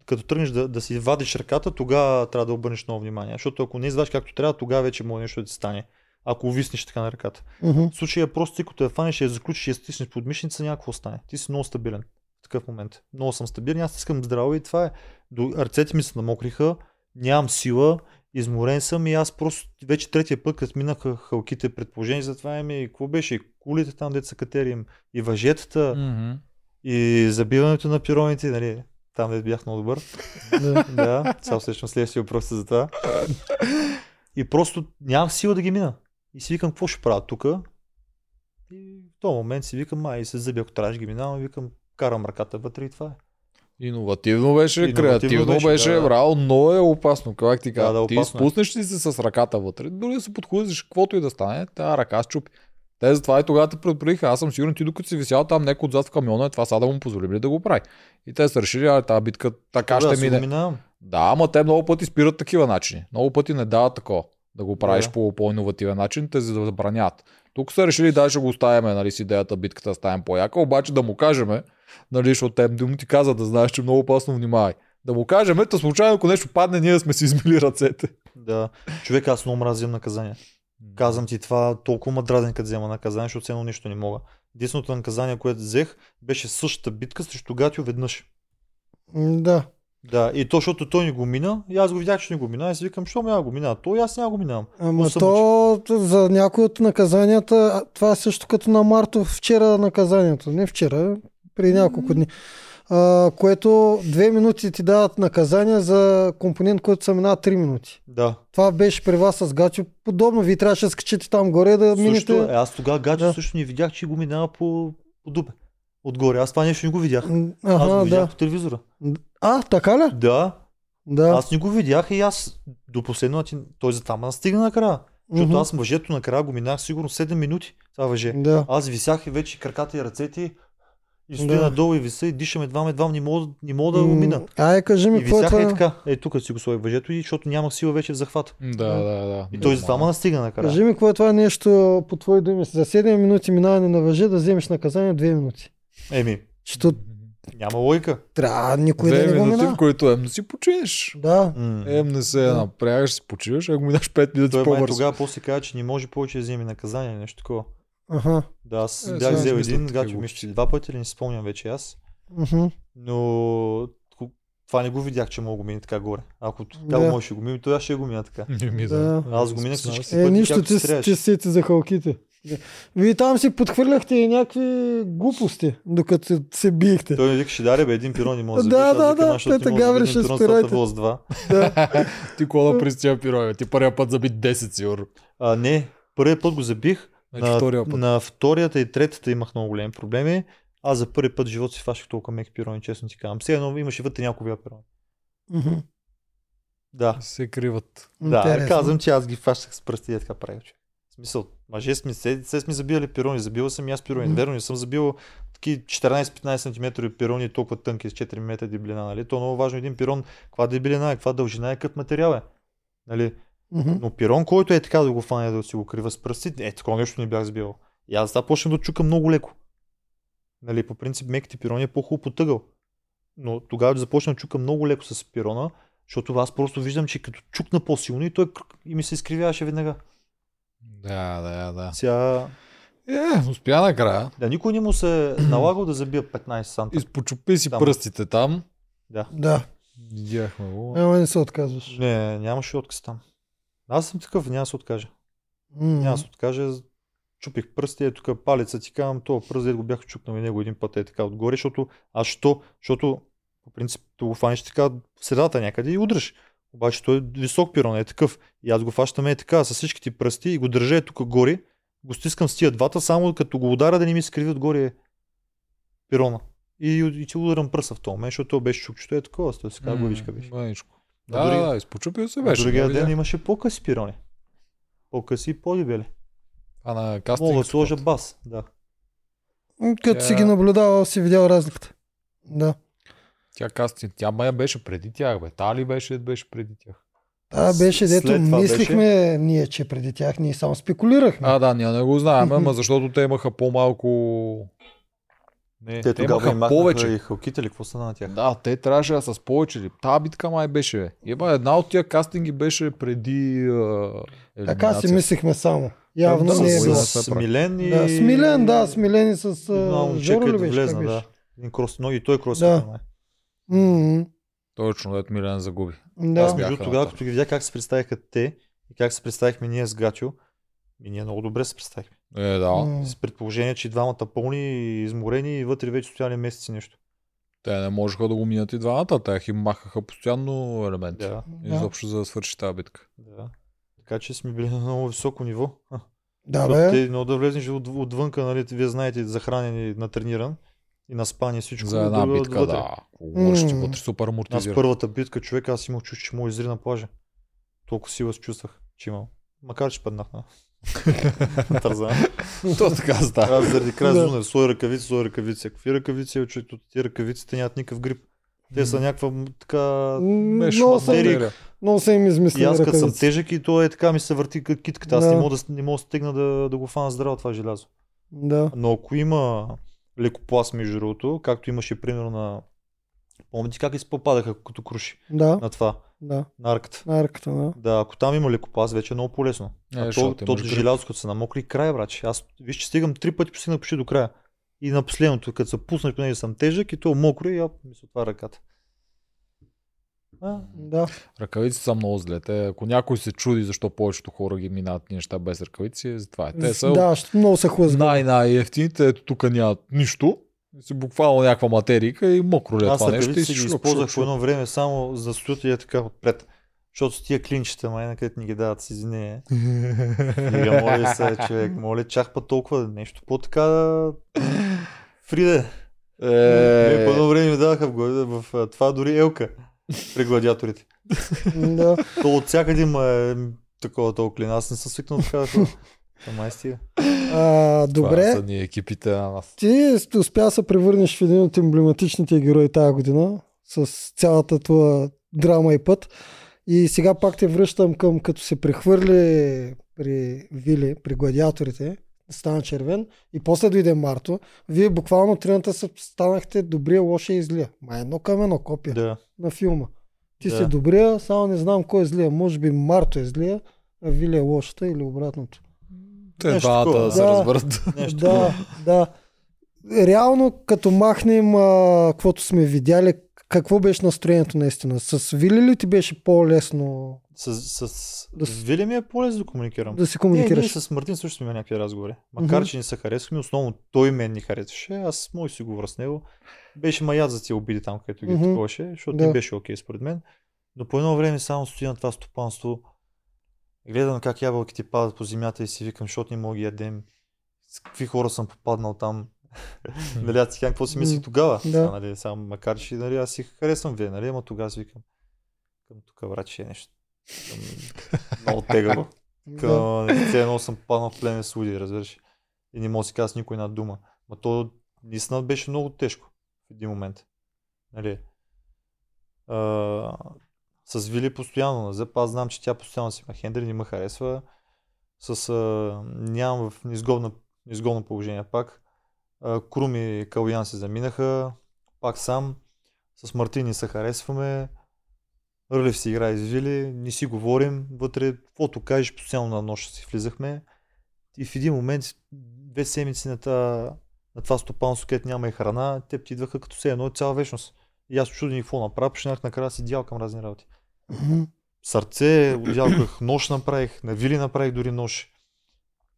Speaker 1: Като тръгнеш да, да си вадиш ръката, тогава трябва да обърнеш много внимание. Защото ако не извадиш както трябва, тогава вече може нещо да ти стане. Ако увиснеш така на ръката.
Speaker 2: Мгм.
Speaker 1: В случая просто ти като я фанеш, я заключиш и я стиснеш под мишница, някакво стане. Ти си много стабилен в такъв момент. Много съм стабилен, аз искам здраво и това е. До, ръцете ми се намокриха, нямам сила, изморен съм и аз просто вече третия път, като минаха халките предположения, затова ми, какво беше, и кулите там, деца катери им, и въжетата,
Speaker 3: Мгм.
Speaker 1: и забиването на пироните, нали, там де бях много добър.
Speaker 2: Да.
Speaker 1: сега усещам следващия въпрос е за това. И просто нямах сила да ги мина. И си викам, какво ще правя тук? И в този момент си викам, май, се зъби, ако трябваше ги минавам, викам, карам ръката вътре и това е.
Speaker 3: Иновативно беше,
Speaker 1: Иновативно
Speaker 3: креативно
Speaker 1: беше,
Speaker 3: беше,
Speaker 1: да.
Speaker 3: браво, но е опасно. Как ти кажа?
Speaker 1: да,
Speaker 3: ти
Speaker 1: опасно е.
Speaker 3: спуснеш ли се с ръката вътре, дори да се подхлъзиш, каквото и да стане, тази ръка щупи. Те затова и тогава те предупредиха. Аз съм сигурен, ти докато си висял там някой отзад в камиона, е това сега да му позволим ли да го прави. И те са решили, а тази битка така
Speaker 1: да,
Speaker 3: ще мине.
Speaker 1: минавам.
Speaker 3: Да, ама те много пъти спират такива начини. Много пъти не дават такова. Да го правиш
Speaker 1: Да.
Speaker 3: по по-инновативен начин, те за да забранят. Тук са решили да ще го оставяме, нали, с идеята битката да ставим по-яка, обаче да му кажем, нали, защото те да му ти каза да знаеш, че много опасно внимавай. Да му кажем, ето случайно, ако нещо падне, ние сме си измили ръцете.
Speaker 1: Да. Човек, аз много мразя наказания. Казвам ти това, толкова ма дразни, като взема наказание, защото ценно нищо не мога. Единственото наказание, което взех, беше същата битка срещу Гатио веднъж.
Speaker 2: Да.
Speaker 1: Да, и то, защото той не го мина, и аз го видях, че не го мина, и си викам, що ме го мина, той аз няма го минавам.
Speaker 2: Ама то за някои от наказанията, това е също като на Марто вчера наказанието. Не вчера, при няколко дни. А, което две минути ти дават наказание за компонент, който се минава 3 минути.
Speaker 1: Да.
Speaker 2: Това беше при вас с Гачо подобно. Вие трябваше да скачите там горе да минете.
Speaker 1: Също, е, аз тогава Гатио
Speaker 2: Да.
Speaker 1: също не видях, че го минава по, по дупе. Отгоре. Аз това нещо не го видях.
Speaker 2: М,
Speaker 1: аз го видях
Speaker 2: да.
Speaker 1: по телевизора.
Speaker 2: А, така ли?
Speaker 1: Да,
Speaker 2: Да.
Speaker 1: аз не го видях и аз до последно, той за там настигна накрая. Защото аз мъжето накрая го минах сигурно 7 минути. Това въже.
Speaker 2: Да.
Speaker 1: Аз висях и вече краката и ръцете и стоя
Speaker 2: Да.
Speaker 1: надолу и виса и дишаме едва едва не мога, не мога да го мина.
Speaker 2: Ай, кажи ми,
Speaker 1: И
Speaker 2: е
Speaker 1: висях е
Speaker 2: това?
Speaker 1: така. Е, тук си го сложих въжето и защото нямах сила вече в захвата.
Speaker 3: Да, да, да.
Speaker 1: И той за това ма настига накрая.
Speaker 2: Кажи ми, какво е това нещо по твои думи? За 7 минути минаване на въже да вземеш наказание 2 минути.
Speaker 1: Еми,
Speaker 2: Че
Speaker 1: няма лойка.
Speaker 2: трябва никой да
Speaker 3: Две
Speaker 2: не го
Speaker 3: минути, в
Speaker 2: мина.
Speaker 3: които ем да си починеш.
Speaker 2: Да.
Speaker 3: Ем не се
Speaker 2: Да.
Speaker 3: напрягаш, си почиваш, ако минаш 5 минути
Speaker 1: Той май
Speaker 3: по-бързо.
Speaker 1: тогава после каза, че не може повече да вземе наказание или нещо такова.
Speaker 2: Аха.
Speaker 1: Да, аз
Speaker 3: Е,
Speaker 1: бях взел един, гачо мисля, че два пъти или не си спомням вече аз.
Speaker 2: Мгм.
Speaker 1: Но това не го видях, че мога да го мине така горе. Ако така
Speaker 2: Да.
Speaker 1: да. можеше да го мина, той аз ще го мина така.
Speaker 3: Не ми
Speaker 2: Да.
Speaker 3: да.
Speaker 1: Аз го минах всички
Speaker 2: Е,
Speaker 1: пъти,
Speaker 2: нищо, ти, ти се сети за халките. Вие там си подхвърляхте и някакви глупости, докато се, се биехте.
Speaker 1: Той ми викаше, даре бе, един пирон не може
Speaker 2: Да,
Speaker 1: да
Speaker 2: да, да,
Speaker 1: «А, защото
Speaker 2: Петър
Speaker 1: не мога да
Speaker 2: Гавриш,
Speaker 1: забия един пирон,
Speaker 2: спирайте.
Speaker 1: два.
Speaker 3: Ти кола да пристия пироя. Ти първия път заби 10 сигурно.
Speaker 1: А, не, първият път го забих.
Speaker 3: Значи
Speaker 1: На,
Speaker 3: втория път.
Speaker 1: на вторията и третата имах много големи проблеми. Аз за първи път в живота си фащах толкова меки пирони, честно ти казвам. Сега но имаше вътре няколко вия пирони.
Speaker 2: Мгм.
Speaker 1: Да,
Speaker 3: Се криват.
Speaker 1: да,
Speaker 2: Интересно.
Speaker 1: казвам, че аз ги фащах с пръсти и така правих. човек. Смисъл, мъже сме, се, се сме забивали пирони, забивал съм и аз пирони.
Speaker 2: Мгм.
Speaker 1: Верно, не съм забил таки 14-15 см пирони толкова тънки с 4 метра дебелина. Нали? То е много важно един пирон, каква дебелина е, каква дължина е, какъв материал е. Нали?
Speaker 2: Мгм.
Speaker 1: Но пирон, който е така да го фане, да си го крива с пръсти, е, такова нещо не бях сбивал. И аз това почнах да чукам много леко. Нали, по принцип меките пирони е по-хубаво потъгъл. Но тогава започна да чукам много леко с пирона, защото аз просто виждам, че като чукна по-силно и той и ми се изкривяваше веднага.
Speaker 3: Да, да, да.
Speaker 1: Сега,
Speaker 3: Е, успя накрая.
Speaker 1: да, никой не му се е налагал да забия 15 санта.
Speaker 3: Изпочупи си
Speaker 1: Там.
Speaker 3: пръстите там.
Speaker 2: Да,
Speaker 3: Видяхме го.
Speaker 2: ама не се отказваш.
Speaker 1: Не, нямаше отказ там. Аз съм такъв, няма да се откажа.
Speaker 2: М.
Speaker 1: Няма да се откажа. Чупих пръсти, е тук палеца, ти казвам, то пръст, го бях чукнал и него един път е така отгоре, защото аз що? Защото по принцип то го фаниш така в средата някъде и удръж. Обаче той е висок пирон, е такъв. И аз го фащам е така с всичките пръсти и го държа е тук горе, го стискам с тия двата, само като го удара да не ми се криви отгоре пирона. И, и ти ударам пръста в този момент, защото той беше чукчето е такова, с си казва главичка беше.
Speaker 3: Маничко. Да,
Speaker 1: дори-
Speaker 3: да, да, изпочупил се беше.
Speaker 1: другия ден имаше по-къси пирони. По-къси и по-дебели.
Speaker 3: А на кастинг.
Speaker 1: Мога да сложа бас, да.
Speaker 2: Като
Speaker 3: Тя-
Speaker 2: си ги наблюдавал, си видял разликата. Да.
Speaker 3: Тя кастинг. Тя мая беше преди тях, бе. Та ли беше, беше преди тях?
Speaker 2: Това беше, дето мислихме ние, че преди тях ние само спекулирахме.
Speaker 3: А, да, ние не го знаем, ама защото те имаха по-малко... Не,
Speaker 1: Те тогава имаха
Speaker 3: повече.
Speaker 1: и халките ли, какво стана на тях?
Speaker 3: Да, те трябваше да са с повече. ли. Та битка май беше. бе. Еба, една от тия кастинги беше преди а,
Speaker 2: така си мислихме само. Явно
Speaker 3: Да,
Speaker 2: не е
Speaker 3: с-
Speaker 2: било.
Speaker 3: с-
Speaker 1: с Милен и...
Speaker 2: Да, Смилен, да, Смилен и с
Speaker 1: Едно
Speaker 2: а,
Speaker 1: момче,
Speaker 2: Жоро ли беше?
Speaker 1: да.
Speaker 2: беше?
Speaker 1: Един крос, но и той крос.
Speaker 2: Да. М,
Speaker 3: Точно, дето Милен загуби.
Speaker 2: Да.
Speaker 1: Аз между тогава, като ги видях как се представиха те и как се представихме ние с Гатио, и ние много добре се представихме.
Speaker 3: Е, да.
Speaker 2: М.
Speaker 1: С предположение, че двамата пълни, изморени и вътре вече стояли месеци нещо.
Speaker 3: Те не можеха да го минат и двамата. Те им махаха постоянно елементи.
Speaker 1: Да.
Speaker 3: Изобщо за да свърши тази битка.
Speaker 1: да. Така че сме били на много високо ниво.
Speaker 2: Да, бе.
Speaker 1: Те, но да влезеш от, отвънка, нали, вие знаете, захранен и натрениран и на спане и всичко.
Speaker 3: За една
Speaker 1: друго
Speaker 3: битка,
Speaker 1: вътре.
Speaker 3: да. Вътре супер
Speaker 1: Аз
Speaker 3: амортизира.
Speaker 1: първата битка, човек, аз имах чувство, че му изри на плажа. Толкова сила се чувствах, че имам. Макар, че паднах на Тарзан.
Speaker 3: То така става.
Speaker 1: Аз заради края
Speaker 2: Да.
Speaker 1: слой ръкавици, слой ръкавици. Какви ръкавици, човек, ти ръкавиците нямат никакъв грип. Те са някаква така...
Speaker 2: Много съм, много са им
Speaker 1: И
Speaker 2: измислили
Speaker 1: аз като съм тежък и то е така ми се върти китката. Аз
Speaker 2: Да.
Speaker 1: не мога да, не мога да стигна да, да го фана здраво това желязо.
Speaker 2: Да.
Speaker 1: Но ако има лекопласт между другото, както имаше примерно на... Помните как изпопадаха като круши
Speaker 2: Да.
Speaker 1: на това?
Speaker 2: Да,
Speaker 1: на арката.
Speaker 2: на арката, да.
Speaker 1: Да, ако там има лекопас, вече е много по-лесно.
Speaker 3: Е,
Speaker 1: а то, то желязо, като се намокри край, браче. Аз виж, че стигам три пъти постигнах почти до края. И на последното, като се пуснах, понеже съм тежък и то мокро и я ми се отваря ръката. А,
Speaker 2: Да.
Speaker 3: Ръкавиците са много зле. Те, ако някой се чуди защо повечето хора ги минават неща без ръкавици, затова е. Те са
Speaker 2: да, много се хлъзга.
Speaker 3: най-най-ефтините. Ето тук нямат нищо. Си буквално някаква материка и мокро ли е
Speaker 1: аз
Speaker 3: това нещо.
Speaker 1: Ръкавици
Speaker 3: си
Speaker 1: ги използвах по едно време само за стоят и е така отпред. Защото с тия клинчета, май, където ни ги дават с извинение. Ига, моля се, човек, моля, чак па толкова нещо. По-така. Фриде. Е, по едно време ми даваха в, в, това дори елка при гладиаторите.
Speaker 2: да.
Speaker 1: То от всякъде има е, такова толкова. Аз не съм свикнал така да. Та май стига.
Speaker 2: А,
Speaker 3: Това
Speaker 2: добре.
Speaker 3: са ни екипите на нас.
Speaker 2: Ти успя да се превърнеш в един от емблематичните герои тази година с цялата твоя драма и път. И сега пак те връщам към като се прехвърли при Вили, при гладиаторите, стана червен и после дойде Марто. Вие буквално трината станахте добрия, лошия и злия. Ма едно към едно копия
Speaker 1: Да.
Speaker 2: на филма. Ти
Speaker 1: Да.
Speaker 2: си добрия, само не знам кой е злия. Може би Марто е злия, а Вили е лошата или обратното.
Speaker 3: Те
Speaker 1: такова.
Speaker 3: да се
Speaker 2: Да.
Speaker 3: разберат.
Speaker 1: Нещо
Speaker 2: Да, да. Реално, като махнем а, каквото сме видяли, какво беше настроението наистина? С Вили ли ти беше по-лесно
Speaker 1: С, с...
Speaker 2: Да
Speaker 1: с Вили ми е по-лесно да комуникирам.
Speaker 2: да си
Speaker 1: Не, ние
Speaker 2: комуникираш?
Speaker 1: с Мартин също сме някакви разговори. Макар,
Speaker 2: Мгм.
Speaker 1: че не се харесваме, основно той мен ни харесваше, аз да си говоря с него. Беше маят за тия обиди там, където ги
Speaker 2: Мгм.
Speaker 1: таковаше, защото
Speaker 2: Да.
Speaker 1: не беше окей според мен. Но по едно време само стоя на това стопанство, гледам как ябълките падат по земята и си викам, защото не мога ги ядем. С какви хора съм попаднал там. Нали, аз си казвам, какво си мислих тогава?
Speaker 2: да.
Speaker 1: А, нали, само, макар, че нали, аз си харесвам вие, нали, ама тогава си викам, към тук брат, че е нещо. Към... Много тегаво. Към, все едно съм паднал в племе Суди, разбираш. И не мога да си казва с никой една дума. Ма то наистина беше много тежко в един момент. Нали? А, с Вили постоянно на зъб, аз знам, че тя постоянно си има хендри, не ме харесва. С, а, нямам в неизгодно, неизгодно положение пак. Крум и Калуян се заминаха, пак сам. С Мартин не се харесваме. Рълев си играе с Вили, не си говорим вътре, каквото кажеш, постоянно на нощ си влизахме. И в един момент, две седмици на, та, на това стопанство, където няма и храна, те ти идваха като все едно цяла вечност. И аз чуден какво направя, почнах накрая си дял към разни работи. Сърце, отдялках, нож направих, на Вили направих дори нож.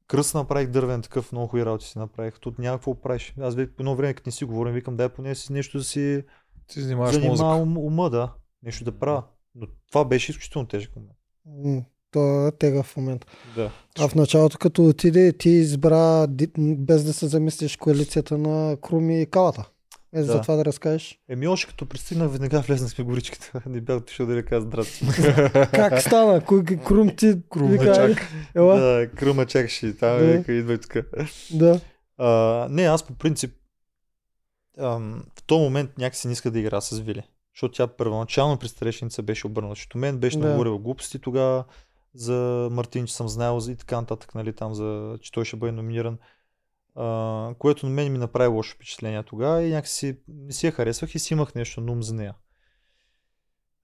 Speaker 1: Кръст направих дървен такъв, много хубави работи си направих. Тут няма какво правиш. Аз по едно време, като не си говорим, викам, дай поне си нещо да си
Speaker 3: Ти занимаваш
Speaker 1: занимава ум, ума, да. Нещо да правя. Но това беше изключително тежък момент.
Speaker 2: То е тега в момента.
Speaker 1: Да.
Speaker 2: А в началото, като отиде, ти избра, без да се замислиш, коалицията на Круми и Калата. Е, за
Speaker 1: Да.
Speaker 2: това да разкажеш.
Speaker 1: Еми още като пристигнах, веднага влезнах в горичката. Не бях отишъл да кажа здрасти.
Speaker 2: Как стана? Кой, Крум ти
Speaker 3: Крум
Speaker 2: вика,
Speaker 3: ме
Speaker 2: «Айде».
Speaker 3: чака.
Speaker 2: Ела?
Speaker 1: да, кръма чакаше там,
Speaker 2: Да.
Speaker 1: вика, идвай тук.
Speaker 2: Да.
Speaker 1: А, не, аз по принцип ам, в този момент някакси не иска да игра с Вили. Защото тя първоначално при старешница беше обърнала. Защото мен беше
Speaker 2: Да.
Speaker 1: да. наговорил глупости тогава за Мартин, че съм знаел за и така нататък, нали, там, за, че той ще бъде номиниран. А, което на мен ми направи лошо впечатление тогава и някакси не си я харесвах и си имах нещо на ум за нея.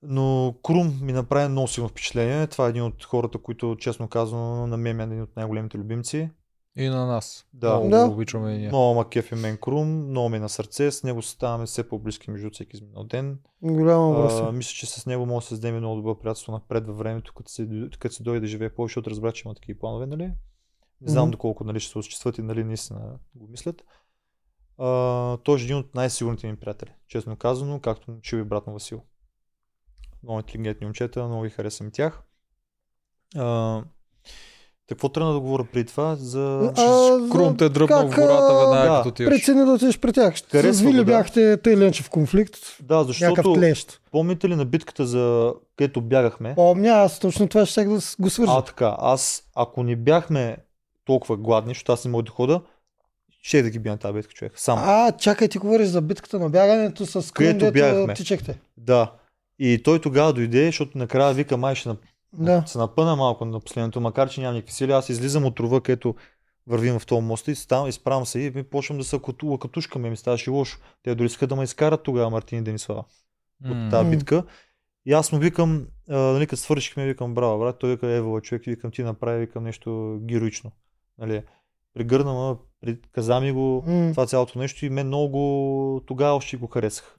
Speaker 1: Но Крум ми направи много силно впечатление. Това е един от хората, които, честно казано, на мен е един от най-големите любимци.
Speaker 3: И на нас.
Speaker 1: Да.
Speaker 3: Много
Speaker 2: Да.
Speaker 3: обичаме и ние.
Speaker 1: Много ма кефи мен Крум, много ми е на сърце, с него ставаме все по-близки между всеки изминал ден.
Speaker 2: Голяма връзка.
Speaker 1: мисля, че с него може да се създадем много добро приятелство напред във времето, като се, като се дойде да живее повече, защото разбра, че има такива планове, нали? Не знам
Speaker 2: Мгм.
Speaker 1: доколко нали, ще се осъществят и нали наистина го мислят. А, той е един от най-сигурните ми приятели, честно казано, както чил и брат на Васил. Много интелигентни момчета, много ги харесвам тях. А, какво трябва да говоря при това? За...
Speaker 2: А,
Speaker 3: Крум те дръпна в гората веднага,
Speaker 1: да,
Speaker 3: като отиваш.
Speaker 2: Прецени да отидеш при тях. С
Speaker 1: Харесва
Speaker 2: Вили
Speaker 1: го, да.
Speaker 2: бяхте тъй ленчев конфликт.
Speaker 1: Да, защото
Speaker 2: клещ.
Speaker 1: помните ли на битката, за където бягахме?
Speaker 2: Помня, аз точно това ще да с- го свържа.
Speaker 1: А, така, аз, ако не бяхме толкова гладни, защото аз не мога да хода, ще да ги бия на тази битка, човек. Сам.
Speaker 2: А, чакай, ти говориш за битката на бягането с
Speaker 1: Където
Speaker 2: тичахте.
Speaker 1: Да. И той тогава дойде, защото накрая вика, май ще нап...
Speaker 2: Да.
Speaker 1: се напъна малко на последното, макар че няма никакви сили. Аз излизам от рова, където вървим в този мост и стам, изправям се и ми почвам да се катула катушкаме, ми ставаше лошо. Те дори искаха да ме изкарат тогава Мартин и Денислава от
Speaker 3: М.
Speaker 1: тази битка. И аз му викам, нали, като свършихме, викам, браво, брат, той вика, ево, човек, викам, ти направи, викам нещо героично. Нали, пригърна, каза ми го,
Speaker 2: М.
Speaker 1: това цялото нещо и мен много тогава още го харесах.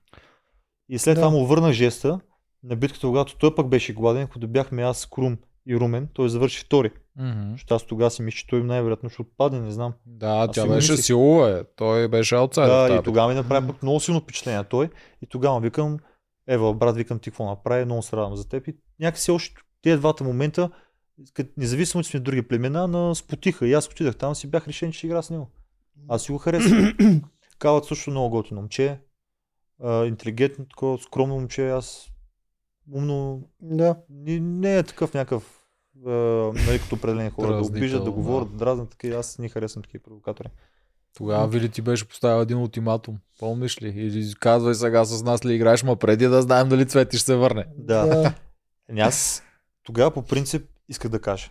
Speaker 1: И след
Speaker 2: Да.
Speaker 1: това му върнах жеста на битката, когато той пък беше гладен, когато бяхме аз, Крум и Румен, той завърши втори.
Speaker 3: Мгм.
Speaker 1: Защото аз тогава си мисля, че той най-вероятно ще отпадне, не знам.
Speaker 3: Да,
Speaker 1: Аз
Speaker 3: тя беше
Speaker 1: мислих.
Speaker 3: силова, е. Той беше аутсайдер.
Speaker 1: Да, и тогава ми направи пък много силно впечатление той. И тогава викам, ева, брат, викам ти какво направи, много се радвам за теб. И някакси още тези двата момента, независимо, че сме други племена, на спотиха. И аз отидах там, си бях решен, че ще игра с него. Аз си го харесвам. Калът също много готино момче. Интелигентно, такова, скромно момче. Аз умно.
Speaker 2: Да.
Speaker 1: Не, не е такъв някакъв нали, като определени хора да
Speaker 3: Дразнител,
Speaker 1: обиждат, да
Speaker 3: да.
Speaker 1: говорят, да дразнат. Така, аз не харесвам такива провокатори.
Speaker 3: Тогава Вили ти беше поставил един ултиматум. Помниш ли? Или казвай сега с нас ли играеш, ма преди да знаем дали Цвети ще се върне.
Speaker 1: Да.
Speaker 2: да.
Speaker 1: Ами Аз тогава по принцип исках да кажа.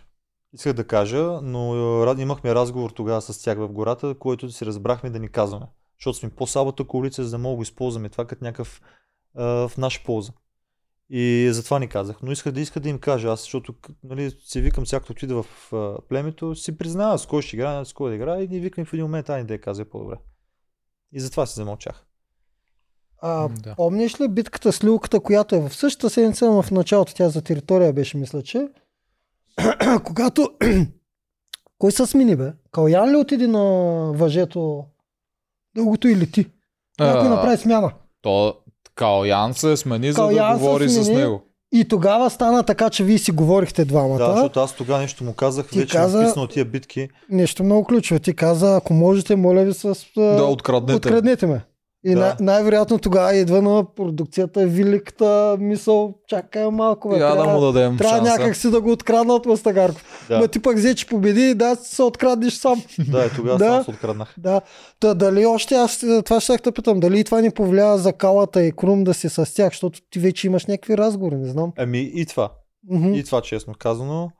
Speaker 1: Исках да кажа, но рад- имахме разговор тогава с тях в гората, който си разбрахме да ни казваме. Защото сме по-слабата коалиция, за да мога да го използваме това като някакъв а, в наша полза. И затова ни казах. Но исках да иска да им кажа аз, защото нали, си викам всяко отида в а, племето, си признава с кой ще играе, с кой да играе и ни викам в един момент, ай да я каза по-добре. И затова си замълчах.
Speaker 2: А,
Speaker 3: Да.
Speaker 2: помниш ли битката с люлката, която е в същата седмица, но в началото тя за територия беше, мисля, че. Когато... Кой се смени, бе? Калян ли отиде на въжето дългото или ти? Някой направи смяна.
Speaker 3: То Калян се смени, за да говори с
Speaker 2: смени.
Speaker 3: него.
Speaker 2: И тогава стана така, че вие си говорихте двамата.
Speaker 1: Да, защото аз тогава нещо му казах,
Speaker 2: Ти
Speaker 1: вече
Speaker 2: каза-
Speaker 1: написано тия битки.
Speaker 2: Нещо много ключово. Ти каза, ако можете, моля ви с...
Speaker 3: Да, откраднете.
Speaker 2: Откраднете ме. И
Speaker 1: Да.
Speaker 2: най- най-вероятно тогава идва на продукцията великата мисъл, чакай малко, бе,
Speaker 3: Я да му дадем
Speaker 2: трябва
Speaker 3: шанса.
Speaker 2: някак си да го откраднат от Стагарков.
Speaker 1: Да,
Speaker 2: Ма ти пък взе, че победи и да се откраднеш сам.
Speaker 1: да е, тогава
Speaker 2: Да.
Speaker 1: сам се откраднах.
Speaker 2: да. Та, дали още аз е, това ще те питам, дали това ни повлия за калата и Крум да си с тях, защото ти вече имаш някакви разговори, не знам.
Speaker 1: Ами и това.
Speaker 2: Мгм.
Speaker 1: И това честно казано.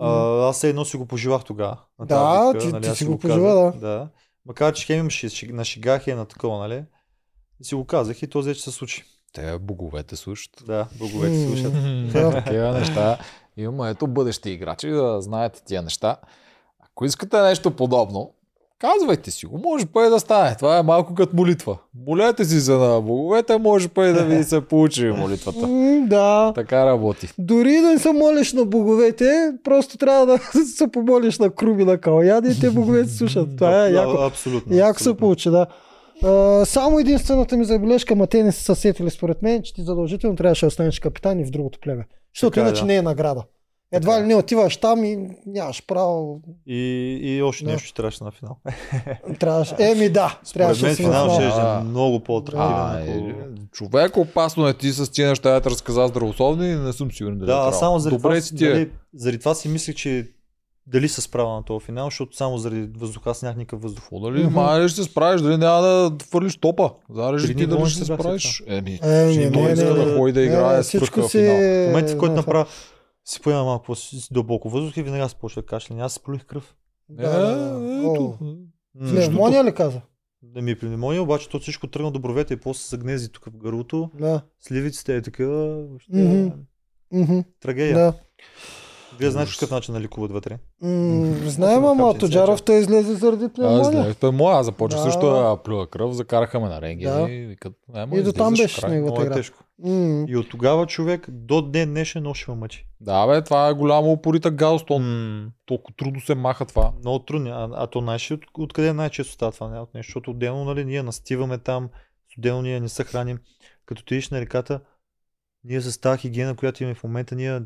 Speaker 1: А, аз все едно си го пожелах тогава.
Speaker 2: Да,
Speaker 1: битка,
Speaker 2: ти-
Speaker 1: нали,
Speaker 2: ти си го пожела, да.
Speaker 1: да. Макар, че хем на шега, хем на такова, нали? Си го казах и то взе, че се случи.
Speaker 3: Те боговете слушат.
Speaker 1: Да, боговете слушат.
Speaker 2: Да.
Speaker 3: Такива неща. Имаме ето бъдещи играчи да знаете тия неща. Ако искате нещо подобно, казвайте си го. Може па и да стане. Това е малко като молитва. Молете си за на боговете, може па и да ви се получи молитвата.
Speaker 2: Да.
Speaker 3: Така работи.
Speaker 2: Дори да не се молиш на боговете, просто трябва да се помолиш на Круми на Калян и те боговете слушат. Това е яко.
Speaker 1: Абсолютно.
Speaker 2: Яко се
Speaker 1: абсолютно.
Speaker 2: получи, да. А, само единствената ми забележка, ма те не са се сетили според мен, че ти задължително трябваше да останеш капитан и в другото племе. Защото
Speaker 1: е,
Speaker 2: иначе
Speaker 1: да.
Speaker 2: не е награда. Едва
Speaker 1: Така
Speaker 2: ли
Speaker 1: е.
Speaker 2: не отиваш там и нямаш право.
Speaker 1: И, и още
Speaker 2: Да.
Speaker 1: нещо, че трябваше на финал.
Speaker 2: Трябваше. Еми да,
Speaker 1: Според
Speaker 2: трябваше да
Speaker 1: мен финал
Speaker 2: на
Speaker 1: ще е много по-атрактивен. Ако-
Speaker 3: е, човек, опасно е ти с тия неща, да те разказа здравословни, не съм сигурен дали е
Speaker 1: Да, аз само заради
Speaker 3: Добре
Speaker 1: това,
Speaker 3: си ти е.
Speaker 1: дали, заради това си мислех, че дали се справя на този финал, защото само заради въздуха аз нямах никакъв въздух.
Speaker 3: Какво дали,
Speaker 2: Мгм.
Speaker 3: ма ще се справиш, дали няма да хвърлиш топа?
Speaker 1: Три
Speaker 3: ти дали ще се справиш? Еми, ще
Speaker 2: не, не,
Speaker 3: иска
Speaker 1: не.
Speaker 3: да ходи да
Speaker 2: Не,
Speaker 3: играе с
Speaker 2: всичко
Speaker 3: пръха в
Speaker 2: си...
Speaker 3: финал.
Speaker 1: В момента, в който
Speaker 2: да,
Speaker 1: направя, си поема малко си дълбоко въздух и веднага се почва да кашляне. Аз се полих кръв.
Speaker 3: Е,
Speaker 2: О, Пневмония ли каза?
Speaker 1: Да ми е пневмония, обаче то всичко тръгна до бровете и после се загнези тук в гърлото.
Speaker 2: Да.
Speaker 1: Сливиците е такива. Трагедия. Вие знаете какъв начин да лекуват вътре.
Speaker 2: М, Знаем, ама Тоджаров той излезе заради
Speaker 3: Аз
Speaker 2: пневмония.
Speaker 3: знаех, той е моя, аз започнах
Speaker 2: Да.
Speaker 3: също да плюя кръв, закараха ме на рентген
Speaker 2: Да.
Speaker 3: и викат, «Ема,
Speaker 2: И до там беше с
Speaker 3: край».
Speaker 2: неговата
Speaker 1: е
Speaker 2: игра.
Speaker 1: тежко. И от тогава човек до ден днешен ме мъчи.
Speaker 3: Да, бе, това е голямо упорита галстон. Толкова трудно се маха това.
Speaker 1: Много трудно. А, а то ли от, откъде най-често става това не, от нещо? Защото отделно нали, ние настиваме там, отделно ние не се храним. Като ти идиш на реката, ние с тази хигиена, която имаме в момента, ние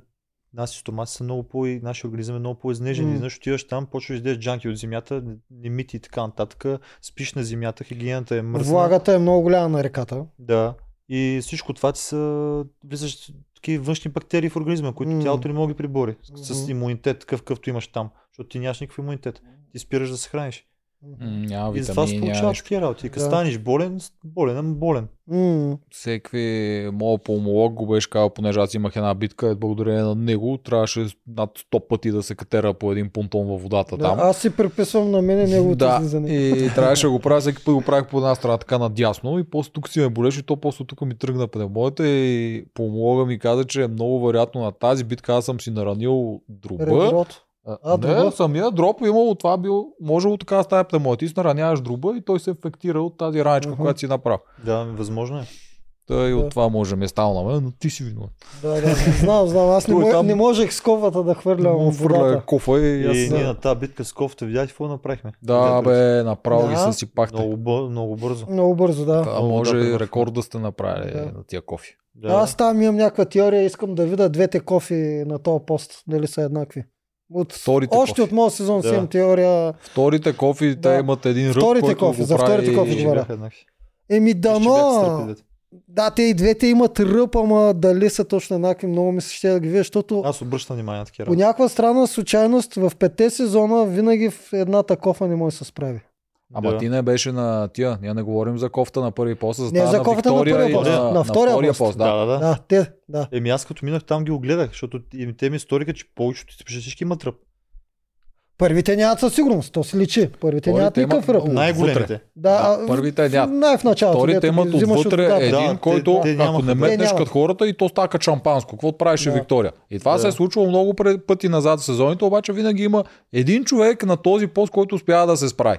Speaker 1: наши стомаци са много по и нашия организъм е много по-изнежен.
Speaker 2: М.
Speaker 1: И знаеш, отиваш там, почваш да ядеш джанки от земята, немити и така нататък, спиш на земята, хигиената е мръсна.
Speaker 2: Влагата е много голяма на реката.
Speaker 1: Да. И всичко това ти са влизаш такива външни бактерии в организма, които
Speaker 2: М.
Speaker 1: тялото не може да прибори. С
Speaker 2: Мгм.
Speaker 1: имунитет, такъв какъвто имаш там. Защото ти нямаш никакъв имунитет. Ти спираш да се храниш.
Speaker 3: Няма
Speaker 1: И затова се
Speaker 3: витамини,
Speaker 1: получават такива работи. Като
Speaker 2: Да.
Speaker 1: станеш болен, болен, ама болен.
Speaker 2: М.
Speaker 3: Всеки моят пулмолог го беше казал, понеже аз имах една битка, е благодарение на него трябваше над 100 пъти да се катера по един понтон във водата
Speaker 2: Да,
Speaker 3: там.
Speaker 2: аз си приписвам на мене неговото
Speaker 3: да,
Speaker 2: излизане.
Speaker 3: и трябваше да го правя, всеки път го правих по една страна така надясно и после тук си ме болеше и то после тук ми тръгна пневмоята и пулмолога ми каза, че е много вероятно на тази битка аз съм си наранил друба.
Speaker 2: Реброто.
Speaker 3: А, не,
Speaker 2: друга?
Speaker 3: самия дроп имало това бил, можело така да. Ти си нараняваш друба и той се инфектира от тази раничка,
Speaker 2: Мгм.
Speaker 3: която си направил.
Speaker 1: Да, възможно е.
Speaker 3: Той
Speaker 2: Да.
Speaker 3: от това може да ми е станало на мен, но ти си виновен.
Speaker 2: Да, да, знам, знам. Аз не,
Speaker 3: Той
Speaker 2: мо...
Speaker 3: там-
Speaker 2: не можех с ковата да хвърлям в водата.
Speaker 3: кофа и аз...
Speaker 1: И
Speaker 2: да.
Speaker 1: ние на тази битка с кофта видях какво направихме.
Speaker 3: Да, бе, направо ги
Speaker 2: Да.
Speaker 3: съсипахте.
Speaker 1: Много, бъ- много бързо.
Speaker 2: Много бързо, да.
Speaker 3: А
Speaker 1: Много
Speaker 3: може
Speaker 1: да
Speaker 3: рекорд да сте направили
Speaker 2: Да.
Speaker 3: на тия кофи.
Speaker 1: Да.
Speaker 2: Аз там имам някаква теория, искам да видя двете кофи на този пост, дали са еднакви. От,
Speaker 3: Вторите
Speaker 2: още
Speaker 3: кофи.
Speaker 2: от моят сезон
Speaker 1: Да.
Speaker 2: си имам теория.
Speaker 3: Вторите кофи,
Speaker 2: Да.
Speaker 3: те имат един ръб,
Speaker 2: Вторите
Speaker 3: който
Speaker 2: кофи,
Speaker 3: го
Speaker 2: за вторите кофи говоря. Еми дано. Да, те и двете имат ръб, ама дали са точно еднакви, много ми се ще да ги видя, защото
Speaker 1: Аз обръщам внимание на такива
Speaker 2: по някаква странна случайност в петте сезона винаги в едната кофа не може да се справи.
Speaker 3: Ама
Speaker 1: Да.
Speaker 3: ти не беше на тия. Ние не говорим за кофта на първи пост, за
Speaker 2: Не, за
Speaker 3: на
Speaker 2: кофта на
Speaker 3: Виктория
Speaker 2: първия
Speaker 3: и
Speaker 1: пост.
Speaker 3: на,
Speaker 2: На втория пост.
Speaker 3: пост.
Speaker 1: Да,
Speaker 3: Да.
Speaker 1: да, да.
Speaker 2: Те, да.
Speaker 1: Еми аз като минах там ги огледах, защото и те ми историка, че повечето ти всички имат ръб.
Speaker 2: Първите нямат със сигурност, то се личи. Първите
Speaker 3: Първите
Speaker 2: нямат никакъв ръб.
Speaker 1: Най-големите.
Speaker 2: Да,
Speaker 3: Да, първите нямат.
Speaker 2: Най в началото.
Speaker 3: Вторите имат
Speaker 2: от
Speaker 3: отвътре
Speaker 2: водата.
Speaker 3: един,
Speaker 1: Да, те-
Speaker 3: който
Speaker 1: те
Speaker 3: ако
Speaker 1: нямаха.
Speaker 3: не
Speaker 2: Те
Speaker 3: метнеш като хората и то стака шампанско. Какво правеше
Speaker 2: Да.
Speaker 3: Виктория? И това
Speaker 1: Да.
Speaker 3: се е случвало много пъти назад в сезоните, обаче винаги има един човек на този пост, който успява да се справи.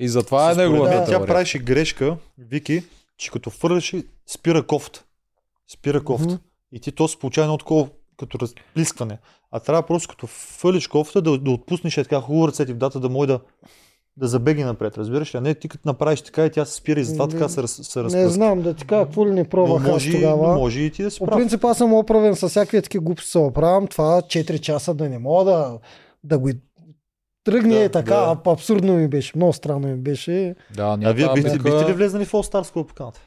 Speaker 3: И затова е неговата
Speaker 1: мен Тя правеше грешка, Вики, че като фърляше, спира кофта. Спира кофта.
Speaker 2: Мгм.
Speaker 1: И ти то се получава едно такова като разплискване. А трябва просто като фърлиш кофта да, да отпуснеш е така хубаво ръцете в дата да може да, да забеги напред, разбираш ли? А не ти като направиш така и тя се спира и затова
Speaker 2: Не-
Speaker 1: така се, раз, се
Speaker 2: Не
Speaker 1: разпръска.
Speaker 2: знам да ти кажа, какво ли не
Speaker 1: Но
Speaker 2: пробвах аз
Speaker 1: може,
Speaker 2: тогава.
Speaker 1: но може и ти да си
Speaker 2: По
Speaker 1: прав.
Speaker 2: принцип аз съм оправен с всякакви такива глупости се оправям. Това 4 часа да не мога да, да го тръгне
Speaker 1: Да,
Speaker 2: така.
Speaker 1: да.
Speaker 2: Абсурдно ми беше. Много странно ми беше.
Speaker 3: Да, ние
Speaker 1: А вие бихте, бихте ли влезнали в All Stars, по каната?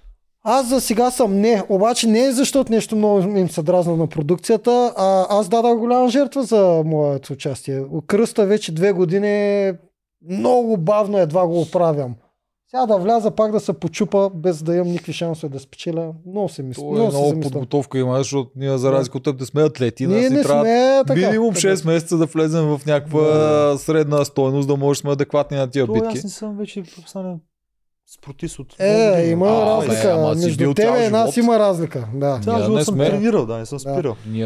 Speaker 2: Аз за сега съм не, обаче не е защото нещо много им се дразна на продукцията, а аз дадах голяма жертва за моето участие. Кръста вече две години много бавно едва го оправям. Сега да вляза пак да се почупа, без да имам никакви шансове да спечеля, много се мисля.
Speaker 3: То е
Speaker 2: Много се
Speaker 3: много подготовка има, защото ние за разлика от теб да сме атлети,
Speaker 2: Ние не
Speaker 3: трябва
Speaker 2: сме така.
Speaker 3: минимум 6 месеца да влезем в някаква средна стойност, да може да сме адекватни на тия
Speaker 1: То
Speaker 3: битки.
Speaker 1: аз не съм вече спортист от
Speaker 2: Е,
Speaker 1: години.
Speaker 2: има
Speaker 3: А,
Speaker 2: разлика.
Speaker 3: бе, ама
Speaker 2: Между тебе и нас има разлика. Да.
Speaker 1: Цял живот
Speaker 3: не
Speaker 1: съм
Speaker 3: сме.
Speaker 1: тренирал, да, не съм
Speaker 2: Да.
Speaker 1: спирал.
Speaker 3: Ние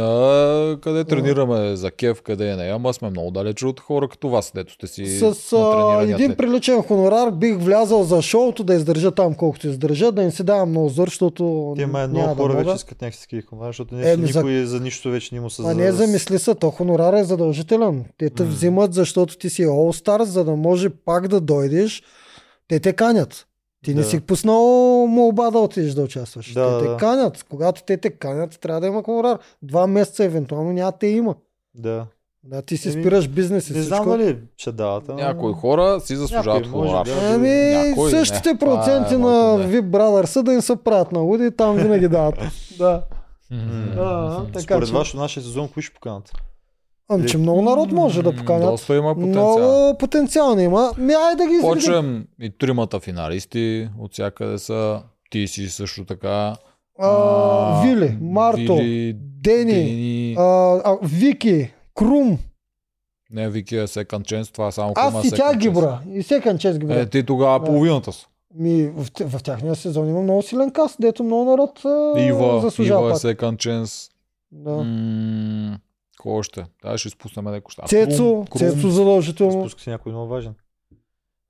Speaker 3: къде тренираме за кеф, къде не, ама сме много далече от хора като вас, дето сте си
Speaker 2: С а, един приличен хонорар бих влязал за шоуто да издържа там колкото издържа, да не си давам много зор, защото
Speaker 1: Те има
Speaker 2: да
Speaker 1: хора
Speaker 2: мога.
Speaker 1: вече искат някакви такива хонорари, защото не,
Speaker 2: за-
Speaker 1: никой за... нищо вече не му се
Speaker 2: А не замисли се, то хонорар е задължителен. Те те взимат, защото ти си All Star, за да може пак да дойдеш. Те те канят. Ти не
Speaker 1: Да.
Speaker 2: си пуснал молба да отидеш да участваш.
Speaker 1: Да,
Speaker 2: те те
Speaker 1: да.
Speaker 2: канят. Когато те те канят, трябва да има хонорар. Два месеца евентуално няма те има.
Speaker 1: Да.
Speaker 2: Да, ти си спираш бизнес и
Speaker 1: Не знам дали ще дават. ама-
Speaker 3: Някои хора си заслужават хонорар.
Speaker 1: би.
Speaker 2: Ами,
Speaker 3: Някой,
Speaker 2: същите
Speaker 3: не.
Speaker 2: Проценти
Speaker 3: моето
Speaker 2: на. VIP Brothers да им се правят на луди, там винаги дават. да. Да, така
Speaker 1: Според
Speaker 2: че-
Speaker 1: вас, от нашия сезон, кои ще поканат?
Speaker 2: Ами, че много народ може да поканят.
Speaker 3: Доста има потенциал.
Speaker 2: Много потенциал има. Ми, айде да ги.
Speaker 3: Почвам и тримата финалисти, от всякъде са. Ти си също така.
Speaker 2: А, Вили, Марто,
Speaker 3: Вили,
Speaker 2: Дени,
Speaker 3: Дени.
Speaker 2: а, а, Вики, Крум.
Speaker 3: Не, Вики е second chance, това е само
Speaker 2: Аз и тях ги броя. И секан чест ги броя.
Speaker 3: Е, ти тогава
Speaker 2: Да.
Speaker 3: половината са.
Speaker 2: Ми, в, в тяхния сезон има много силен каст, дето много народ а,
Speaker 3: Ива,
Speaker 2: заслужава
Speaker 3: Ива е second chance.
Speaker 2: Да.
Speaker 3: М, Кой още? Да, ще изпуснем някои неща.
Speaker 2: Цецо,
Speaker 3: Крум.
Speaker 2: Цецо задължително.
Speaker 1: Спуска се някой много важен.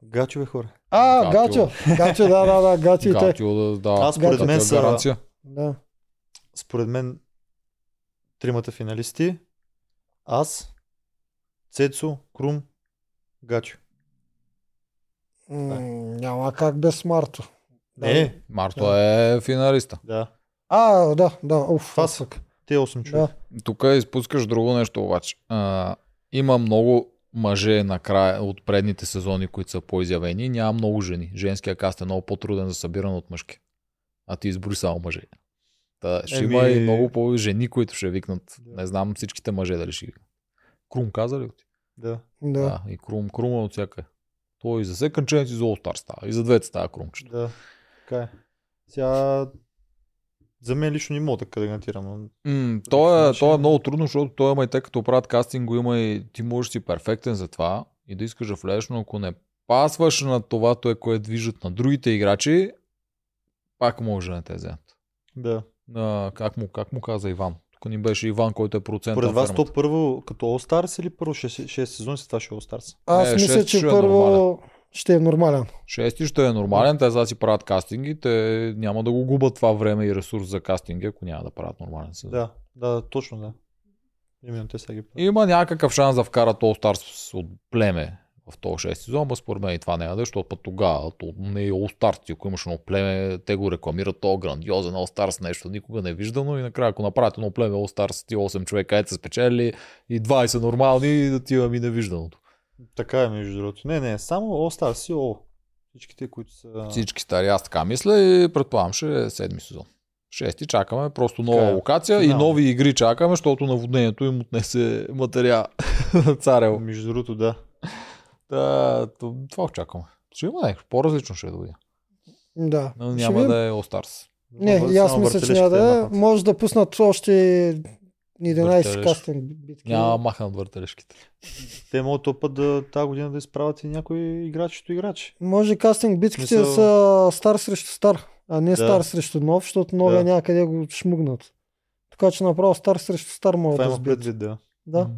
Speaker 1: Гачове хора.
Speaker 2: А. Гачо. Гачо, да, да, да, Гачо и те.
Speaker 3: Гатио, да, да.
Speaker 1: Аз според мен
Speaker 3: Такава
Speaker 1: са,
Speaker 3: гаранция.
Speaker 2: Да.
Speaker 1: според мен, тримата финалисти. Аз, Цецо, Крум, Гачо.
Speaker 2: М, няма как без Марто.
Speaker 1: Не,
Speaker 3: Марто е финалиста.
Speaker 1: да.
Speaker 2: А, да, да, уф.
Speaker 1: Са те 8 човека.
Speaker 2: Да.
Speaker 3: Тук изпускаш друго нещо обаче. А, има много мъже накрая от предните сезони, които са по-изявени. Няма много жени. Женския каст е много по-труден за събиране от мъжки. А ти избори само мъже. Та, ще
Speaker 1: Еми-
Speaker 3: има и много по-жени, които ще викнат.
Speaker 1: Да.
Speaker 3: Не знам всичките мъже дали ще викнат. Крум каза ли го ти?
Speaker 1: Да.
Speaker 2: Да.
Speaker 3: Да. И Крум, Крум е от всяка. То и за Chance, и за All Star става. И за двете става крумчета.
Speaker 1: Да, така е. Сега, за мен лично не мога така да гарантирам. но
Speaker 3: М, то, е, то е много трудно, защото той има и те като правят кастинг, го има и ти можеш си перфектен за това и да искаш да влезеш, но ако не пасваш на това, той, което движат на другите играчи, пак може да не те вземат.
Speaker 1: Да.
Speaker 3: На, как, му, как му каза Иван? Тук ни беше Иван, който е процент
Speaker 1: Поред
Speaker 3: на
Speaker 1: вас то първо като All Stars или първо 6, сезони, след това ще е All Stars?
Speaker 2: Аз
Speaker 3: Е,
Speaker 2: мисля, че
Speaker 3: е
Speaker 2: първо
Speaker 3: нормален.
Speaker 2: Ще е нормален.
Speaker 3: Шести ще е нормален, те сега си правят кастинги, те няма да го губят това време и ресурс за кастинги, ако няма да правят нормален сезон.
Speaker 1: Да, да, точно да. Именно те сега ги правят.
Speaker 3: Има някакъв шанс да вкарат All Stars от племе в този 6 сезон, но според мен и това няма да, е, защото път тогава то не е All Stars. Ако имаш едно племе, те го рекламират, то грандиозен All Stars, нещо никога не е виждано и накрая ако направят едно племе All Stars, ти 8 човека, ето са спечели и 20 нормални, да ти имаме и невижданото.
Speaker 1: Така е, между другото. Не, не, само All Stars и All. Всичките, които са...
Speaker 3: Всички стари, аз така мисля и предполагам, ще е седми сезон. Шести чакаме, просто нова
Speaker 1: Така е.
Speaker 3: локация и
Speaker 1: Финал.
Speaker 3: нови игри чакаме, защото наводнението им отнесе материал на Царел.
Speaker 1: Между другото, да.
Speaker 3: Да, това очакваме. Ще има нещо, по-различно ще е да видя.
Speaker 2: Да.
Speaker 3: Но
Speaker 2: Ще
Speaker 3: няма
Speaker 2: видим.
Speaker 3: да е All Stars.
Speaker 2: Не,
Speaker 1: Само
Speaker 2: и аз мисля, че няма да е. Може да пуснат още 11
Speaker 3: Въртележ.
Speaker 2: кастинг битки.
Speaker 3: Няма махнат въртележките.
Speaker 1: Те могат този път да тази година да изправят и някой играч, като играч.
Speaker 2: Може кастинг битките
Speaker 1: Смисъл-
Speaker 2: са стар срещу стар, а не
Speaker 1: Да.
Speaker 2: стар срещу нов, защото новия
Speaker 1: Да.
Speaker 2: някъде го шмугнат. Така че направо стар срещу стар могат
Speaker 1: Това
Speaker 2: да сбият.
Speaker 1: предвид, да.
Speaker 2: Да.
Speaker 3: М,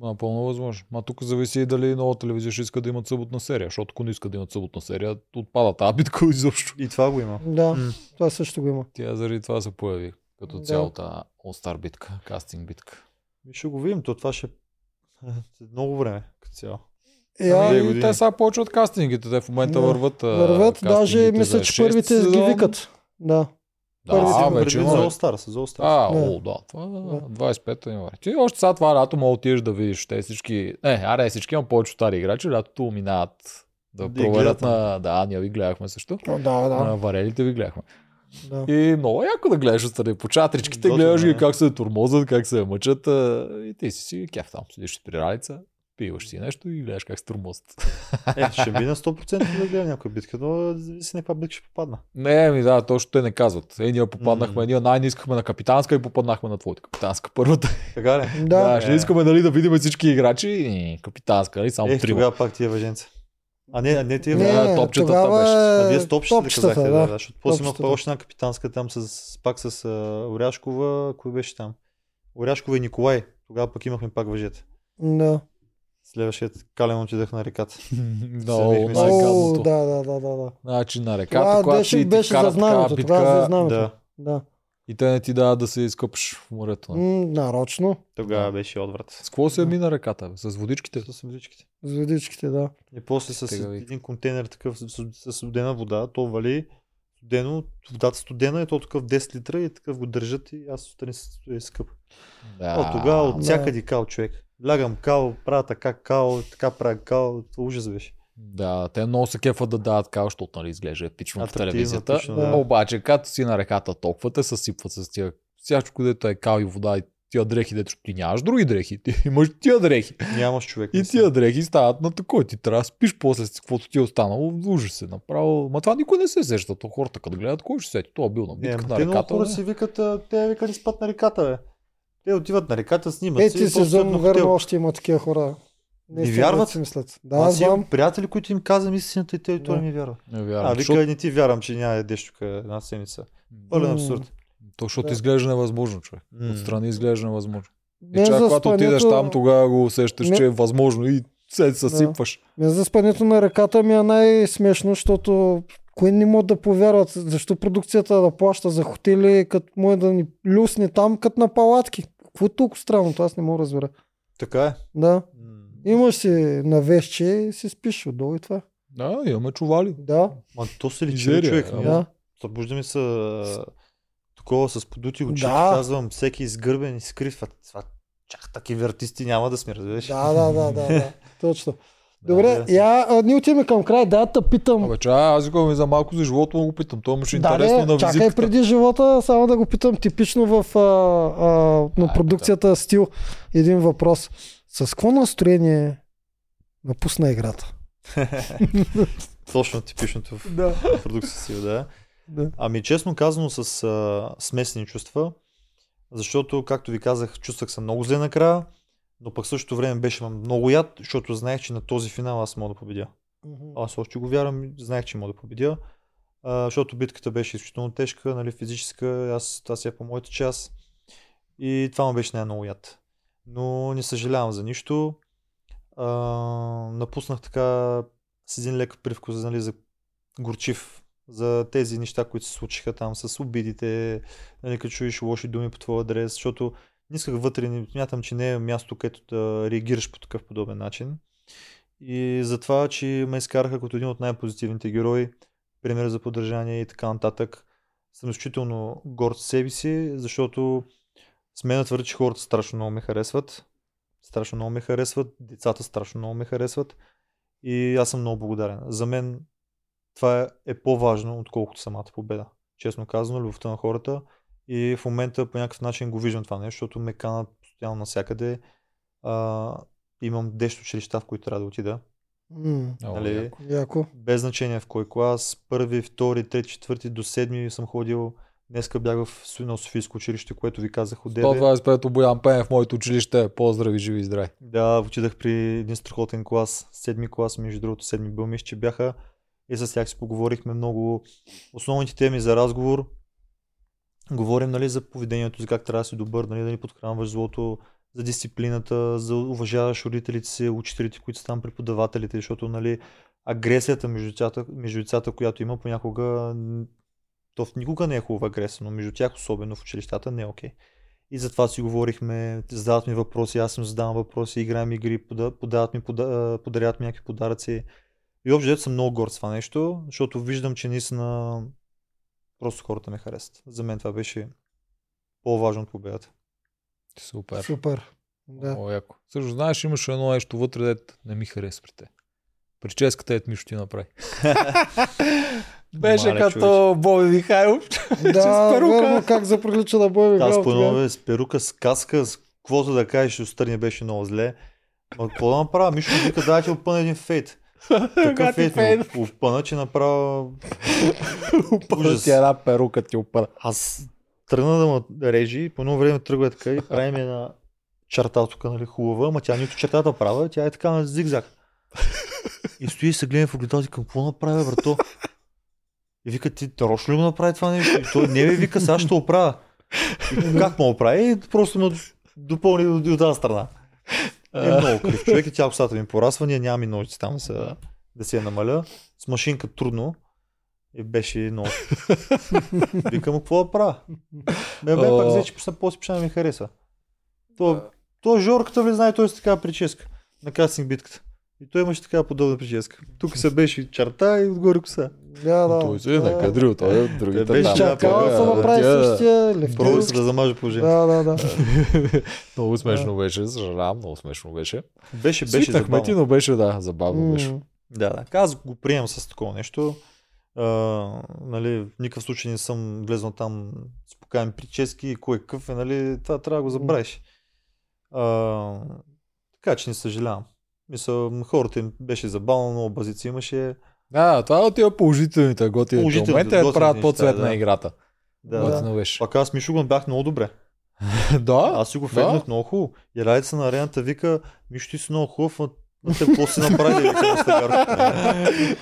Speaker 3: Напълно възможно. Ма тук зависи и дали нова телевизия ще иска да имат съботна серия, защото ако не иска да имат съботна серия, отпада тази битка изобщо.
Speaker 1: И това го има.
Speaker 2: Да,
Speaker 1: М.
Speaker 2: това също го има.
Speaker 3: Тя заради това се появи като
Speaker 2: Да.
Speaker 3: цялата All Star битка, кастинг битка.
Speaker 1: И ще го видим, то това ще след много време като цяло.
Speaker 2: Е, а,
Speaker 3: И те сега почват кастингите, те в момента
Speaker 2: Да.
Speaker 3: върват.
Speaker 2: върват, даже мисля, че първите ги
Speaker 3: сезон.
Speaker 2: викат. Да.
Speaker 3: Да,
Speaker 2: има
Speaker 3: вече
Speaker 1: за
Speaker 3: има.
Speaker 1: All Stars, за All Stars.
Speaker 3: А,
Speaker 2: Да.
Speaker 3: о, да, това 25-та януари. Ти още сега това лято мога да отидеш да видиш те всички, не, аре всички, имам повече стари играчи, лятото минават да
Speaker 1: Да ги
Speaker 3: проверят на... Да, ние ви гледахме също.
Speaker 2: О, да, да.
Speaker 3: На варелите ви гледахме.
Speaker 2: Да.
Speaker 3: И много е яко да гледаш отстрани по чатричките, гледаш
Speaker 1: е.
Speaker 3: ги как се турмозат, как се мъчат а, и ти си си кеф там, седиш при ралица, пиваш си нещо и гледаш как се турмозат.
Speaker 1: Е, ще мина 100% да гледам някоя битка, но зависи на каква битка ще попадна.
Speaker 3: Не, ми да, точно те не казват. Е, ние попаднахме, ние най-не искахме на капитанска и попаднахме на твоята капитанска първата.
Speaker 1: Така ли?
Speaker 2: Да.
Speaker 3: Да, ще
Speaker 1: Е.
Speaker 3: искаме нали, да видим всички играчи. И капитанска, нали? Само
Speaker 1: Ех,
Speaker 3: трима.
Speaker 1: тогава пак тия въженца. А не, а не тия
Speaker 3: Не.
Speaker 2: Не,
Speaker 3: топчетата
Speaker 2: тогава
Speaker 3: беше.
Speaker 1: А
Speaker 2: е
Speaker 1: вие с топчета
Speaker 2: топчетата,
Speaker 1: казахте, да,
Speaker 2: да.
Speaker 1: защото после имах
Speaker 2: Топчетата.
Speaker 1: още една капитанска там с, пак с а, Оряшкова, кой беше там? Оряшкова и Николай. Тогава пък имахме пак въжета.
Speaker 2: Да.
Speaker 1: Следващият кален отидах на реката.
Speaker 3: Много,
Speaker 1: Седнахме си.
Speaker 2: О,
Speaker 3: най-гадното.
Speaker 2: да, да, да, да, да.
Speaker 3: Значи на
Speaker 2: Това
Speaker 3: реката, когато
Speaker 2: беше,
Speaker 3: ти
Speaker 2: беше за знамето,
Speaker 3: битка
Speaker 2: тогава за знамето.
Speaker 1: Да,
Speaker 2: Да.
Speaker 3: И те не ти дават да се изкъпш в морето. нали?
Speaker 2: М, нарочно.
Speaker 1: тогава беше отврат.
Speaker 3: С какво се мина реката? бе? С водичките?
Speaker 1: С водичките.
Speaker 2: С водичките, да.
Speaker 1: И после с
Speaker 3: Тега
Speaker 1: един контейнер такъв с, студена вода, то вали студено, водата студена и то такъв 10 литра и такъв го държат и аз сутрин се стоя скъп.
Speaker 3: Да.
Speaker 1: О, тогава от
Speaker 2: да.
Speaker 1: всякъде кал човек. Лягам кал, правя така кал, така правя кал, това ужас беше.
Speaker 3: Да, те много се кефат да дават као, защото нали изглежда епично в телевизията.
Speaker 1: епично,
Speaker 2: да.
Speaker 3: Обаче, като си на реката толкова, те съсипват с тия всичко, дето е кал и вода и тия дрехи, дето ти нямаш други дрехи, ти имаш тия дрехи.
Speaker 1: Нямаш човек.
Speaker 3: И тия дрехи стават на такой. Ти трябва да спиш после с каквото ти е останало. Ужас се направо. Ма това никой не се сеща. То хората като гледат, кой ще сети? Това бил на
Speaker 1: Не,
Speaker 3: битка
Speaker 1: ама
Speaker 3: на реката.
Speaker 1: хора си викат, те викали спят на реката, бе. Те отиват на реката, снимат
Speaker 2: Е, ти
Speaker 1: после
Speaker 2: сезон, верно, още има такива хора.
Speaker 1: Не
Speaker 2: Наистина,
Speaker 1: вярват?
Speaker 2: да си мислят. Да,
Speaker 1: Аз имам
Speaker 2: знам.
Speaker 1: приятели, които им казвам истината и те и той
Speaker 2: Да.
Speaker 1: не ми вярва.
Speaker 3: Не
Speaker 1: А,
Speaker 3: вярвам.
Speaker 1: вика,
Speaker 3: Защото,
Speaker 1: не ти вярвам, че няма да ядеш тук една седмица. Пълен абсурд.
Speaker 3: то, защото
Speaker 2: Да.
Speaker 3: изглежда невъзможно, човек.
Speaker 1: М.
Speaker 3: Отстрани изглежда невъзможно. И
Speaker 2: Мен
Speaker 3: чак когато отидеш там, тогава го усещаш,
Speaker 2: Не-
Speaker 3: че е възможно и се съсипваш.
Speaker 2: Мен за спането на ръката ми е най-смешно, защото кои не могат да повярват, защо продукцията да плаща за хотели, като може да ни люсне там, като на палатки. Какво е толкова странното? Аз не мога да разбера.
Speaker 1: Така е.
Speaker 2: Да.
Speaker 1: М.
Speaker 2: Имаш си навещче и си спиш отдолу и това.
Speaker 3: Да, имаме чували.
Speaker 2: Да,
Speaker 1: Ма то се личи,
Speaker 3: Мизерия,
Speaker 1: човек.
Speaker 3: ама.
Speaker 1: Да.
Speaker 2: да.
Speaker 1: Събуждаме се такова с подути очи.
Speaker 2: Да.
Speaker 1: Казвам, всеки изгърбен и скрив. А Това, чак такива артисти няма да сме, разбираш.
Speaker 2: Да, да, да, да, да. Точно. Добре,
Speaker 1: да.
Speaker 2: я, а, ние отиваме към край, да, те питам.
Speaker 3: Абе, че, аз викам и за малко за живота му го питам. Това му ще е
Speaker 2: да,
Speaker 3: интересно
Speaker 2: не,
Speaker 3: на
Speaker 2: чакай
Speaker 3: визитката.
Speaker 2: преди живота, само да го питам типично в а, а, на продукцията стил един въпрос. С какво настроение напусна играта?
Speaker 1: Точно типичното в
Speaker 2: Да.
Speaker 1: продукция си, да.
Speaker 2: да.
Speaker 1: Ами честно казано с а, смесени чувства, защото, както ви казах, чувствах се много зле накрая, но пък същото време беше много яд, защото знаех, че на този финал аз мога да победя. Аз още го вярвам, знаех, че мога да победя, а, защото битката беше изключително тежка, нали, физическа, аз това си е по моята част и това му беше най-много яд. Но не съжалявам за нищо. А, напуснах така с един лек привкус нали, за горчив, за тези неща, които се случиха там с обидите, нали, като чуеш лоши думи по твоя адрес, защото не исках вътре, не смятам, че не е място, където да реагираш по такъв подобен начин. И затова, че ме изкараха като един от най-позитивните герои, пример за поддържание и така нататък. Съм изключително горд себе си, защото сме да твърдя, че хората страшно много ме харесват. Страшно много ме харесват, децата страшно много ме харесват и аз съм много благодарен. За мен това е по-важно, отколкото самата победа. Честно казано, любовта на хората и в момента по някакъв начин го виждам това нещо, защото ме канат постоянно навсякъде. А, имам 10 училища, в които трябва да отида.
Speaker 3: Много
Speaker 1: Нали?
Speaker 3: Яко.
Speaker 1: Без значение в кой клас, първи, втори, трети, четвърти до седми съм ходил. Днеска бях в на Софийско училище, което ви казах от 9.
Speaker 3: 125 Боян Пенев в моето училище. Поздрави, живи и здрави.
Speaker 1: Да, отидах при един страхотен клас, седми клас, между другото седми бил мисля, че бяха и с тях си поговорихме много. Основните теми за разговор, говорим нали, за поведението, за как трябва да си добър, нали, да не подхранваш злото, за дисциплината, за уважаваш родителите си, учителите, които са там, преподавателите, защото нали, агресията между децата, между децата, която има понякога, то в никога не е хубава агресия, но между тях, особено в училищата, не е окей. И затова си говорихме, задават ми въпроси, аз им задавам въпроси, играем игри, пода- подават ми, пода- а, подаряват ми някакви подаръци. И общо взето съм много горд с това нещо, защото виждам, че наистина просто хората ме харесват. За мен това беше по-важно от победата.
Speaker 3: Супер.
Speaker 2: Супер. Да.
Speaker 3: Много яко. Също знаеш, имаше едно нещо вътре, дет не ми хареса при те. Прическата е Мишо ти направи. Беше
Speaker 1: Мале,
Speaker 3: като Боби Михайлов.
Speaker 2: Да,
Speaker 3: перука.
Speaker 2: верно, как заприлича да бъде.
Speaker 1: Аз
Speaker 2: Михайлов
Speaker 1: по едно време с перука, с каска, с каквото да кажеш, отстрани беше много зле. Ма какво да направя? Мишо ми вика, дай ти опъна един фейт. Такъв фейт ми опъна, че направя...
Speaker 3: Ужас. Ти една перука ти опъна.
Speaker 1: Аз тръгна да ме режи и по едно време тръгва така и прави ми една черта тук, нали, хубава, ама тя нито чертата права, тя е така на зигзаг. И стои и се гледа в огледалото и към какво направя, брато? И вика, ти нарочно ли го направи това нещо? И той не ви вика, сега ще оправя. И как му оправи? И просто ме допълни от, от тази страна. Е много крив човек и тя косата ми порасва, ние нямаме ножици там се, да си я намаля. С машинка трудно. И беше много. Викам, му, какво да правя? Ме, ме пак взе, че после ми хареса. То, то Жорката ви знае, той е с такава прическа. На кастинг битката. И той имаше такава подобна прическа. Тук се беше черта и отгоре коса.
Speaker 2: Да, да.
Speaker 3: Той се е накадрил, той е другите
Speaker 1: Беше
Speaker 3: там.
Speaker 2: Чакала
Speaker 1: Да,
Speaker 2: се направи същия лифт.
Speaker 1: Пробва се да замаже положението.
Speaker 2: Да, да, да.
Speaker 3: Много смешно беше, съжалявам, много смешно беше.
Speaker 1: Беше, беше
Speaker 3: ти,
Speaker 1: забавно.
Speaker 3: но беше, да, забавно беше.
Speaker 1: Да, да. Аз го приемам с такова нещо. А, нали, в никакъв случай не съм влезнал там с покаяни прически и кой е какъв е, нали, това трябва да го забравиш. А, така че не съжалявам. Мисля, хората им беше забавно, много базици имаше.
Speaker 3: Да, това е от тия положителните готините
Speaker 1: Положителните,
Speaker 3: е
Speaker 1: готините
Speaker 3: правят
Speaker 1: неща,
Speaker 3: по-цветна
Speaker 1: да.
Speaker 3: играта.
Speaker 1: Да.
Speaker 2: Да.
Speaker 3: Готино беше.
Speaker 1: Пак аз Мишо го бях много добре.
Speaker 3: Да,
Speaker 1: Аз си го
Speaker 3: да.
Speaker 1: феднах много хубаво. И радица на арената вика, Мишо ти си много хубав, а на те какво си направи? Вика на Стагаров.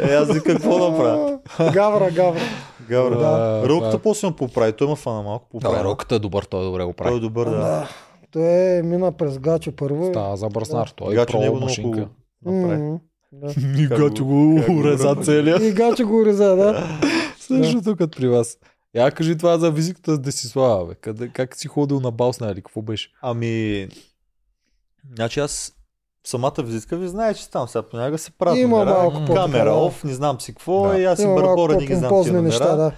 Speaker 1: Е, аз вика, какво направя?
Speaker 2: Гавра, гавра.
Speaker 1: Гавра.
Speaker 3: Да,
Speaker 1: Рълката
Speaker 3: това-
Speaker 1: после му поправи, той има фана малко. Поправи.
Speaker 3: Да, роката е добър, той добре го
Speaker 1: Той е
Speaker 3: прави.
Speaker 1: добър, да.
Speaker 2: Да. Той е мина през Гачо първо.
Speaker 3: Става за бръснар, той е
Speaker 1: Гачо
Speaker 3: про машинка.
Speaker 2: да.
Speaker 3: И Гачо
Speaker 1: го-
Speaker 3: уреза целия.
Speaker 2: И Гачо го реза, да.
Speaker 3: Същото като при вас. Я кажи това за визитката с Десислава, бе. Къде, как си ходил на Балсна или какво беше?
Speaker 1: Ами, значи аз самата визитка ви знае, че там сега понякога се правят
Speaker 2: Има
Speaker 1: номера,
Speaker 2: малко
Speaker 3: М.
Speaker 2: по
Speaker 1: камера оф, не знам си какво,
Speaker 3: Да.
Speaker 1: и аз
Speaker 2: малко
Speaker 1: бърбора, не ги знам тия
Speaker 2: по-помпозни неща,
Speaker 1: номера.
Speaker 2: да.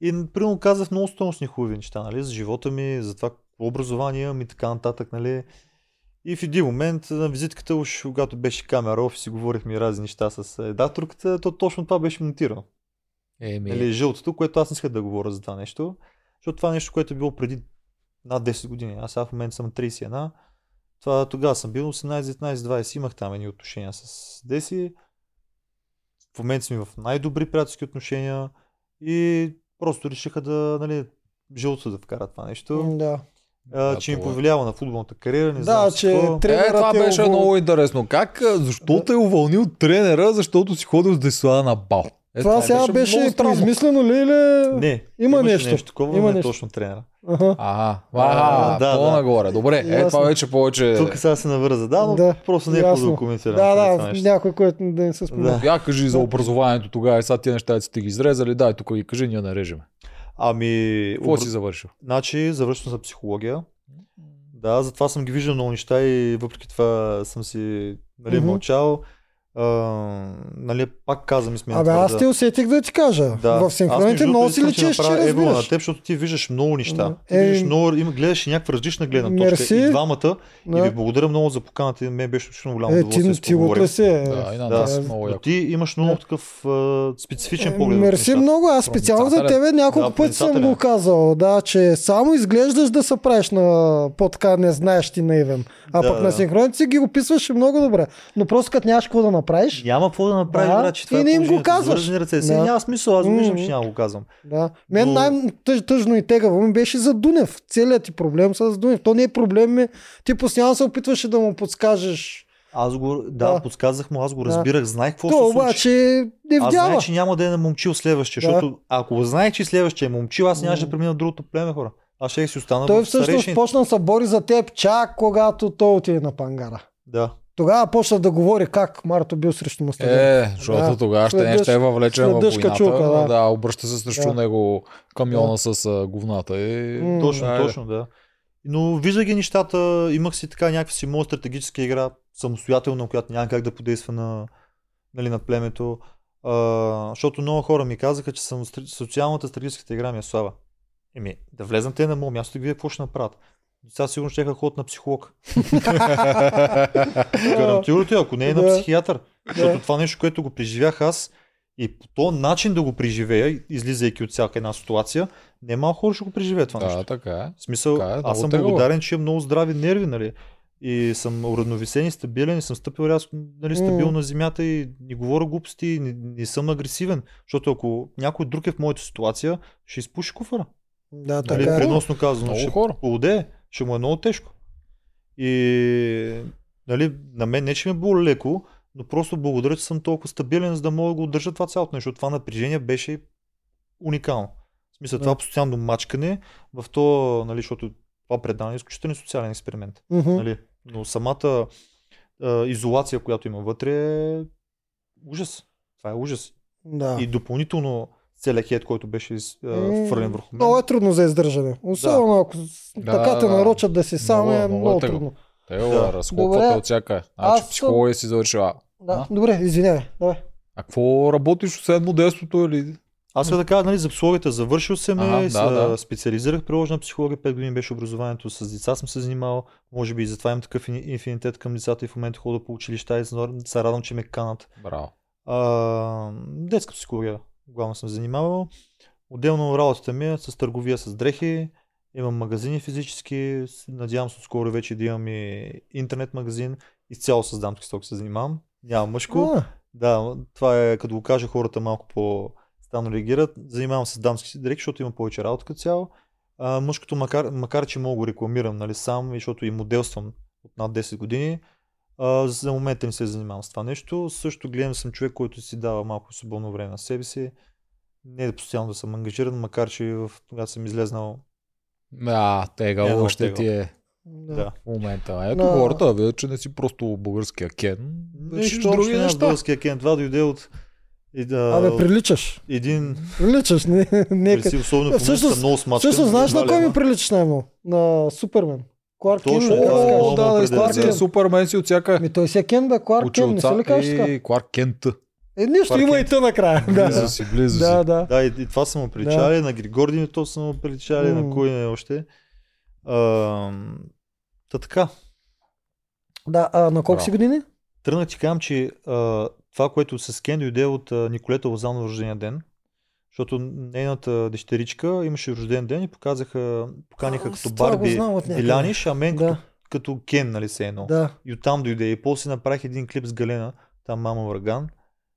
Speaker 1: И примерно казах много стойностни хубави неща, нали, за живота ми, за това образование имам и така нататък, нали. И в един момент на визитката, уж когато беше камера оф, си говорихме разни неща с редакторката, то точно това беше монтирано.
Speaker 3: Еми,
Speaker 1: Нали, жълтото, което аз не исках да говоря за това нещо, защото това нещо, което е било преди над 10 години. Аз сега в момента съм 31. Това тогава съм бил 18, 19, 20. Имах там едни отношения с Деси. в момента сме в най-добри приятелски отношения и просто решиха да, нали, жълто да вкарат това нещо.
Speaker 2: Да.
Speaker 1: А,
Speaker 3: Да,
Speaker 1: че им
Speaker 3: това е.
Speaker 1: повлиява на футболната кариера, не знам
Speaker 2: Да,
Speaker 1: си
Speaker 2: че
Speaker 1: какво.
Speaker 3: Е,
Speaker 2: тренерът
Speaker 3: това
Speaker 2: е
Speaker 3: беше
Speaker 2: увол-
Speaker 3: много интересно. Как, защо те е уволнил тренера, защото си ходил с Десла на бал? Е,
Speaker 2: Това сега беше
Speaker 3: странно.
Speaker 2: измислено ли или...
Speaker 1: Не,
Speaker 2: Има нещо.
Speaker 1: нещо такова,
Speaker 2: Има
Speaker 1: не
Speaker 2: нещо.
Speaker 1: точно тренера.
Speaker 2: Ага.
Speaker 3: Ага,
Speaker 1: А,
Speaker 3: а,
Speaker 1: да,
Speaker 3: да,
Speaker 1: да.
Speaker 3: нагоре. Добре, е, това вече повече...
Speaker 1: Тук сега се навърза, да, но
Speaker 2: Да,
Speaker 1: просто не е по документирано.
Speaker 2: Да,
Speaker 1: това
Speaker 2: да,
Speaker 1: нещо.
Speaker 2: някой, който да не се спомня.
Speaker 1: Да.
Speaker 3: Я кажи за
Speaker 2: Да.
Speaker 3: образованието тогава, и сега тия неща сте ги изрезали, дай тук ги кажи, ние нарежеме.
Speaker 1: Ами,
Speaker 3: Какво
Speaker 1: обр-
Speaker 3: си завършил?
Speaker 1: значи, завършвам за психология. Да, затова съм ги виждал много неща и въпреки това съм си нали,
Speaker 2: Мгм.
Speaker 1: мълчал. А, нали, пак казвам и сме
Speaker 2: Абе, аз те усетих да ти кажа.
Speaker 1: Да.
Speaker 2: В синхроните много си
Speaker 1: да
Speaker 2: личиш, че
Speaker 1: направя евола на
Speaker 2: разбираш.
Speaker 1: теб, защото ти виждаш много неща.
Speaker 2: Да.
Speaker 1: Ти виждаш
Speaker 2: Е,
Speaker 1: много, има, гледаш и някаква различна гледна точка.
Speaker 2: мерси.
Speaker 1: И двамата. И ви
Speaker 2: Да.
Speaker 1: благодаря много за поканата. Мен беше изключително голямо
Speaker 2: Е,
Speaker 1: удоволствие. да
Speaker 2: ти, ти от
Speaker 1: поговорим.
Speaker 2: ли си? е?
Speaker 3: Да, и на
Speaker 1: Да,
Speaker 2: е,
Speaker 3: много
Speaker 1: Но
Speaker 3: яко.
Speaker 1: ти имаш много
Speaker 2: Да.
Speaker 1: такъв а, специфичен
Speaker 2: Е,
Speaker 1: поглед.
Speaker 2: Мерси много. Аз специално за тебе няколко
Speaker 1: Да,
Speaker 2: пъти съм го казал. Да, че само изглеждаш да се правиш на по-така не знаеш ти наивен. А
Speaker 1: Да,
Speaker 2: пък на
Speaker 1: да.
Speaker 2: синхроните си ги описваш много добре. Но просто като нямаш какво да направиш,
Speaker 1: Няма какво да направиш,
Speaker 2: Да,
Speaker 1: брат, че това
Speaker 2: и
Speaker 1: е
Speaker 2: не им го казваш.
Speaker 1: Ръце.
Speaker 2: Да.
Speaker 1: няма смисъл, аз го виждам,
Speaker 2: Мгм.
Speaker 1: че няма го казвам.
Speaker 2: Да. Мен
Speaker 1: Но-
Speaker 2: най-тъжно и тегаво ми беше за Дунев. Целият ти проблем с Дунев. То не е проблем ми. Ти постоянно се опитваше да му подскажеш.
Speaker 1: Аз го, да,
Speaker 2: Да.
Speaker 1: подсказах му, аз го
Speaker 2: Да.
Speaker 1: разбирах, знаех какво
Speaker 2: То
Speaker 1: се случи.
Speaker 2: обаче не
Speaker 1: Аз
Speaker 2: вдява.
Speaker 1: знаех, че няма да е намомчил следващия,
Speaker 2: Да.
Speaker 1: защото ако знаех, че следващия е момчил, аз нямаше да премина другото племе хора. Аз ще си остана
Speaker 2: Той всъщност почна да се бори за теб чак когато той отиде на пангара.
Speaker 1: Да.
Speaker 2: Тогава почна да говори как Марто бил срещу Мустафа.
Speaker 3: Е, защото
Speaker 2: Да.
Speaker 3: тогава ще
Speaker 2: След
Speaker 3: не ще е въвлечен
Speaker 2: след
Speaker 3: в
Speaker 2: дъжд
Speaker 3: войната.
Speaker 2: качулка, да.
Speaker 3: да. обръща се срещу
Speaker 2: Да.
Speaker 3: него камиона с а, говната. И...
Speaker 2: М.
Speaker 1: Точно,
Speaker 3: Айде.
Speaker 1: точно, да. Но виждах ги нещата, имах си така някаква си моя стратегическа игра, самостоятелна, която няма как да подейства на, нали, на племето. А, защото много хора ми казаха, че съм, социалната стратегическата игра ми е слаба. Еми, да влезам те на моето място и вие какво ще направят? Сега сигурно ще ходят на психолог. Гарантирате, ако не е на психиатър. Защото това нещо, което го преживях аз и по този начин да го преживея, излизайки от всяка една ситуация, не малко хора ще го преживеят това нещо.
Speaker 3: Да, така е.
Speaker 1: В смисъл,
Speaker 3: Така е,
Speaker 1: аз съм
Speaker 3: тегаво.
Speaker 1: благодарен, че имам много здрави нерви, нали? И съм уравновесен и стабилен и съм стъпил рязко, нали, стабилно на земята и не говоря глупости, не, не съм агресивен. Защото ако някой друг е в моята ситуация, ще изпуши куфара.
Speaker 2: Да,
Speaker 1: Нали,
Speaker 2: така е.
Speaker 1: преносно казано.
Speaker 3: Много
Speaker 1: ще
Speaker 3: хора.
Speaker 1: полудее, ще му е много тежко. И нали, на мен не ще ми е било леко, но просто благодаря, че съм толкова стабилен, за да мога да го удържа това цялото нещо. Това напрежение беше уникално. В смисъл,
Speaker 2: Да.
Speaker 1: това постоянно мачкане в то, нали, защото това предаване е изключително социален експеримент.
Speaker 2: Мгм.
Speaker 1: Нали? Но самата а, изолация, която има вътре е ужас. Това е ужас.
Speaker 2: Да.
Speaker 1: И допълнително целият хейт, който беше хвърлен върху мен.
Speaker 2: Много е трудно за издържане. Особено ако с-
Speaker 3: Да,
Speaker 2: така те
Speaker 3: да.
Speaker 2: нарочат да си сам
Speaker 3: Много е, много е
Speaker 2: много
Speaker 3: тегаво.
Speaker 2: трудно.
Speaker 3: Те
Speaker 1: Да.
Speaker 3: да. разхлопвате от всяка. Значи
Speaker 2: Аз
Speaker 3: психология си завършила.
Speaker 2: Да,
Speaker 3: А?
Speaker 2: добре, извинявай. Давай.
Speaker 3: А какво работиш от седмо детството или?
Speaker 1: Аз сега да кажа, нали, за психологията завършил съм
Speaker 3: Ага,
Speaker 1: е,
Speaker 3: да, да.
Speaker 1: специализирах приложена психология, 5 години беше образованието, с деца съм се занимавал, може би и затова имам такъв ини- инфинитет към децата и в момента ходя по училища и се се радвам, че ме канат.
Speaker 3: Браво.
Speaker 1: А, детска психология главно съм занимавал. Отделно работата ми е с търговия с дрехи, имам магазини физически, надявам се скоро вече да имам и интернет магазин, изцяло с дамски стоки се занимавам, нямам мъжко.
Speaker 2: А,
Speaker 1: Да, това е, като го кажа, хората малко по странно реагират. Занимавам се с дамски дрехи, защото има повече работа като цяло. А, мъжкото, макар, макар че мога го рекламирам нали, сам, защото и моделствам от над 10 години, а, за момента не се занимавам с това нещо. Също гледам съм човек, който си дава малко свободно време на себе си. Не е постоянно да съм ангажиран, макар че в, когато съм излезнал,
Speaker 3: Да,
Speaker 1: Е,
Speaker 3: тегаво
Speaker 1: много
Speaker 3: ще ти е
Speaker 2: да.
Speaker 3: в момента. Ето
Speaker 2: Да.
Speaker 3: хората видят, че не си просто българския кен.
Speaker 1: Нищо
Speaker 3: други неща.
Speaker 1: българския кен. Това дойде от, и да,
Speaker 2: Абе, приличаш.
Speaker 1: един
Speaker 2: Приличаш. Не, не,
Speaker 1: особено
Speaker 2: Всъщност-
Speaker 1: съм много смачкан.
Speaker 2: Всъщност, знаеш на кой ми приличаш най-много? На Супермен. Кларк Кен.
Speaker 1: Точно,
Speaker 2: как
Speaker 1: да,
Speaker 3: да, наистина си е супермен си от всяка
Speaker 2: Ми той си е Кен, бе. Кларк Кен, не се ли казваш така?
Speaker 3: и Кларк Кент.
Speaker 2: Е,
Speaker 1: Кларк
Speaker 2: има и тъ накрая. Да,
Speaker 3: Близо си, близо
Speaker 2: да,
Speaker 3: си.
Speaker 2: да.
Speaker 1: Да, и, и това са му приличали, на Григорди то са му приличали, на кой не още. А, та така,
Speaker 2: Да, а на колко си години?
Speaker 1: тръгнах ти казвам, че а, това, което с Кен дойде от а, Николета Лозанов рождения ден, защото нейната дъщеричка имаше рожден ден и показаха, поканиха
Speaker 2: А,
Speaker 1: като Барби. Биляниш, а мен като,
Speaker 2: Да,
Speaker 1: като Кен, нали се едно.
Speaker 2: да.
Speaker 1: И оттам дойде. И после направих един клип с Галена, там мама Враган.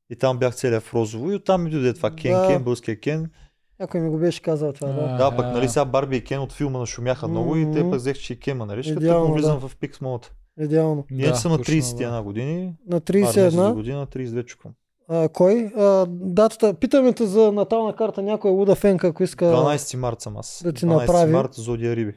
Speaker 1: И там бях целият в розово и оттам ми дойде това Кен
Speaker 2: Да.
Speaker 1: Кен, българския Кен.
Speaker 2: Някой ми го беше казал това, да.
Speaker 1: Да, пък нали сега Барби и Кен от филма нашумяха много и те пък взех, че и Кен ма наричат, като влизам
Speaker 2: да.
Speaker 1: в пик моята.
Speaker 2: Идеално.
Speaker 1: Иначе съм на
Speaker 3: точно,
Speaker 1: 31 години,
Speaker 2: На
Speaker 1: март месец до
Speaker 2: 31.
Speaker 1: година, 32 чуквам.
Speaker 2: А, кой? А, датата. Питаме те за натална карта. Някоя луда фенка, ако иска.
Speaker 1: 12 март съм аз.
Speaker 2: Да ти
Speaker 1: 12
Speaker 2: направи.
Speaker 1: март, Зодия Риби.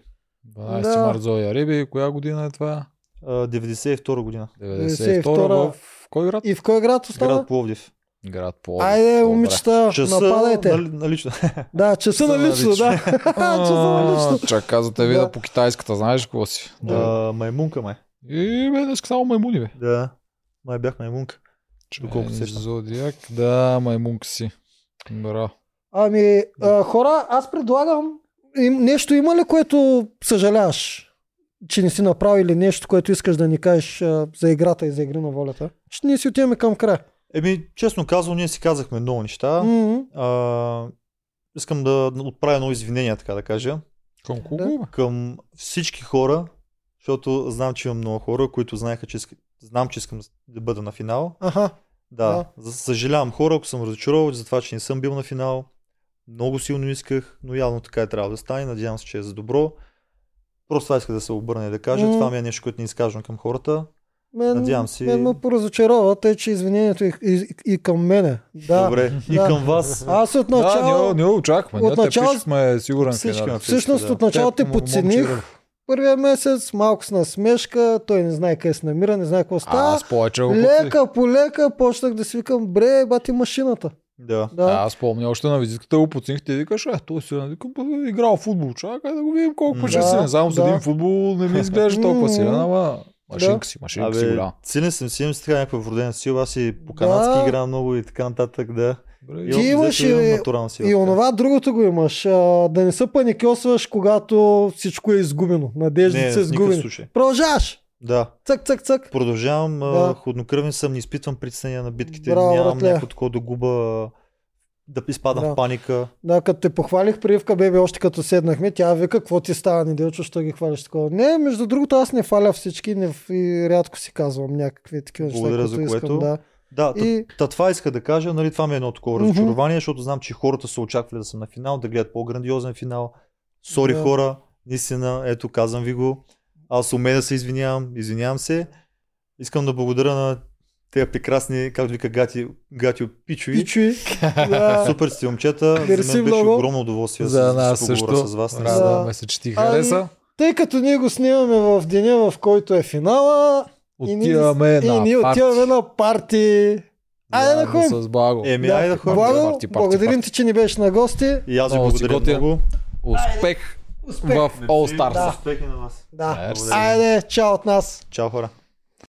Speaker 3: 12
Speaker 2: Да.
Speaker 3: март Зоя Риби. Коя година е това?
Speaker 1: А, 92 година.
Speaker 3: 92
Speaker 2: 92
Speaker 3: в кой град?
Speaker 2: И в кой град остана?
Speaker 1: Град Пловдив.
Speaker 3: Град Пловдив.
Speaker 2: Айде,
Speaker 3: Добре.
Speaker 2: момичета,
Speaker 1: Часа
Speaker 2: нападайте.
Speaker 1: нали- налично.
Speaker 2: Да, часа на лично, да. Часа на лично.
Speaker 3: А, Чак казвате ви
Speaker 2: Да.
Speaker 3: да по китайската, знаеш какво си?
Speaker 1: А, маймунка май.
Speaker 3: И бе, днес само маймуни бе.
Speaker 1: Да. Май бях маймунка. Доколко
Speaker 3: Е,
Speaker 1: сещам.
Speaker 3: Зодиак, да, маймунка си. Браво.
Speaker 2: Ами, а, хора, аз предлагам, им, нещо има ли, което съжаляваш, че не си направил или нещо, което искаш да ни кажеш а, за играта и за игри на волята? Ще ние си отиваме към края.
Speaker 1: Еми, честно казвам, ние си казахме много неща.
Speaker 2: М,
Speaker 1: А, искам да отправя едно извинение, така да кажа,
Speaker 3: Към кого?
Speaker 2: Да.
Speaker 1: към всички хора, защото знам, че имам много хора, които знаеха, че иска... знам, че искам да бъда на финал.
Speaker 2: Аха,
Speaker 1: Да, да. съжалявам хора, ако съм разочаровал за това, че не съм бил на финал. Много силно исках, но явно така е трябва да стане. Надявам се, че е за добро. Просто това исках да се обърна и да кажа.
Speaker 2: М.
Speaker 1: Това ми е нещо, което не изкажам към хората.
Speaker 2: мен,
Speaker 1: Надявам се-
Speaker 2: мен ме поразочарова, тъй че извинението и, и, и към мене. Да.
Speaker 1: Добре, и
Speaker 2: да.
Speaker 1: към вас.
Speaker 2: Аз от
Speaker 3: Да,
Speaker 2: начало,
Speaker 3: ние, ние очакваме.
Speaker 2: от
Speaker 3: Ние
Speaker 2: начало-
Speaker 3: те пишехме сигурен
Speaker 1: Всички
Speaker 3: финал.
Speaker 2: всъщност
Speaker 1: да.
Speaker 2: от начало те подцених. Първия месец, малко с насмешка, той не знае къде се намира, не знае какво
Speaker 3: А,
Speaker 2: става.
Speaker 3: аз повече го.
Speaker 2: Лека по лека почнах да си викам, бре, бати машината.
Speaker 1: Да.
Speaker 2: Да.
Speaker 3: А, аз помня още на визитката го подцених, ти викаш, е, той си викам, бе, играл футбол, чакай да го видим колко
Speaker 1: М.
Speaker 3: пъше
Speaker 2: Да,
Speaker 3: силен. Само за
Speaker 2: да.
Speaker 3: един футбол не ми изглежда толкова силен, ама машинка си, машинка си
Speaker 1: Абе,
Speaker 3: голяма.
Speaker 1: силен съм, силен си така някаква вродена сила. Аз и по канадски
Speaker 2: Да.
Speaker 1: играя много и така нататък, да.
Speaker 3: Добре,
Speaker 2: Ти имаш и-. И онова другото го имаш. А, да не се паникьосваш, когато всичко е изгубено. Надеждите са изгубени. Продължаваш.
Speaker 1: Да.
Speaker 2: Цък, цък, цък.
Speaker 1: Продължавам,
Speaker 2: Да.
Speaker 1: да. хладнокръвен съм, не изпитвам притеснения на битките,
Speaker 2: Браво,
Speaker 1: нямам
Speaker 2: братле.
Speaker 1: някакво такова да губа, да изпадам
Speaker 2: Браво.
Speaker 1: в паника.
Speaker 2: Да, като те похвалих при Ивка Беби, още като седнахме, тя вика, какво ти става, неделчо, що ги хвалиш такова. Не, между другото, аз не фаля всички не, и рядко си казвам някакви такива неща,
Speaker 1: Благодаря за
Speaker 2: искам.
Speaker 1: което.
Speaker 2: Да.
Speaker 1: Да,
Speaker 2: И-
Speaker 1: и... та, това иска да кажа, нали, това ми е едно такова
Speaker 2: Мгм.
Speaker 1: разочарование, защото знам, че хората са очаквали да съм на финал, да гледат по-грандиозен финал. Сори
Speaker 2: Да.
Speaker 1: хора, наистина, ето казвам ви го. Аз умея да се извинявам, извинявам се. Искам да благодаря на тези прекрасни, както вика Гати, Гати от Пичови.
Speaker 2: Пичуи. да.
Speaker 1: Супер сте момчета.
Speaker 2: Мерси
Speaker 1: За мен беше
Speaker 2: много.
Speaker 1: огромно удоволствие
Speaker 3: За
Speaker 1: да
Speaker 3: нас също.
Speaker 1: с вас.
Speaker 2: Да.
Speaker 3: Радваме се, че ти
Speaker 2: Ами,
Speaker 3: хареса.
Speaker 2: Тъй като ние го снимаме в деня, в който е финала,
Speaker 3: Отиваме
Speaker 2: и
Speaker 3: на
Speaker 2: ние
Speaker 3: парти.
Speaker 2: отиваме на парти. Айде да ходим.
Speaker 3: С Благо.
Speaker 1: Еми,
Speaker 2: Да.
Speaker 1: айде да ходим.
Speaker 2: Благо,
Speaker 3: Парти, парти,
Speaker 2: благодарим
Speaker 3: парти.
Speaker 2: ти, че ни беше на гости.
Speaker 1: И аз ви благодаря много.
Speaker 3: Успех
Speaker 2: Успех.
Speaker 3: в All Stars.
Speaker 2: Да.
Speaker 1: Успехи на вас.
Speaker 2: Да. Айде, чао от нас.
Speaker 1: Чао хора.